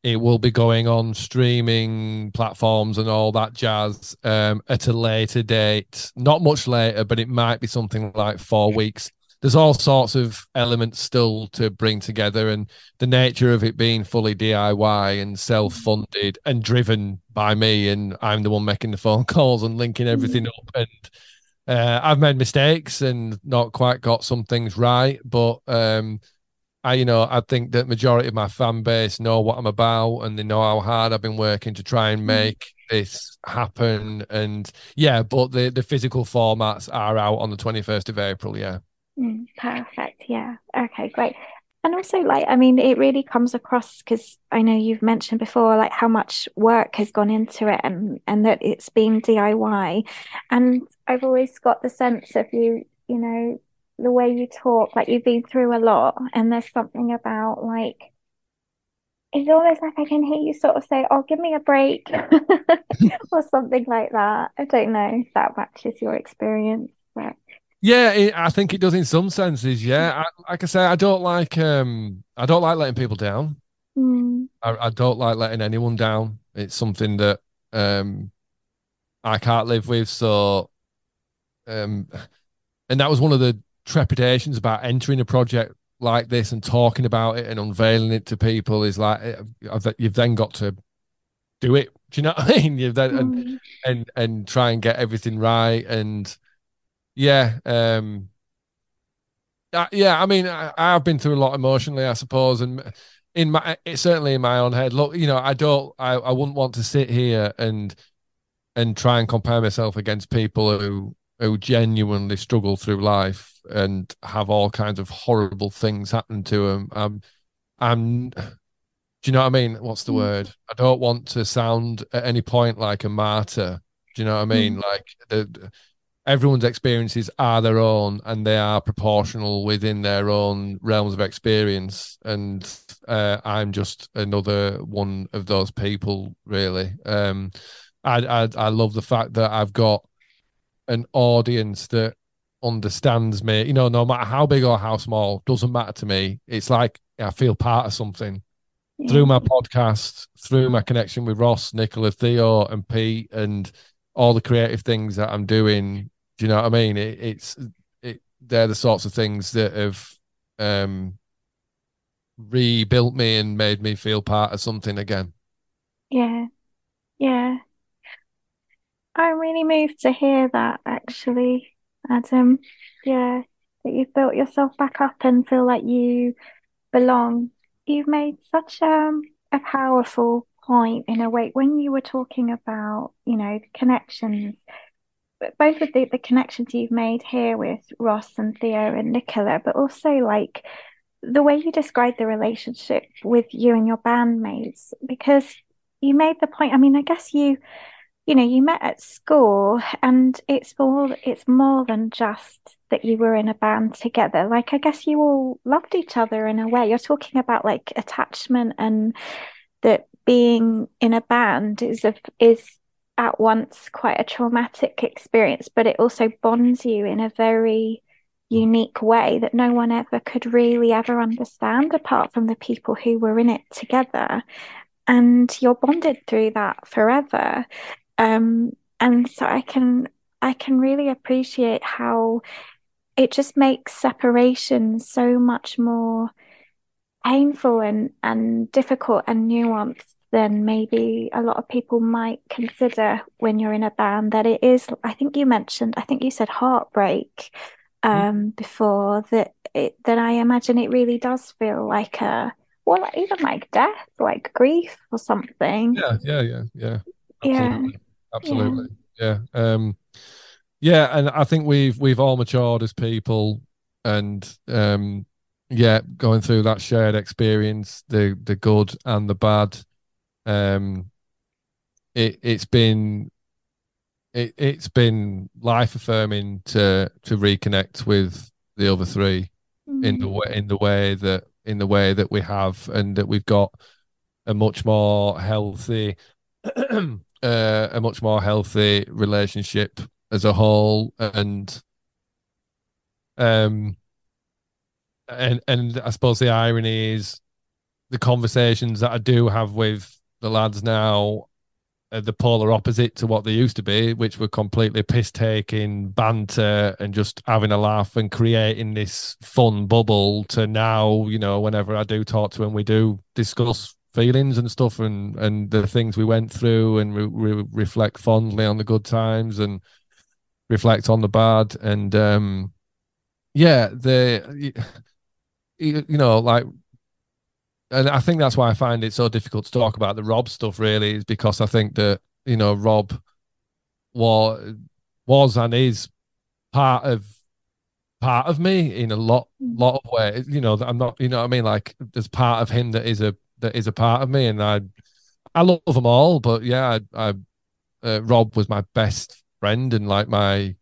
it will be going on streaming platforms and all that jazz um, at a later date. Not much later, but it might be something like four weeks. There's all sorts of elements still to bring together, and the nature of it being fully DIY and self-funded and driven by me, and I'm the one making the phone [LAUGHS] calls and linking everything up. And uh, I've made mistakes and not quite got some things right, but um, I, you know, I think that majority of my fan base know what I'm about, and they know how hard I've been working to try and make this happen. And yeah, but the the physical formats are out on the 21st of April. Yeah. Mm, perfect. Yeah. Okay, great. And also, like, I mean, it really comes across because I know you've mentioned before, like, how much work has gone into it and and that it's been DIY. And I've always got the sense of you, you know, the way you talk, like you've been through a lot, and there's something about like it's almost like I can hear you sort of say, "Oh, give me a break," [LAUGHS] or something like that. I don't know if that matches your experience, but Yeah, it, I think it does in some senses. Yeah, I, like I say, I don't like um, I don't like letting people down. mm, I, I don't like letting anyone down. It's something that um, I can't live with. So, um, and that was one of the trepidations about entering a project like this and talking about it and unveiling it to people is like you've then got to do it. Do you know what I mean? You've then and mm, and and try and get everything right and yeah um yeah i mean I, i've been through a lot emotionally i suppose and in my it's certainly in my own head look you know i don't i, I wouldn't want to sit here and and try and compare myself against people who who genuinely struggle through life and have all kinds of horrible things happen to them i'm i'm do you know what i mean what's the Mm. word i don't want to sound at any point like a martyr do you know what I mean? Like the, everyone's experiences are their own and they are proportional within their own realms of experience. And uh, I'm just another one of those people, really. Um, I, I I love the fact that I've got an audience that understands me. You know, no matter how big or how small, doesn't matter to me. It's like I feel part of something yeah. through my podcast, through my connection with Ross, Nicola, Theo, and Pete, and all the creative things that I'm doing. Do you know what I mean? It, it's it, they're the sorts of things that have um, rebuilt me and made me feel part of something again. Yeah, yeah. I'm really moved to hear that, actually, Adam. Yeah, that you've built yourself back up and feel like you belong. You've made such um, a powerful point in a way when you were talking about, you know, connections, both of the, the connections you've made here with Ross and Theo and Nicola, but also like the way you describe the relationship with you and your bandmates, because you made the point. I mean, I guess you, you know, you met at school, and it's more, it's more than just that you were in a band together. Like, I guess you all loved each other in a way. You're talking about like attachment and that being in a band is a, is at once quite a traumatic experience, but it also bonds you in a very unique way that no one ever could really ever understand apart from the people who were in it together. And you're bonded through that forever. Um, and so I can I can really appreciate how it just makes separation so much more painful and, and difficult and nuanced than maybe a lot of people might consider when you're in a band that it is I think you mentioned I think you said heartbreak um before that it that I imagine it really does feel like a well even like death like grief or something. Yeah, yeah, yeah, yeah. yeah Absolutely. Absolutely. Yeah. Um yeah, and I think we've we've all matured as people, and um, yeah, going through that shared experience, the the good and the bad, um, it it's been it it's been life affirming to to reconnect with the other 3 mm-hmm. in the mm-hmm. way in the way that in the way that we have, and that we've got a much more healthy, [CLEARS THROAT] uh, a much more healthy relationship as a whole, and um, and and I suppose the irony is the conversations that I do have with the lads now are the polar opposite to what they used to be, which were completely piss taking banter and just having a laugh and creating this fun bubble to now, you know, whenever I do talk to them, we do discuss feelings and stuff and and the things we went through and we, we reflect fondly on the good times and reflect on the bad and um yeah the you know like and I think that's why I find it so difficult to talk about the Rob stuff. Really, is because I think that you know Rob was was and is part of part of me in a lot mm. lot of ways. You know, I'm not. You know, what I mean, like there's part of him that is a that is a part of me, and I I love them all. But yeah, I, I uh, Rob was my best friend and like my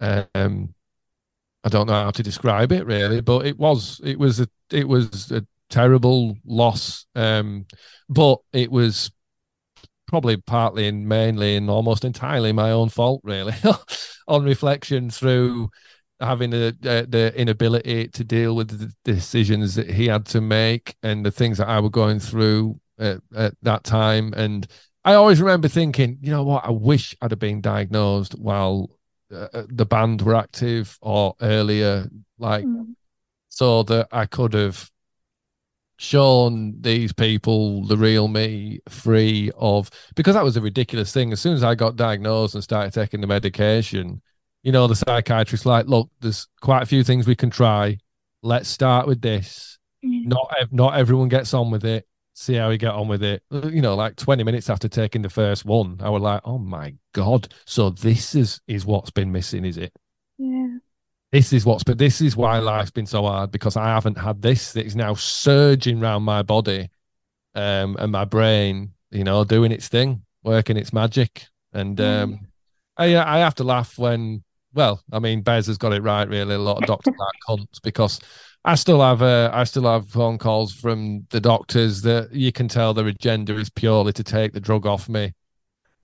um I don't know how to describe it really, but it was it was a it was a terrible loss. Um, but it was probably partly and mainly and almost entirely my own fault, really, [LAUGHS] on reflection through having the, uh, the inability to deal with the decisions that he had to make and the things that I were going through at, at that time. And I always remember thinking, you know what, I wish I'd have been diagnosed while uh, uh the band were active or earlier, like mm. so that I could have shown these people the real me free of because that was a ridiculous thing. As soon as I got diagnosed and started taking the medication, you know, the psychiatrist like, look, there's quite a few things we can try. Let's start with this. Mm. Not not everyone gets on with it. See how we get on with it. You know, like 20 minutes after taking the first one, I was like, oh my god. So this is is what's been missing, is it? Yeah this is what's but this is why life's been so hard because I haven't had this that is now surging around my body um and my brain, you know, doing its thing, working its magic. And mm. um I I have to laugh when well, I mean Bez has got it right really, a lot of doctors like [LAUGHS] cunts because I still have uh, I still have phone calls from the doctors that you can tell their agenda is purely to take the drug off me.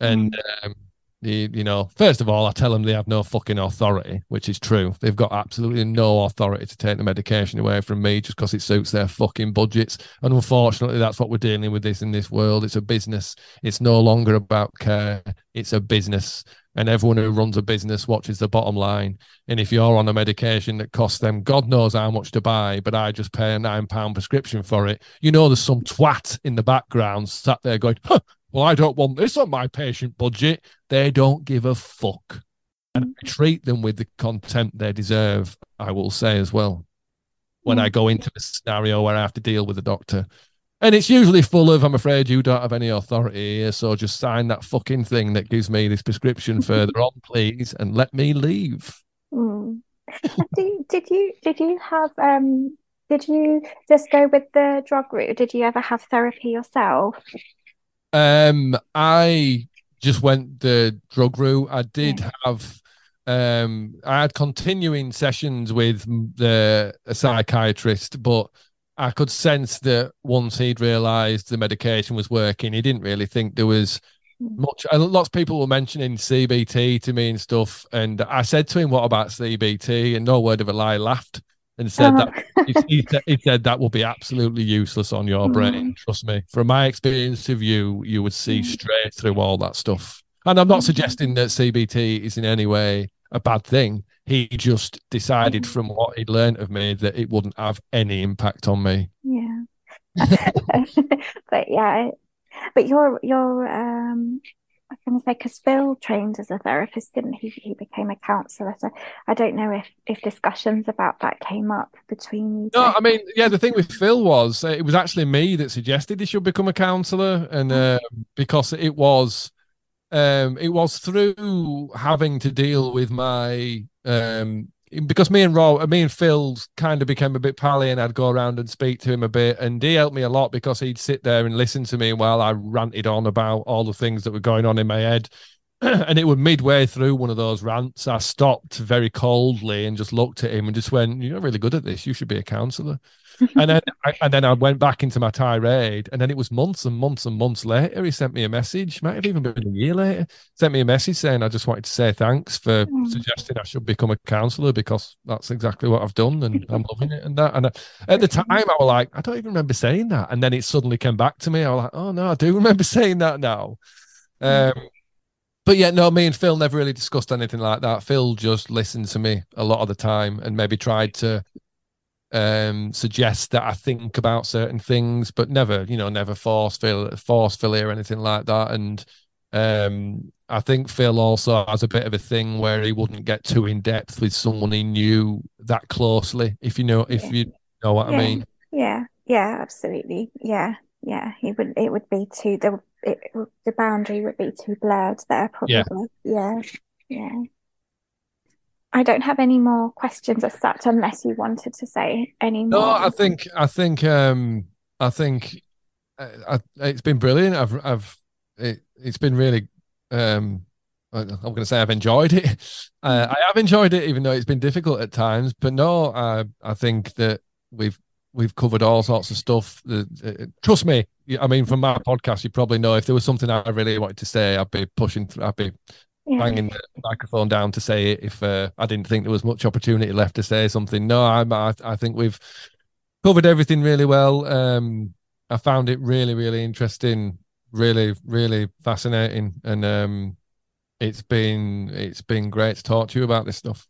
And mm. um, you, you know, first of all, I tell them they have no fucking authority, which is true. They've got absolutely no authority to take the medication away from me just because it suits their fucking budgets. And unfortunately, that's what we're dealing with this in this world. It's a business. It's no longer about care. It's a business. And everyone who runs a business watches the bottom line. And if you're on a medication that costs them God knows how much to buy, but I just pay a nine pound prescription for it, you know there's some twat in the background sat there going, huh, well, I don't want this on my patient budget. They don't give a fuck. And I treat them with the contempt they deserve, I will say as well, when I mm. go into a scenario where I have to deal with a doctor. And it's usually full of, I'm afraid you don't have any authority here, so just sign that fucking thing that gives me this prescription further on, please, and let me leave. Mm. did, did you did you have um did you just go with the drug route? Did you ever have therapy yourself? Um, I just went the drug route. I did yeah. have um I had continuing sessions with the psychiatrist, but I could sense that once he'd realised the medication was working, he didn't really think there was hmm. much. Lots of people were mentioning CBT to me and stuff, and I said to him, "What about CBT?" And no word of a lie, laughed and said that [LAUGHS] he, he, said that will be absolutely useless on your brain. Mm. Trust me. From my experience of you, you would see mm. straight through all that stuff. And I'm not mm. suggesting that CBT is in any way a bad thing. He just decided mm. from what he'd learned of me that it wouldn't have any impact on me. Yeah. [LAUGHS] [LAUGHS] but yeah, but your your um I was going to say because Phil trained as a therapist, didn't he? He became a counsellor. So I don't know if if discussions about that came up between you. No, I mean, yeah. The thing with Phil was uh, it was actually me that suggested he should become a counsellor, and uh, because it was um, it was through having to deal with my um, because me and Rob, me and Phil kind of became a bit pally, and I'd go around and speak to him a bit, and he helped me a lot because he'd sit there and listen to me while I ranted on about all the things that were going on in my head. [CLEARS THROAT] and it was midway through one of those rants, I stopped very coldly and just looked at him and just went, "You're not really good at this. You should be a counsellor." And then I, and then I went back into my tirade, and then it was months and months and months later. He sent me a message. Might have even been a year later. Sent me a message saying, "I just wanted to say thanks for mm. suggesting I should become a counsellor because that's exactly what I've done, and I'm [LAUGHS] loving it." And that, and at the time, I was like, I don't even remember saying that, and then it suddenly came back to me. I was like, "Oh no, I do remember [LAUGHS] saying that now." Um, but yeah, no, me and Phil never really discussed anything like that. Phil just listened to me a lot of the time and maybe tried to um, suggest that I think about certain things, but never, you know, never forceful, forcefully or anything like that. And um, I think Phil also has a bit of a thing where he wouldn't get too in depth with someone he knew that closely, if you know, if you know what yeah. I mean. Yeah, yeah, absolutely. Yeah, yeah. He would. It would be too. The it, the boundary would be too blurred there. Probably. Yeah. Yeah. yeah. I don't have any more questions as such, unless you wanted to say any more. No, I think I think um I think uh, I, it's been brilliant. I've I've it, it's been really um I'm going to say I've enjoyed it. Uh, I have enjoyed it, even though it's been difficult at times. But no, I I think that we've we've covered all sorts of stuff. Uh, trust me, I mean, from my podcast, you probably know if there was something I really wanted to say, I'd be pushing. I'd be yeah. banging the microphone down to say it if uh, I didn't think there was much opportunity left to say something. No, I, I, I think we've covered everything really well. Um, I found it really, really interesting, really, really fascinating, and um, it's been it's been great to talk to you about this stuff.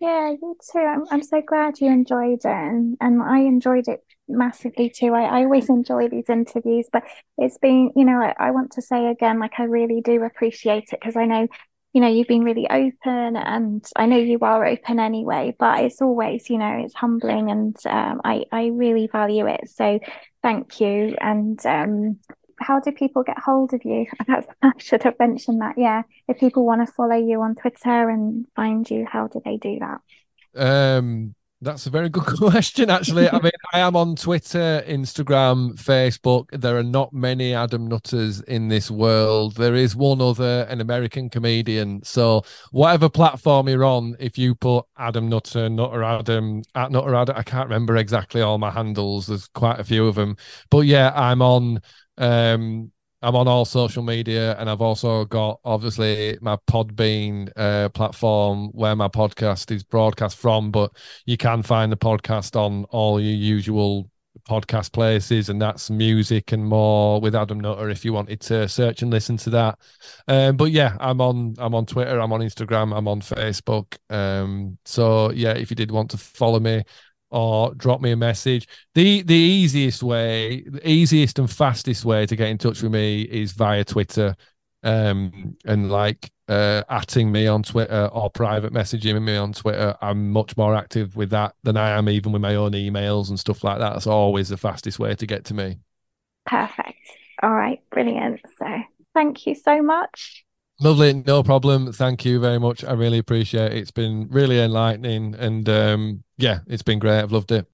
Yeah, you too. I'm, I'm so glad you enjoyed it, and, and I enjoyed it massively too. I, I always enjoy these interviews, but it's been, you know, I, I want to say again, like I really do appreciate it because I know you know you've been really open and i know you are open anyway but it's always you know it's humbling and um, i i really value it. So thank you. And um, how do people get hold of you? [LAUGHS] I should have mentioned that. Yeah if people want to follow you on twitter and find you how do they do that? Um that's a very good [LAUGHS] question, actually. I mean, I am on Twitter, Instagram, Facebook. There are not many Adam Nutters in this world. There is one other, an American comedian. So, whatever platform you're on, if you put Adam Nutter, Nutter Adam, at Nutter Adam, I can't remember exactly all my handles. There's quite a few of them. But yeah, I'm on um I'm on all social media, and I've also got obviously my Podbean uh, platform where my podcast is broadcast from. But you can find the podcast on all your usual podcast places, and that's music and more with Adam Nutter if you wanted to search and listen to that. Um, but yeah, I'm on I'm on Twitter, I'm on Instagram, I'm on Facebook. Um, so yeah, if you did want to follow me, or drop me a message. The the easiest way, the easiest and fastest way to get in touch with me is via Twitter. Um and like uh atting me on Twitter or private messaging me on Twitter. I'm much more active with that than I am even with my own emails and stuff like that. That's always the fastest way to get to me. Perfect. All right, brilliant. So thank you so much. Lovely, no problem. Thank you very much. I really appreciate it. It's been really enlightening and um, yeah, it's been great. I've loved it.